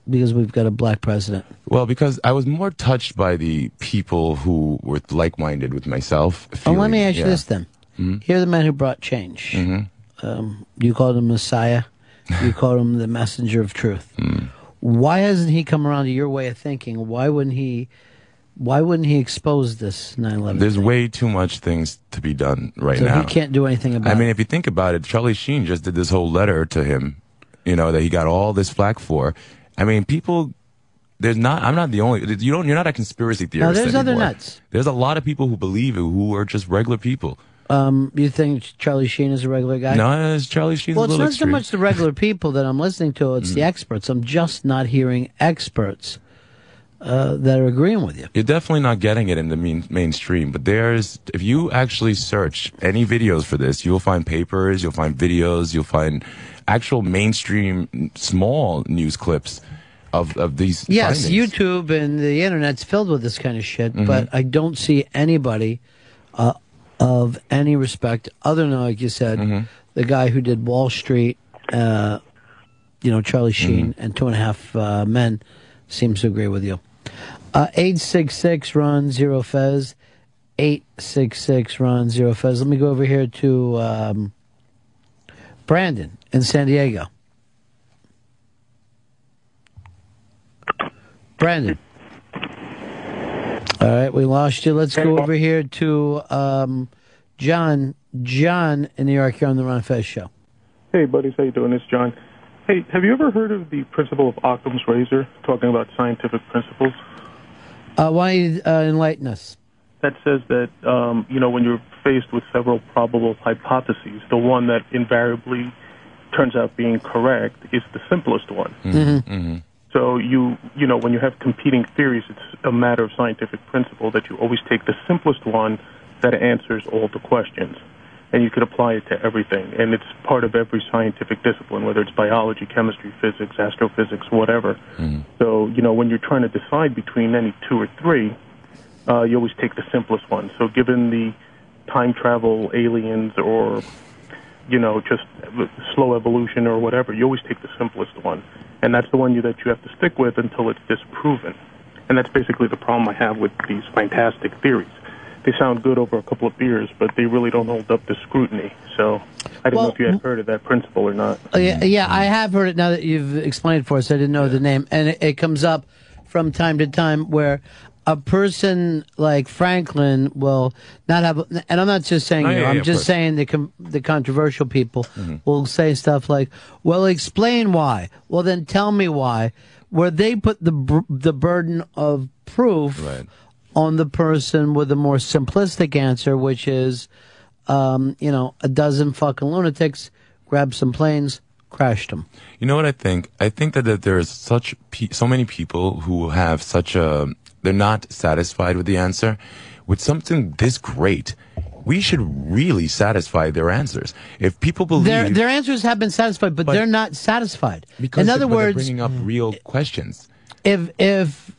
because we've got a black president. Well, because I was more touched by the people who were like-minded with myself. Oh, let me ask you this then: Mhm. Here are the men who brought change. Mhm. Um, you called him Messiah. You called him the messenger of truth. Hmm. Why hasn't he come around to your way of thinking? Why wouldn't he? Why wouldn't he expose this 9/11? There's way too much things to be done right so now. he can't do anything about I mean, it. if you think about it, Charlie Sheen just did this whole letter to him, you know, that he got all this flack for. I mean, people, there's not, I'm not the only, you don't, you're not a conspiracy theorist. No, there's other nuts. There's a lot of people who believe it who are just regular people. Um, you think Charlie Sheen is a regular guy? No, it's Charlie Sheen. well, a it's not so much the regular people that I'm listening to; it's the experts. I'm just not hearing experts uh, that are agreeing with you. You're definitely not getting it in the main, mainstream, but there's, if you actually search any videos for this, you'll find papers, you'll find videos, you'll find actual mainstream small news clips of, of these Yes, findings. YouTube and the internet's filled with this kind of shit, Mhm. but I don't see anybody uh, of any respect other than, like you said, Mm-hmm. the guy who did Wall Street, uh, you know, Charlie Sheen, Mm-hmm. and Two and a Half uh, Men seems to agree with you. Uh, 866 Ron Zero Fez. 866 Ron Zero Fez. Let me go over here to um, Brandon in San Diego. Brandon. All right, we lost you. Let's go over here to um, John. John in New York. You're on the Ron Fez show. Hey, buddies, how you doing? It's John. Hey, have you ever heard of the principle of Occam's razor, talking about scientific principles? Uh, why don't you uh, enlighten us? That says that um, you know when you're faced with several probable hypotheses, the one that invariably turns out being correct is the simplest one. Mm-hmm. So you you know when you have competing theories, it's a matter of scientific principle that you always take the simplest one that answers all the questions, and you could apply it to everything. And it's part of every scientific discipline, whether it's biology, chemistry, physics, astrophysics, whatever. So you know when you're trying to decide between any two or three, uh, you always take the simplest one. So given the time travel, aliens, or you know just slow evolution or whatever, you always take the simplest one, and that's the one you, that you have to stick with until it's disproven. And that's basically the problem I have with these fantastic theories. They sound good over a couple of beers, but they really don't hold up to scrutiny. So I didn't know if you had heard of that principle or not. Oh, yeah, yeah, I have heard it now that you've explained it for us. I didn't know the name, and it, it comes up from time to time where a person like Franklin will not have, and I'm not just saying No, you. yeah, yeah, I'm of just saying the com- the controversial people will say stuff like, "Well, explain why." Well, then tell me why. Where they put the br- the burden of proof on the person with a more simplistic answer, which is, um, you know, a dozen fucking lunatics grabbed some planes, crashed them. You know what I think? I think that, that there's such pe- so many people who have such a they're not satisfied with the answer with something this great. we should really satisfy their answers. If people believe Their their answers have been satisfied, but, But- they're not satisfied. because In other they're words, bringing up real questions. if if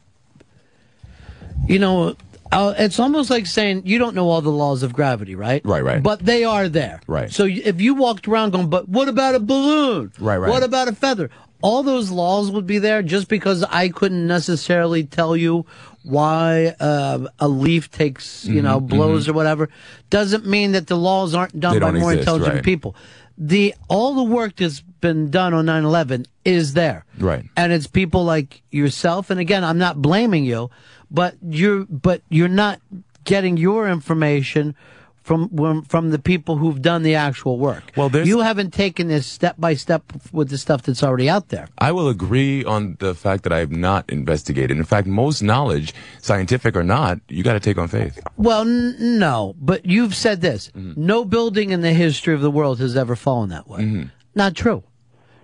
you know, uh, it's almost like saying you don't know all the laws of gravity, right? Right, right. But they are there. Right. So if you walked around going, but what about a balloon? Right, right. What about a feather? All those laws would be there just because I couldn't necessarily tell you why uh, a leaf takes, you Mhm, know, blows mhm. or whatever. Doesn't mean that the laws aren't done They by more exist, intelligent right. people. The all the work that's been done on 9/11 is there Right. and it's people like yourself and again i'm not blaming you but you're but you're not getting your information from from the people who've done the actual work. Well, you haven't taken this step by step with the stuff that's already out there. I will agree on the fact that I have not investigated. In fact, most knowledge, scientific or not, you got to take on faith. well n- no but you've said this. Mm-hmm. No building in the history of the world has ever fallen that way. Mm-hmm. Not true.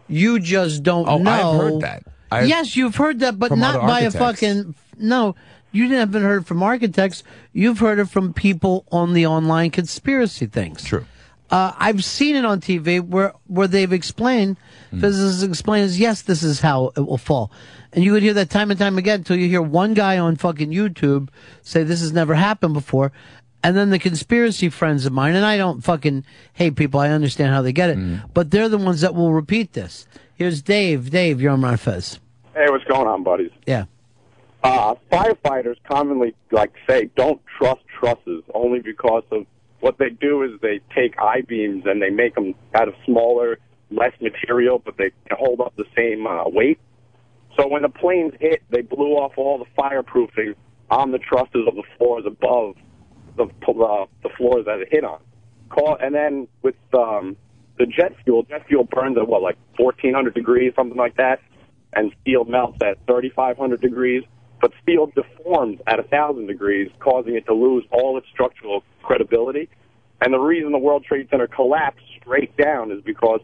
You just don't Oh, know. I've heard that. I've- yes you've heard that but not by a fucking no you haven't heard it from architects you've heard it from people on the online conspiracy things True. uh, I've seen it on TV where where they've explained, Hmm. physicists explain, yes, this is how it will fall, and you would hear that time and time again until you hear one guy on fucking YouTube say this has never happened before, and then the conspiracy friends of mine, and I don't fucking hate people, I understand how they get it, Hmm. but they're the ones that will repeat this. Here's Dave. Dave, you're on Ron Fez. Hey, what's going on, buddies? Yeah. Uh, firefighters commonly like say don't trust trusses only because of what they do is they take I beams and they make them out of smaller, less material, but they hold up the same uh, weight. So when the planes hit, they blew off all the fireproofing on the trusses of the floors above the uh, the floors that it hit on. And then with um, the jet fuel, jet fuel burns at what like 1400 degrees, something like that, and steel melts at 3500 degrees. But steel deforms at 1000 degrees, causing it to lose all its structural credibility. And the reason the World Trade Center collapsed straight down is because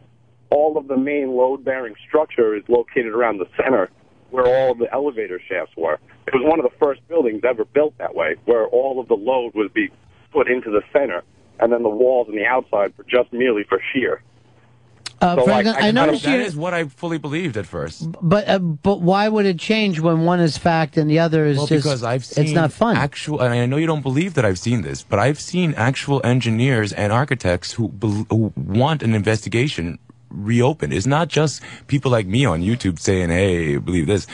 all of the main load-bearing structure is located around the center where all of the elevator shafts were. It was one of the first buildings ever built that way, where all of the load would be put into the center, and then the walls and the outside were just merely for shear. Uh, So, like, I, I know kind of- That is what I fully believed at first. but uh, but why would it change when one is fact and the other is Well, just? because I've seen it's not fun. Actual, and I know you don't believe that I've seen this, but I've seen actual engineers and architects who, bel who want an investigation reopened. It's not just people like me on YouTube saying, "Hey, believe this."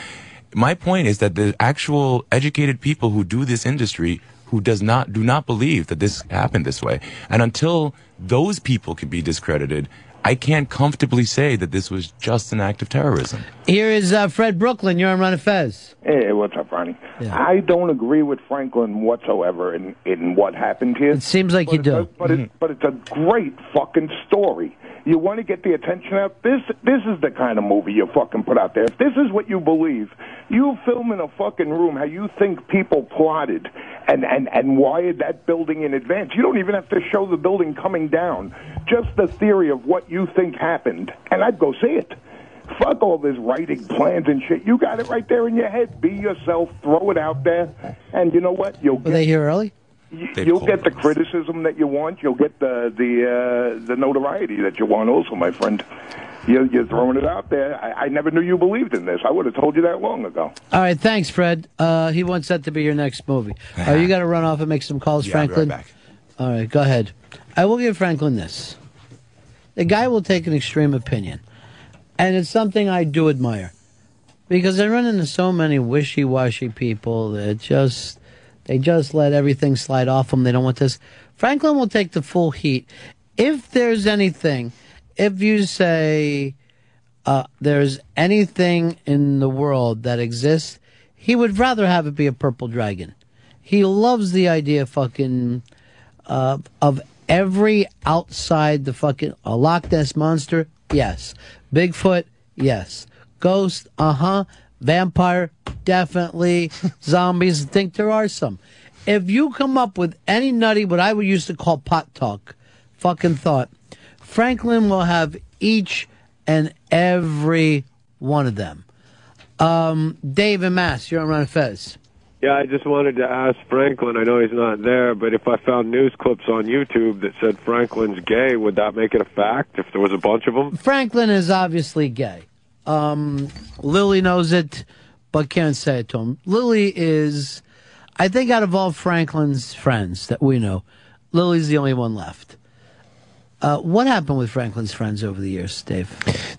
My point is that the actual educated people who do this industry who does not do not believe that this happened this way, and until those people can be discredited. I can't comfortably say that this was just an act of terrorism. Here is uh, Fred Brooklyn. You're on Ron and Fez. Hey, what's up, Ronnie? I don't agree with Franklin whatsoever in, in what happened here. It seems like you do. But, it, but it's a great fucking story. You want to get the attention out? This this is the kind of movie you fucking put out there. If this is what you believe, you film in a fucking room how you think people plotted and, and, and wired that building in advance. You don't even have to show the building coming down. Just the theory of what you think happened, and I'd go see it. Fuck all this writing plans and shit. You got it right there in your head. Be yourself. Throw it out there, and you know what? You'll Were they here early? You'll get the criticism that you want. You'll get the the uh, the notoriety that you want. Also, my friend, you're, you're throwing it out there. I, I never knew you believed in this. I would have told you that long ago. All right, thanks, Fred. Uh, he wants that to be your next movie. Uh, you got to run off and make some calls, Yeah, I'll be right Franklin. back. All right, go ahead. I will give Franklin this. The guy will take an extreme opinion, and it's something I do admire because I run into so many wishy-washy people that just they just let everything slide off them. They don't want this. Franklin will take the full heat. If there's anything, if you say uh, there's anything in the world that exists, he would rather have it be a purple dragon. He loves the idea fucking uh, of every outside the fucking a Loch Ness monster. Yes, Bigfoot. Yes, ghost. Uh huh. Vampire. Definitely. Zombies. I think there are some. If you come up with any nutty, what I would used to call pot talk, fucking thought, Franklin will have each and every one of them. Um, Dave and Mass, you're on Ron Fez. Yeah, I just wanted to ask Franklin. I know he's not there, but if I found news clips on YouTube that said Franklin's gay, would that make it a fact if there was a bunch of them? Franklin is obviously gay. Um, Lily knows it, but can't say it to him. Lily is, I think, out of all Franklin's friends that we know, Lily's the only one left. Uh, what happened with Franklin's friends over the years, Dave?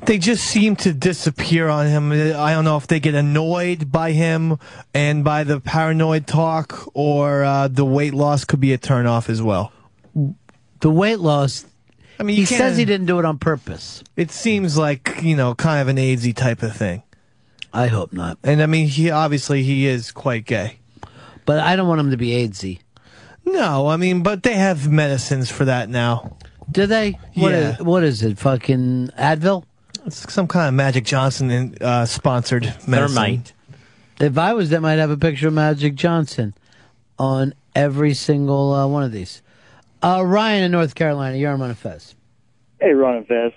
They just seem to disappear on him. I don't know if they get annoyed by him and by the paranoid talk, or uh, the weight loss could be a turnoff as well. The weight loss. I mean, he can't- says he didn't do it on purpose. It seems like you know, kind of an AIDSy type of thing. I hope not. And I mean, he obviously he is quite gay. But I don't want him to be AIDSy. No, I mean, but they have medicines for that now. Do they? What yeah. is- what is it? Fucking Advil? It's some kind of Magic Johnson uh, sponsored medicine. Thermite. If I was them, I'd have a picture of Magic Johnson on every single uh, one of these. Uh, Ryan in North Carolina, you're on Fez. Hey, Ron and Fez.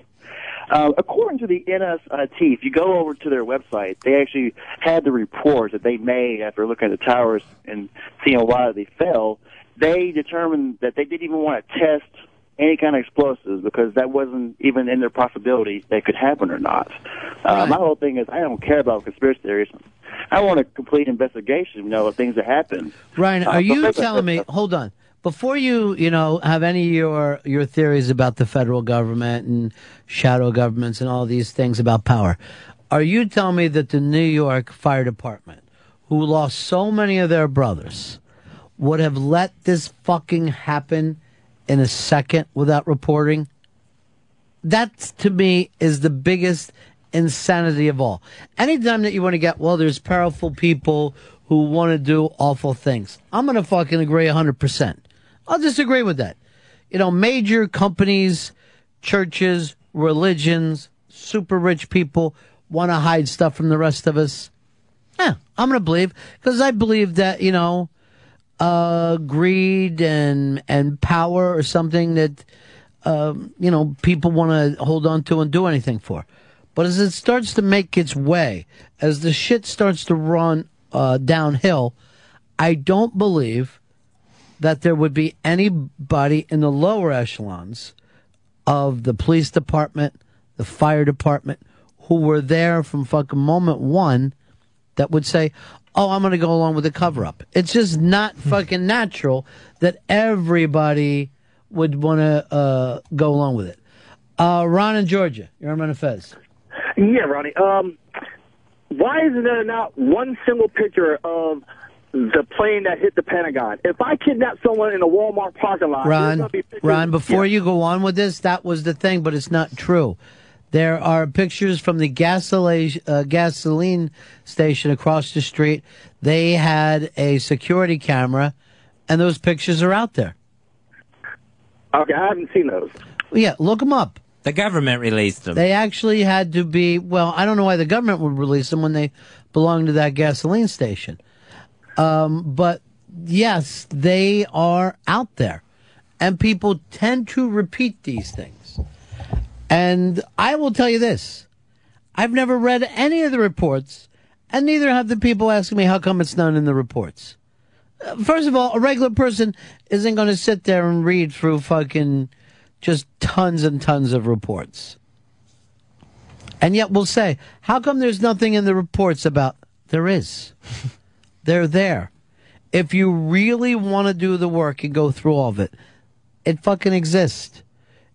Uh, according to the NIST, if you go over to their website, they actually had the reports that they made after looking at the towers and seeing why they fell. They determined that they didn't even want to test any kind of explosives because that wasn't even in their possibility that could happen or not. Uh, my whole thing is I don't care about conspiracy theories. I want a complete investigation, you know, of things that happen. Ryan, Uh, are you telling me? Hold on. Before you, you know, have any of your your theories about the federal government and shadow governments and all these things about power, are you telling me that the New York Fire Department, who lost so many of their brothers, would have let this fucking happen in a second without reporting? That to me is the biggest insanity of all. Anytime that you want to get, well, there's powerful people who want to do awful things. I'm going to fucking agree 100%. I'll disagree with that. You know, major companies, churches, religions, super rich people want to hide stuff from the rest of us. Yeah, I'm going to believe because I believe that, you know, uh, greed and, and power or something that, um, you know, people want to hold on to and do anything for. But as it starts to make its way, as the shit starts to run uh, downhill, I don't believe that there would be anybody in the lower echelons of the police department, the fire department, who were there from fucking moment one that would say, oh, I'm going to go along with the cover up. It's just not fucking natural that everybody would want to uh, go along with it. Uh, Ron in Georgia, you're on Ron Fez. Yeah, Ronnie. Um, why isn't there not one single picture of the plane that hit the Pentagon? If I kidnap someone in a Walmart parking lot, Ron, be Ron, before you go on with this, that was the thing, but it's not true. There are pictures from the gasoline uh, gasoline station across the street. They had a security camera, and those pictures are out there. Okay, I haven't seen those. Yeah, look them up. The government released them. They actually had to be. Well, I don't know why the government would release them when they belonged to that gasoline station. Um, but yes, they are out there, and people tend to repeat these things. And I will tell you this: I've never read any of the reports, and neither have the people asking me how come it's not in the reports. Uh, First of all, a regular person isn't going to sit there and read through fucking just tons and tons of reports. And yet we'll say, how come there's nothing in the reports about there is? They're there. If you really want to do the work and go through all of it, it fucking exists.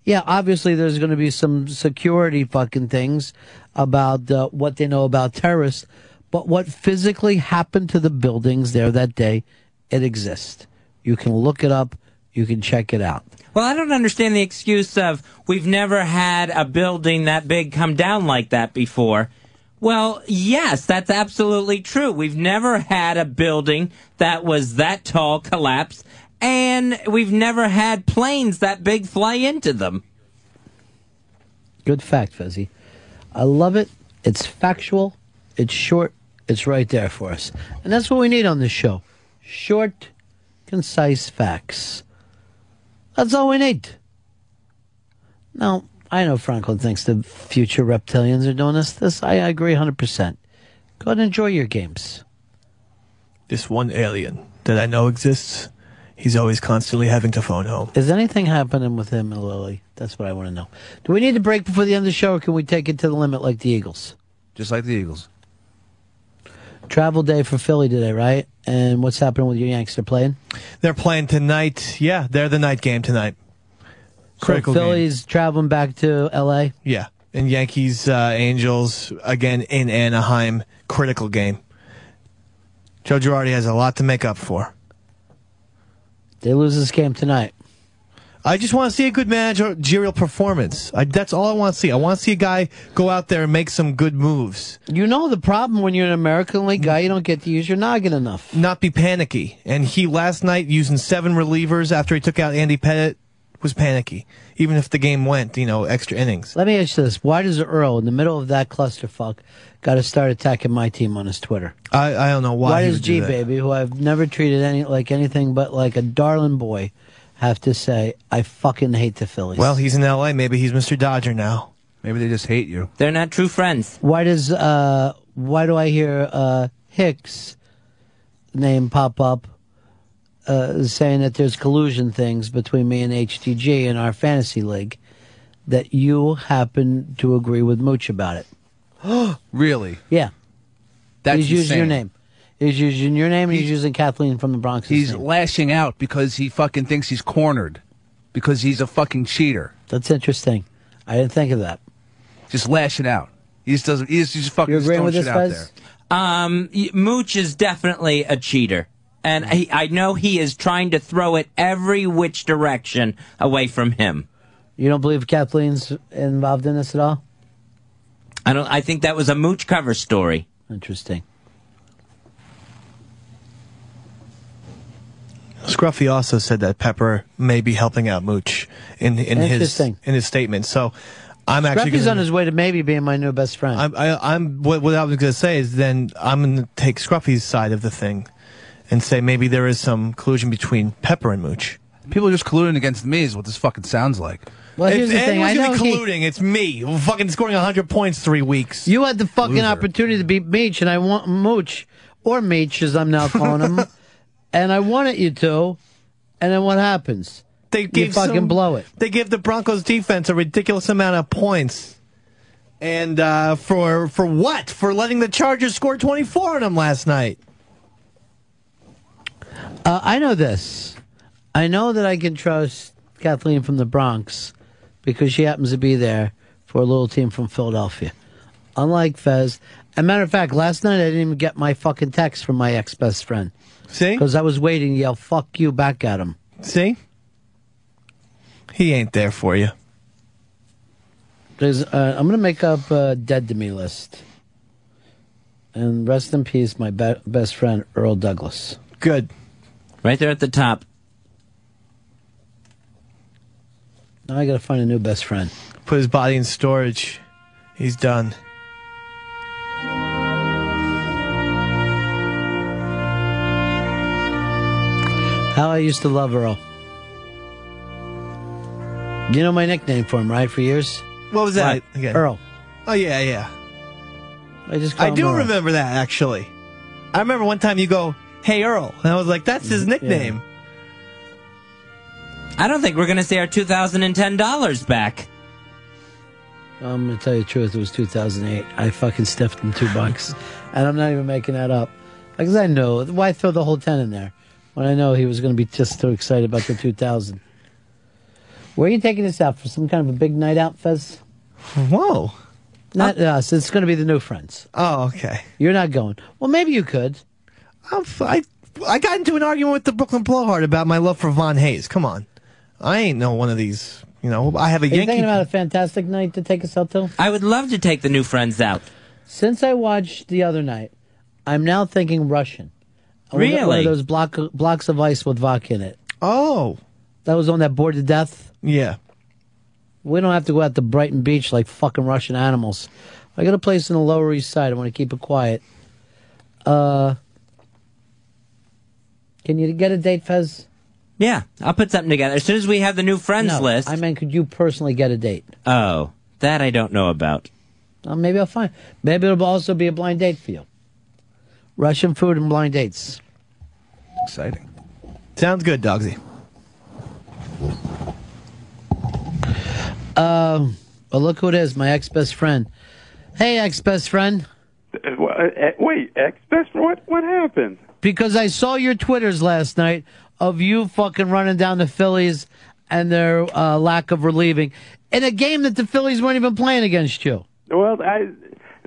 Yeah, obviously there's going to be some security fucking things about uh, what they know about terrorists, but what physically happened to the buildings there that day, it exists. You can look it up. You can check it out. Well, I don't understand the excuse of we've never had a building that big come down like that before. Well, yes, that's absolutely true. We've never had a building that was that tall collapse, and we've never had planes that big fly into them. Good fact, Fezzy. I love it. It's factual. It's short. It's right there for us. And that's what we need on this show. Short, concise facts. That's all we need. Now, I know Franklin thinks the future reptilians are doing this. This I agree 100%. Go ahead and enjoy your games. this one alien that I know exists. He's always constantly having to phone home. Is anything happening with him and Lily? That's what I want to know. Do we need to break before the end of the show, or can we take it to the limit like the Eagles? Just like the Eagles. Travel day for Philly today, right? And what's happening with your Yanks? They're playing. They're playing tonight. Yeah, they're the night game tonight. Critical so game. Traveling back to L.A. Yeah, and Yankees uh, Angels again in Anaheim. Critical game. Joe Girardi has a lot to make up for. They lose this game tonight. I just want to see a good managerial performance. I, that's all I want to see. I want to see a guy go out there and make some good moves. You know the problem when you're an American League guy, you don't get to use your noggin enough. Not be panicky. And he last night using seven relievers after he took out Andy Pettitte was panicky. Even if the game went, you know, extra innings. Let me ask you this: Why does Earl, in the middle of that clusterfuck, got to start attacking my team on his Twitter? I, I don't know why. Why does would do G Baby, who I've never treated any like anything but like a darling boy, have to say I fucking hate the Phillies? Well, he's in L.A. Maybe he's Mr. Dodger now. Maybe they just hate you. They're not true friends. Why does uh why do I hear uh Hicks name pop up uh saying that there's collusion things between me and HTG in our fantasy league that you happen to agree with Mooch about it? really? Yeah. That's he's using your name. He's using your name and he's using Kathleen from the Bronx. He's lashing out because he fucking thinks he's cornered. Because he's a fucking cheater. That's interesting. I didn't think of that. Just lashing out. He just doesn't. He's just fucking You agreeing throwing with shit this, out Fez? there. Um, Mooch is definitely a cheater. And he, I know he is trying to throw it every which direction away from him. You don't believe Kathleen's involved in this at all? I don't. I think that was a Mooch cover story. Interesting. Scruffy also said that Pepper may be helping out Mooch in in his in his statement. So I'm actually Scruffy's gonna, on his way to maybe being my new best friend. I'm I, I'm what, what I was going to say is then I'm going to take Scruffy's side of the thing and say maybe there is some collusion between Pepper and Mooch. People are just colluding against me is what this fucking sounds like. Well, here's if the thing. I know gonna he- colluding, it's me. Fucking scoring 100 points three weeks. You had the fucking Loser. opportunity to beat Meech, and I want Mooch or Meech, as I'm now calling him, and I wanted you to. And then what happens? They you gave fucking some- blow it. They give the Broncos defense a ridiculous amount of points. And uh, for for what? For letting the Chargers score 24 on them last night. Uh, I know this. I know that I can trust Kathleen from the Bronx because she happens to be there for a little team from Philadelphia. Unlike Fez. As a matter of fact, last night I didn't even get my fucking text from my ex best friend. See? Because I was waiting to yell "fuck you" back at him. See? He ain't there for you. There's, uh, I'm going to make up a dead to me list. And rest in peace, my be- best friend, Earl Douglas. Good. Right there at the top. Now I got to find a new best friend. Put his body in storage. He's done. How I used to love Earl. You know my nickname for him, right? For years? What was that? What? again? Earl. Oh, yeah, yeah. I just I do Earl. remember that, actually. I remember one time you go, hey, Earl. And I was like, that's his nickname. I don't think we're going to see our $2,010 back. I'm going to tell you the truth. It was 2008. I fucking stiffed him two bucks. and I'm not even making that up. Because I know. Why throw the whole 10 in there when I know he was going to be just so excited about the 2000? Where are you taking this out? For some kind of a big night out, Fez? Whoa. Not us. It's going to be the new friends. Oh, okay. You're not going. Well, maybe you could. I'm f- I, I got into an argument with the Brooklyn Blowhard about my love for Von Hayes. Come on. I ain't no one of these. You know, I have a Are you Yankee. thinking about a fantastic night to take us out to? I would love to take the new friends out. Since I watched the other night, I'm now thinking Russian. I One Really? of those block, blocks of ice with vodka in it. Oh. That was on that board to death? Yeah. We don't have to go out to Brighton Beach like fucking Russian animals. I got a place in the Lower East Side. I want to keep it quiet. Uh, can you get a date, Fez? Yeah, I'll put something together. As soon as we have the new friends No, list. I mean, could you personally get a date? oh, that I don't know about. Uh, maybe I'll find. Maybe it'll also be a blind date for you. Russian food and blind dates. Exciting. Sounds good, Dogsy. Um, well, look who it is, my ex best friend. Hey, ex best friend. Uh, Wait, ex best friend? what? What happened? Because I saw your Twitters last night of you fucking running down the Phillies and their uh, lack of relieving in a game that the Phillies weren't even playing against you. Well, I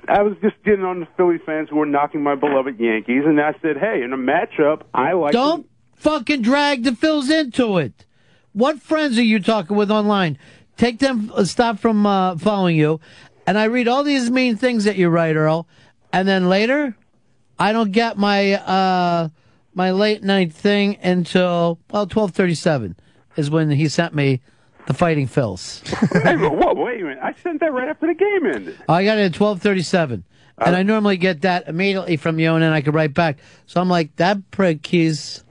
I was just getting on the Philly fans who were knocking my beloved Yankees, and I said, hey, in a matchup, I like. Don't fucking drag the Phils into it. What friends are you talking with online? Take them, uh, stop from uh, following you. And I read all these mean things that you write, Earl. And then later, I don't get my uh, my late night thing until well twelve thirty seven is when he sent me the Fighting Phils. hey, whoa, wait a minute! I sent that right after the game ended. I got it at twelve thirty seven, and I normally get that immediately from you, and then I could write back. So I'm like, that prick, he's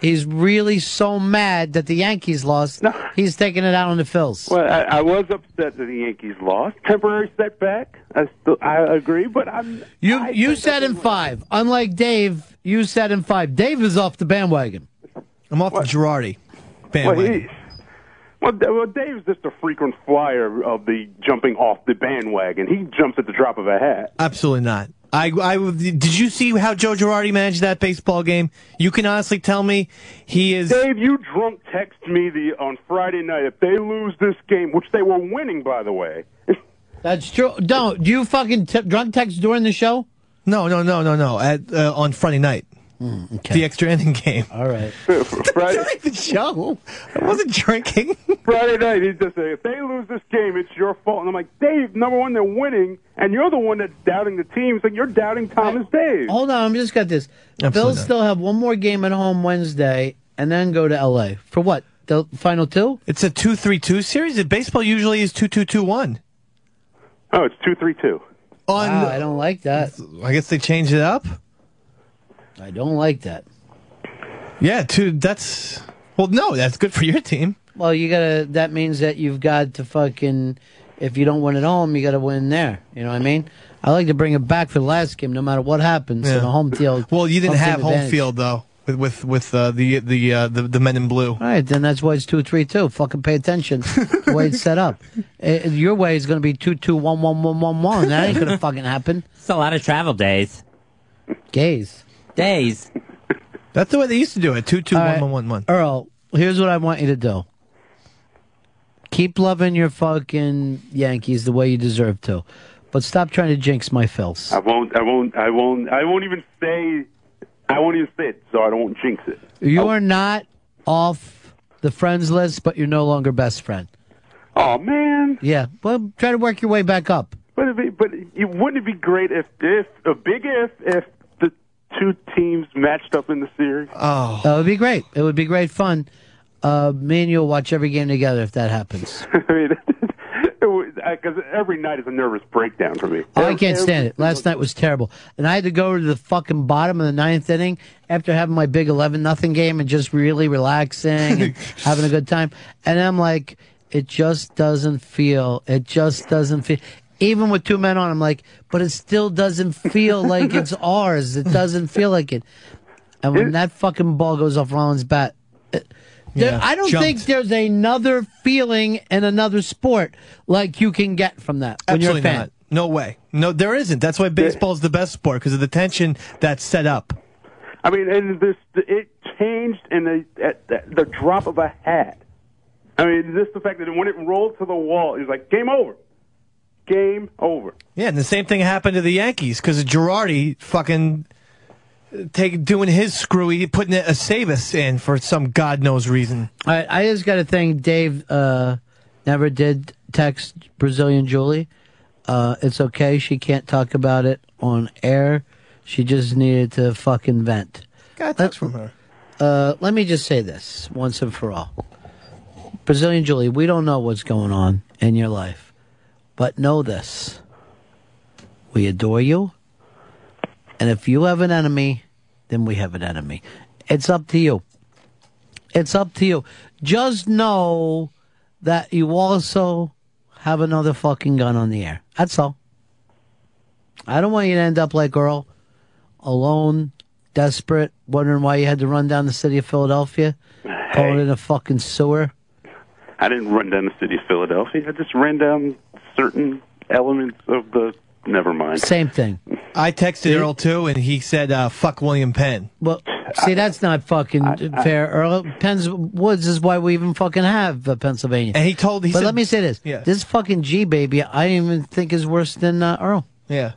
he's really so mad that the Yankees lost. He's taking it out on the Phils. Well, I, I was upset that the Yankees lost. Temporary setback. I still, I agree, but I'm. You you said in five. Unlike Dave, you said in five. Dave is off the bandwagon. I'm off the Girardi Well, he, well, D- well, Dave's just a frequent flyer of the jumping off the bandwagon. He jumps at the drop of a hat. Absolutely not. I, I, did you see how Joe Girardi managed that baseball game? You can honestly tell me he is. Dave, you drunk text me the on Friday night if they lose this game, which they were winning, by the way. That's true. Don't do you fucking t- drunk text during the show? No, no, no, no, no. At uh, on Friday night, Hmm, the extra inning game. All right. Friday the show. I wasn't drinking. Friday night, he just said, if they lose this game, it's your fault. And I'm like, Dave, number one, they're winning, and you're the one that's doubting the team. So you're doubting Thomas Dave. Hold on, I'm just got this. Phils still have one more game at home Wednesday, and then go to L.A. for what? The final two? It's a two-three-two series. Baseball usually is two-two-two-one. Oh, it's two three two. On, Wow, I don't like that. I guess they changed it up. I don't like that. Yeah, two. That's well, no, that's good for your team. Well, you gotta. That means that you've got to fucking. If you don't win at home, you gotta win there. You know what I mean? I like to bring it back for the last game, no matter what happens. Yeah. So the home field. Well, you didn't home have field home advantage. field though with with with uh, the the, uh, the the men in blue. All right, then that's why it's two three two. Fucking pay attention the way it's set up. Uh, your way is going to be two two one one one one one. That ain't going to fucking happen. It's a lot of travel days. Gays. Days. That's the way they used to do it. Two two All one right, one one one. Earl, here's what I want you to do. Keep loving your fucking Yankees the way you deserve to, but stop trying to jinx my Phils. I won't. I won't. I won't. I won't even say. I won't even say it, so I don't jinx it. You are not off the friends list, but you're no longer best friend. Oh man! Yeah, well, try to work your way back up. But it'd be, but it, wouldn't it be great if if a big if if the two teams matched up in the series? Oh, that would be great. It would be great fun. Uh, me and you'll watch every game together if that happens. I mean, because every night is a nervous breakdown for me. Oh, I can't stand it. Last night was terrible, and I had to go to the fucking bottom of the ninth inning after having my big eleven nothing game and just really relaxing and having a good time. And I'm like, it just doesn't feel. It just doesn't feel. Even with two men on, I'm like, but it still doesn't feel like it's ours. It doesn't feel like it. And when that fucking ball goes off Rollins' bat, it- there- Yeah, I don't jumped. think there's another feeling in another sport like you can get from that when Absolutely you're a fan. not. No way. No, there isn't. That's why baseball's the best sport because of the tension that's set up. I mean, and this it changed in the at the, the drop of a hat. I mean, just the fact that when it rolled to the wall, it was like game over, game over. Yeah, and the same thing happened to the Yankees because Girardi fucking take doing his screwy, putting Aceves in for some god knows reason. I, I just got to thank Dave uh, never did text Brazilian Julie. Uh, it's okay. She can't talk about it on air. She just needed to fucking vent. Got a text from her. Uh, let me just say this once and for all. Brazilian Julie, we don't know what's going on in your life, but know this. We adore you. And if you have an enemy, then we have an enemy. It's up to you. It's up to you. Just know that you also have another fucking gun on the air. That's all. I don't want you to end up like Earl, alone, desperate, wondering why you had to run down the city of Philadelphia, calling it a fucking sewer. I didn't run down the city of Philadelphia. I just ran down certain elements of the. Never mind. Same thing. I texted Earl too, and he said, uh, "Fuck William Penn." Well, see, that's not fucking fair. Earl Penn's Woods is why we even fucking have uh, Pennsylvania. And he told. He but said, let me say this: Yeah. this fucking G baby, I didn't even think is worse than uh, Earl. Yeah.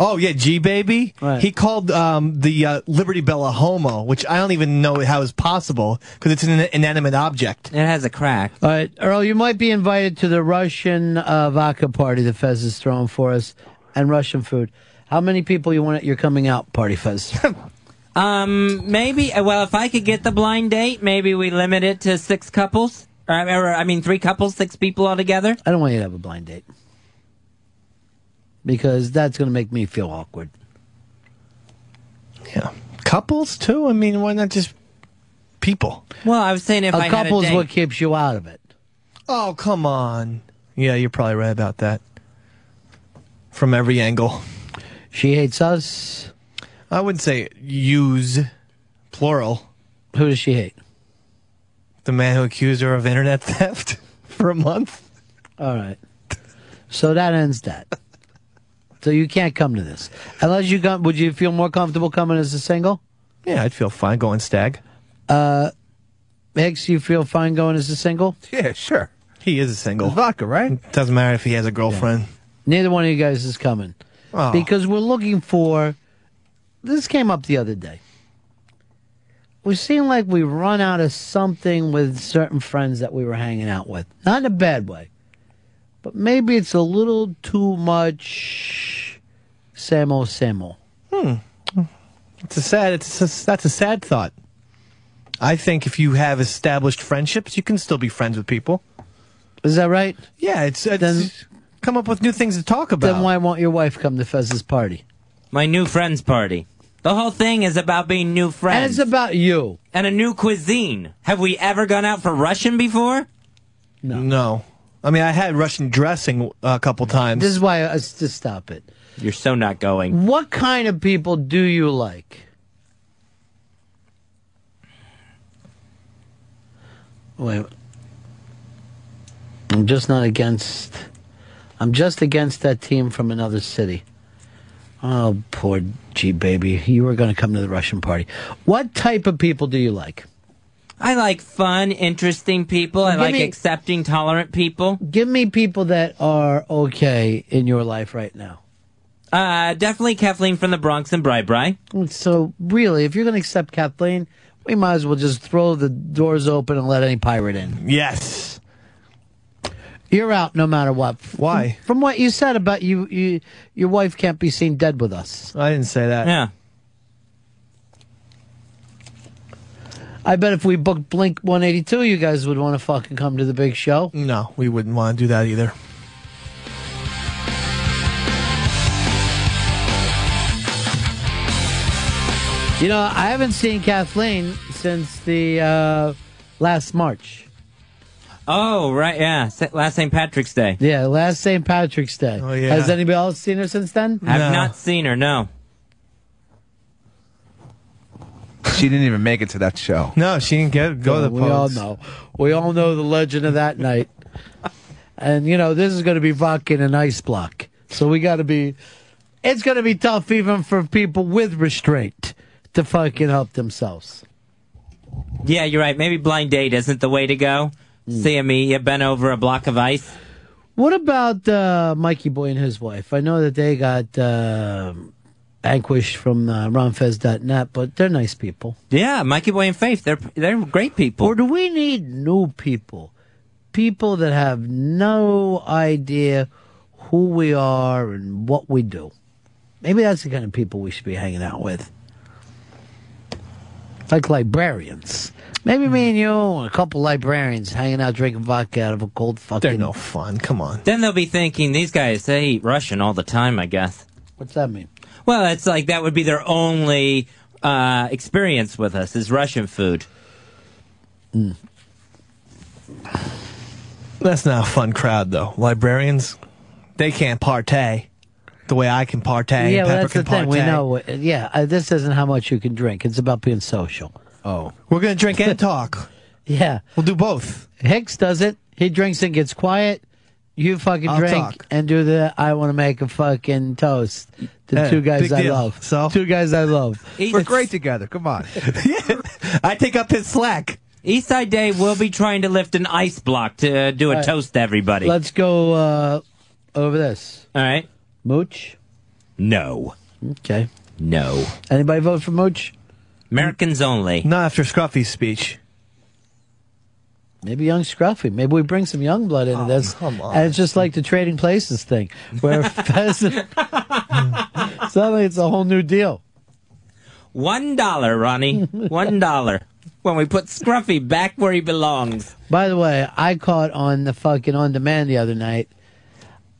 Oh yeah, G baby. He called um, the uh, Liberty Bell a homo, which I don't even know how is possible because it's an inanimate object. It has a crack. All right, Earl, you might be invited to the Russian uh, vodka party the Fez is throwing for us, and Russian food. How many people you want at your coming out party, Fez? Um, maybe. uh, Well, if I could get the blind date, maybe we limit it to six couples. Or, or I mean, three couples, six people altogether. I don't want you to have a blind date because that's going to make me feel awkward. Yeah. Couples too. I mean, why not just people? Well, I was saying if a I had a couple's date. what keeps you out of it. Oh come on. Yeah, you're probably right about that. From every angle. She hates us. I wouldn't say use plural. Who does she hate? The man who accused her of internet theft for a month. All right. So that ends that. So you can't come to this unless you come. Would you feel more comfortable coming as a single? Yeah, I'd feel fine going stag. Uh, Hicks, you feel fine going as a single? Yeah, sure. He is a single. Vodka, right? Doesn't matter if he has a girlfriend. Neither one of you guys is coming Oh. because we're looking for. This came up the other day. We seem like we run out of something with certain friends that we were hanging out with. Not in a bad way, but maybe it's a little too much. Samo Samo. Hmm. It's a sad. It's a, that's a sad thought. I think if you have established friendships, you can still be friends with people. Is that right? Yeah, it's, it's come up with new things to talk about. Then why won't your wife come to Fez's party? My new friends party. The whole thing is about being new friends. And it's about you. And a new cuisine. Have we ever gone out for Russian before? No. No. I mean, I had Russian dressing a couple times. This is why I just stop it. You're so not going. What kind of people do you like? Wait. I'm just not against. I'm just against that team from another city. Oh, poor G baby. You were going to come to the Russian party. What type of people do you like? I like fun, interesting people. I Give like me- accepting, tolerant people. Give me people that are okay in your life right now. Uh, definitely Kathleen from the Bronx and Bri Bri. So, really, if you're going to accept Kathleen, we might as well just throw the doors open and let any pirate in. Yes. You're out no matter what. Why? From, from what you said about you, you, your wife can't be seen dead with us. I didn't say that. Yeah. I bet if we booked Blink 182, you guys would want to fucking come to the big show. No, we wouldn't want to do that either. You know, I haven't seen Kathleen since the uh, last March. Oh, right, yeah. Last St. Patrick's Day. Yeah, last St. Patrick's Day. Oh, yeah. Has anybody else seen her since then? I've not seen her, no. She didn't even make it to that show. No, she didn't get go to the we all Pogues. know. We all know the legend of that night. And you know, this is going to be vodka in an ice block. So we got to be. It's going to be tough even for people with restraint to fucking help themselves. Yeah, you're right. Maybe blind date isn't the way to go. Hmm. Seeing me, you bent over a block of ice. What about uh, Mikey Boy and his wife? I know that they got uh, vanquished from uh, RonFez.net, but they're nice people. Yeah, Mikey Boy and Faith, they're they're great people. Or do we need new people? People that have no idea who we are and what we do. Maybe that's the kind of people we should be hanging out with. Like librarians. Maybe me and you and a couple librarians hanging out drinking vodka out of a cold fucking. They're no fun. Come on. Then they'll be thinking these guys they eat Russian all the time. I guess. What's that mean? Well, it's like that would be their only uh, experience with us is Russian food. That's not a fun crowd, though. Librarians, they can't partay. the way I can partay. yeah, well, Pepper that's the can thing. We know. Yeah, uh, this isn't how much you can drink. It's about being social. Oh, we're gonna drink and talk. Yeah, we'll do both. Hicks does it. He drinks and gets quiet. You fucking I'll drink talk. and do the I want to make a fucking toast. The Yeah, two guys I deal. love. So two guys I love. We're great together. Come on. I take up his slack. Eastside Dave will be trying to lift an ice block to uh, do a All right. toast to everybody. Let's go uh, over this. All right. Mooch. No. Okay. No. Anybody vote for Mooch? Americans only. Not after Scruffy's speech. Maybe young Scruffy. Maybe we bring some young blood into this. come on. And it's just like the trading places thing, where pheasant. Suddenly it's a whole new deal. One dollar, Ronnie. One dollar. When we put Scruffy back where he belongs. By the way, I caught on the fucking on demand the other night,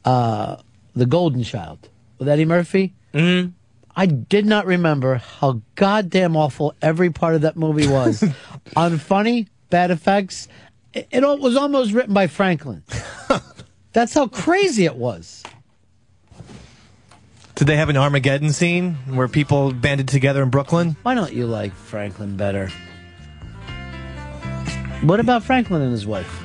uh, the Golden Child with Eddie Murphy. Mm-hmm. I did not remember how goddamn awful every part of that movie was. Unfunny, bad effects. It, it was almost written by Franklin. That's how crazy it was. Did they have an Armageddon scene where people banded together in Brooklyn? Why don't you like Franklin better? What about Franklin and his wife?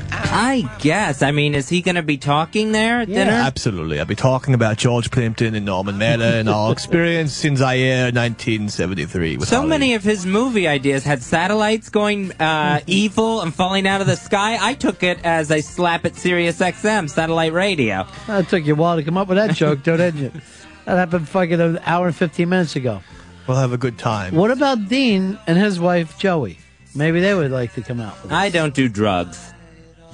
I guess. I mean, is he going to be talking there at dinner? Absolutely. I'll be talking about George Plimpton and Norman Mailer and our experience in Zaire 1973. So Holly. many of his movie ideas had satellites going uh, evil and falling out of the sky. I took it as a slap at Sirius XM satellite radio. It took you a while to come up with that joke, though, didn't you? That happened fucking an hour and 15 minutes ago. We'll have a good time. What about Dean and his wife, Joey? Maybe they would like to come out with I don't do drugs,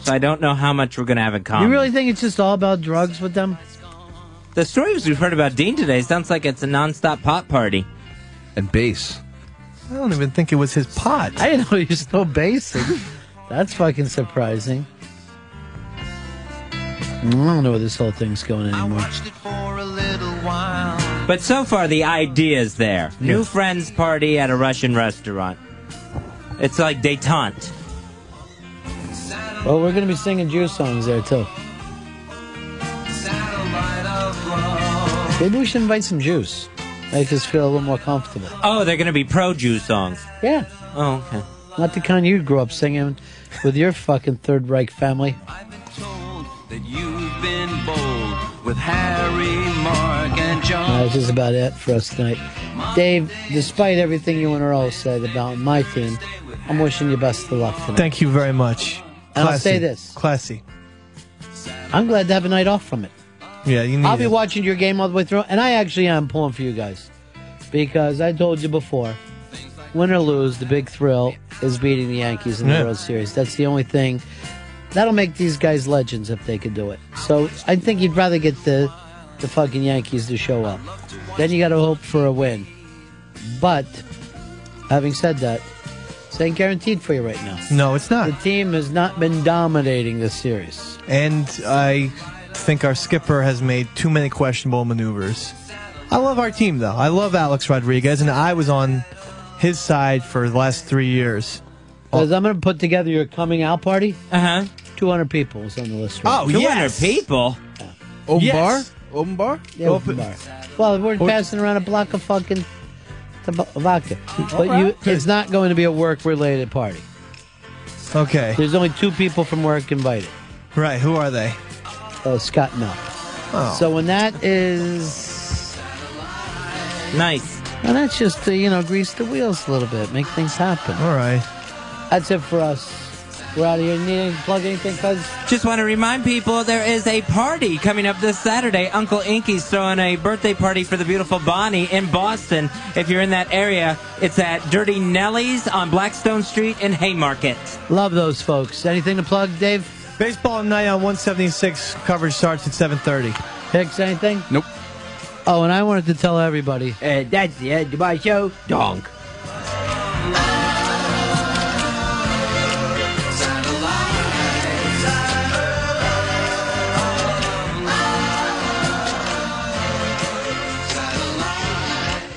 so I don't know how much we're going to have in common. You really think it's just all about drugs with them? The stories we've heard about Dean today sounds like it's a nonstop pot party. And bass. I don't even think it was his pot. I didn't know he was still basing. That's fucking surprising. I don't know where this whole thing's going anymore. But so far, the idea's there. New friends party at a Russian restaurant. It's like detente. Well, we're going to be singing Jew songs there, too. Maybe we should invite some Jews. Make us feel a little more comfortable. Oh, they're going to be pro Jew songs. Yeah. Oh, okay. Not the kind you grew up singing with your fucking Third Reich family. I've been told that you've been bold with Harry, Mark, and John. This is about it for us tonight. Dave, despite everything you and Earl said about my team, I'm wishing you best of luck tonight. Thank you very much. And I'll say this. Classy. I'm glad to have a night off from it. Yeah, you need I'll be it. watching your game all the way through, and I actually am pulling for you guys. Because I told you before, win or lose, the big thrill is beating the Yankees in Yeah. the World Series. That's the only thing. That'll make these guys legends if they could do it. So I think you'd rather get the, the fucking Yankees to show up. Then you got to hope for a win. But, having said that, this ain't guaranteed for you right now. No, it's not. The team has not been dominating this series. And I think our skipper has made too many questionable maneuvers. I love our team, though. I love Alex Rodriguez, and I was on his side for the last three years. Because I'm going to put together your coming out party. Uh huh. 200 people is on the list. Right Oh, now. 200 people? Open Yes. bar? Open bar? Yeah, open bar. Well, we're passing around a block of fucking tab- vodka. But you, it's not going to be a work-related party. Okay. There's only two people from work invited. Right, who are they? Uh, Scott and Mel. Oh. So when that is... Nice. And that's just to, you know, grease the wheels a little bit, make things happen. All right. That's it for us. We're out of here. Need anything to plug anything, cuz? Just want to remind people there is a party coming up this Saturday. Uncle Inky's throwing a birthday party for the beautiful Bonnie in Boston. If you're in that area, it's at Durty Nelly's on Blackstone Street in Haymarket. Love those folks. Anything to plug, Dave? Baseball night on 176. Coverage starts at 7:30. Hicks, anything? Nope. Oh, and I wanted to tell everybody. Uh, that's the end of my show. Donk. Thank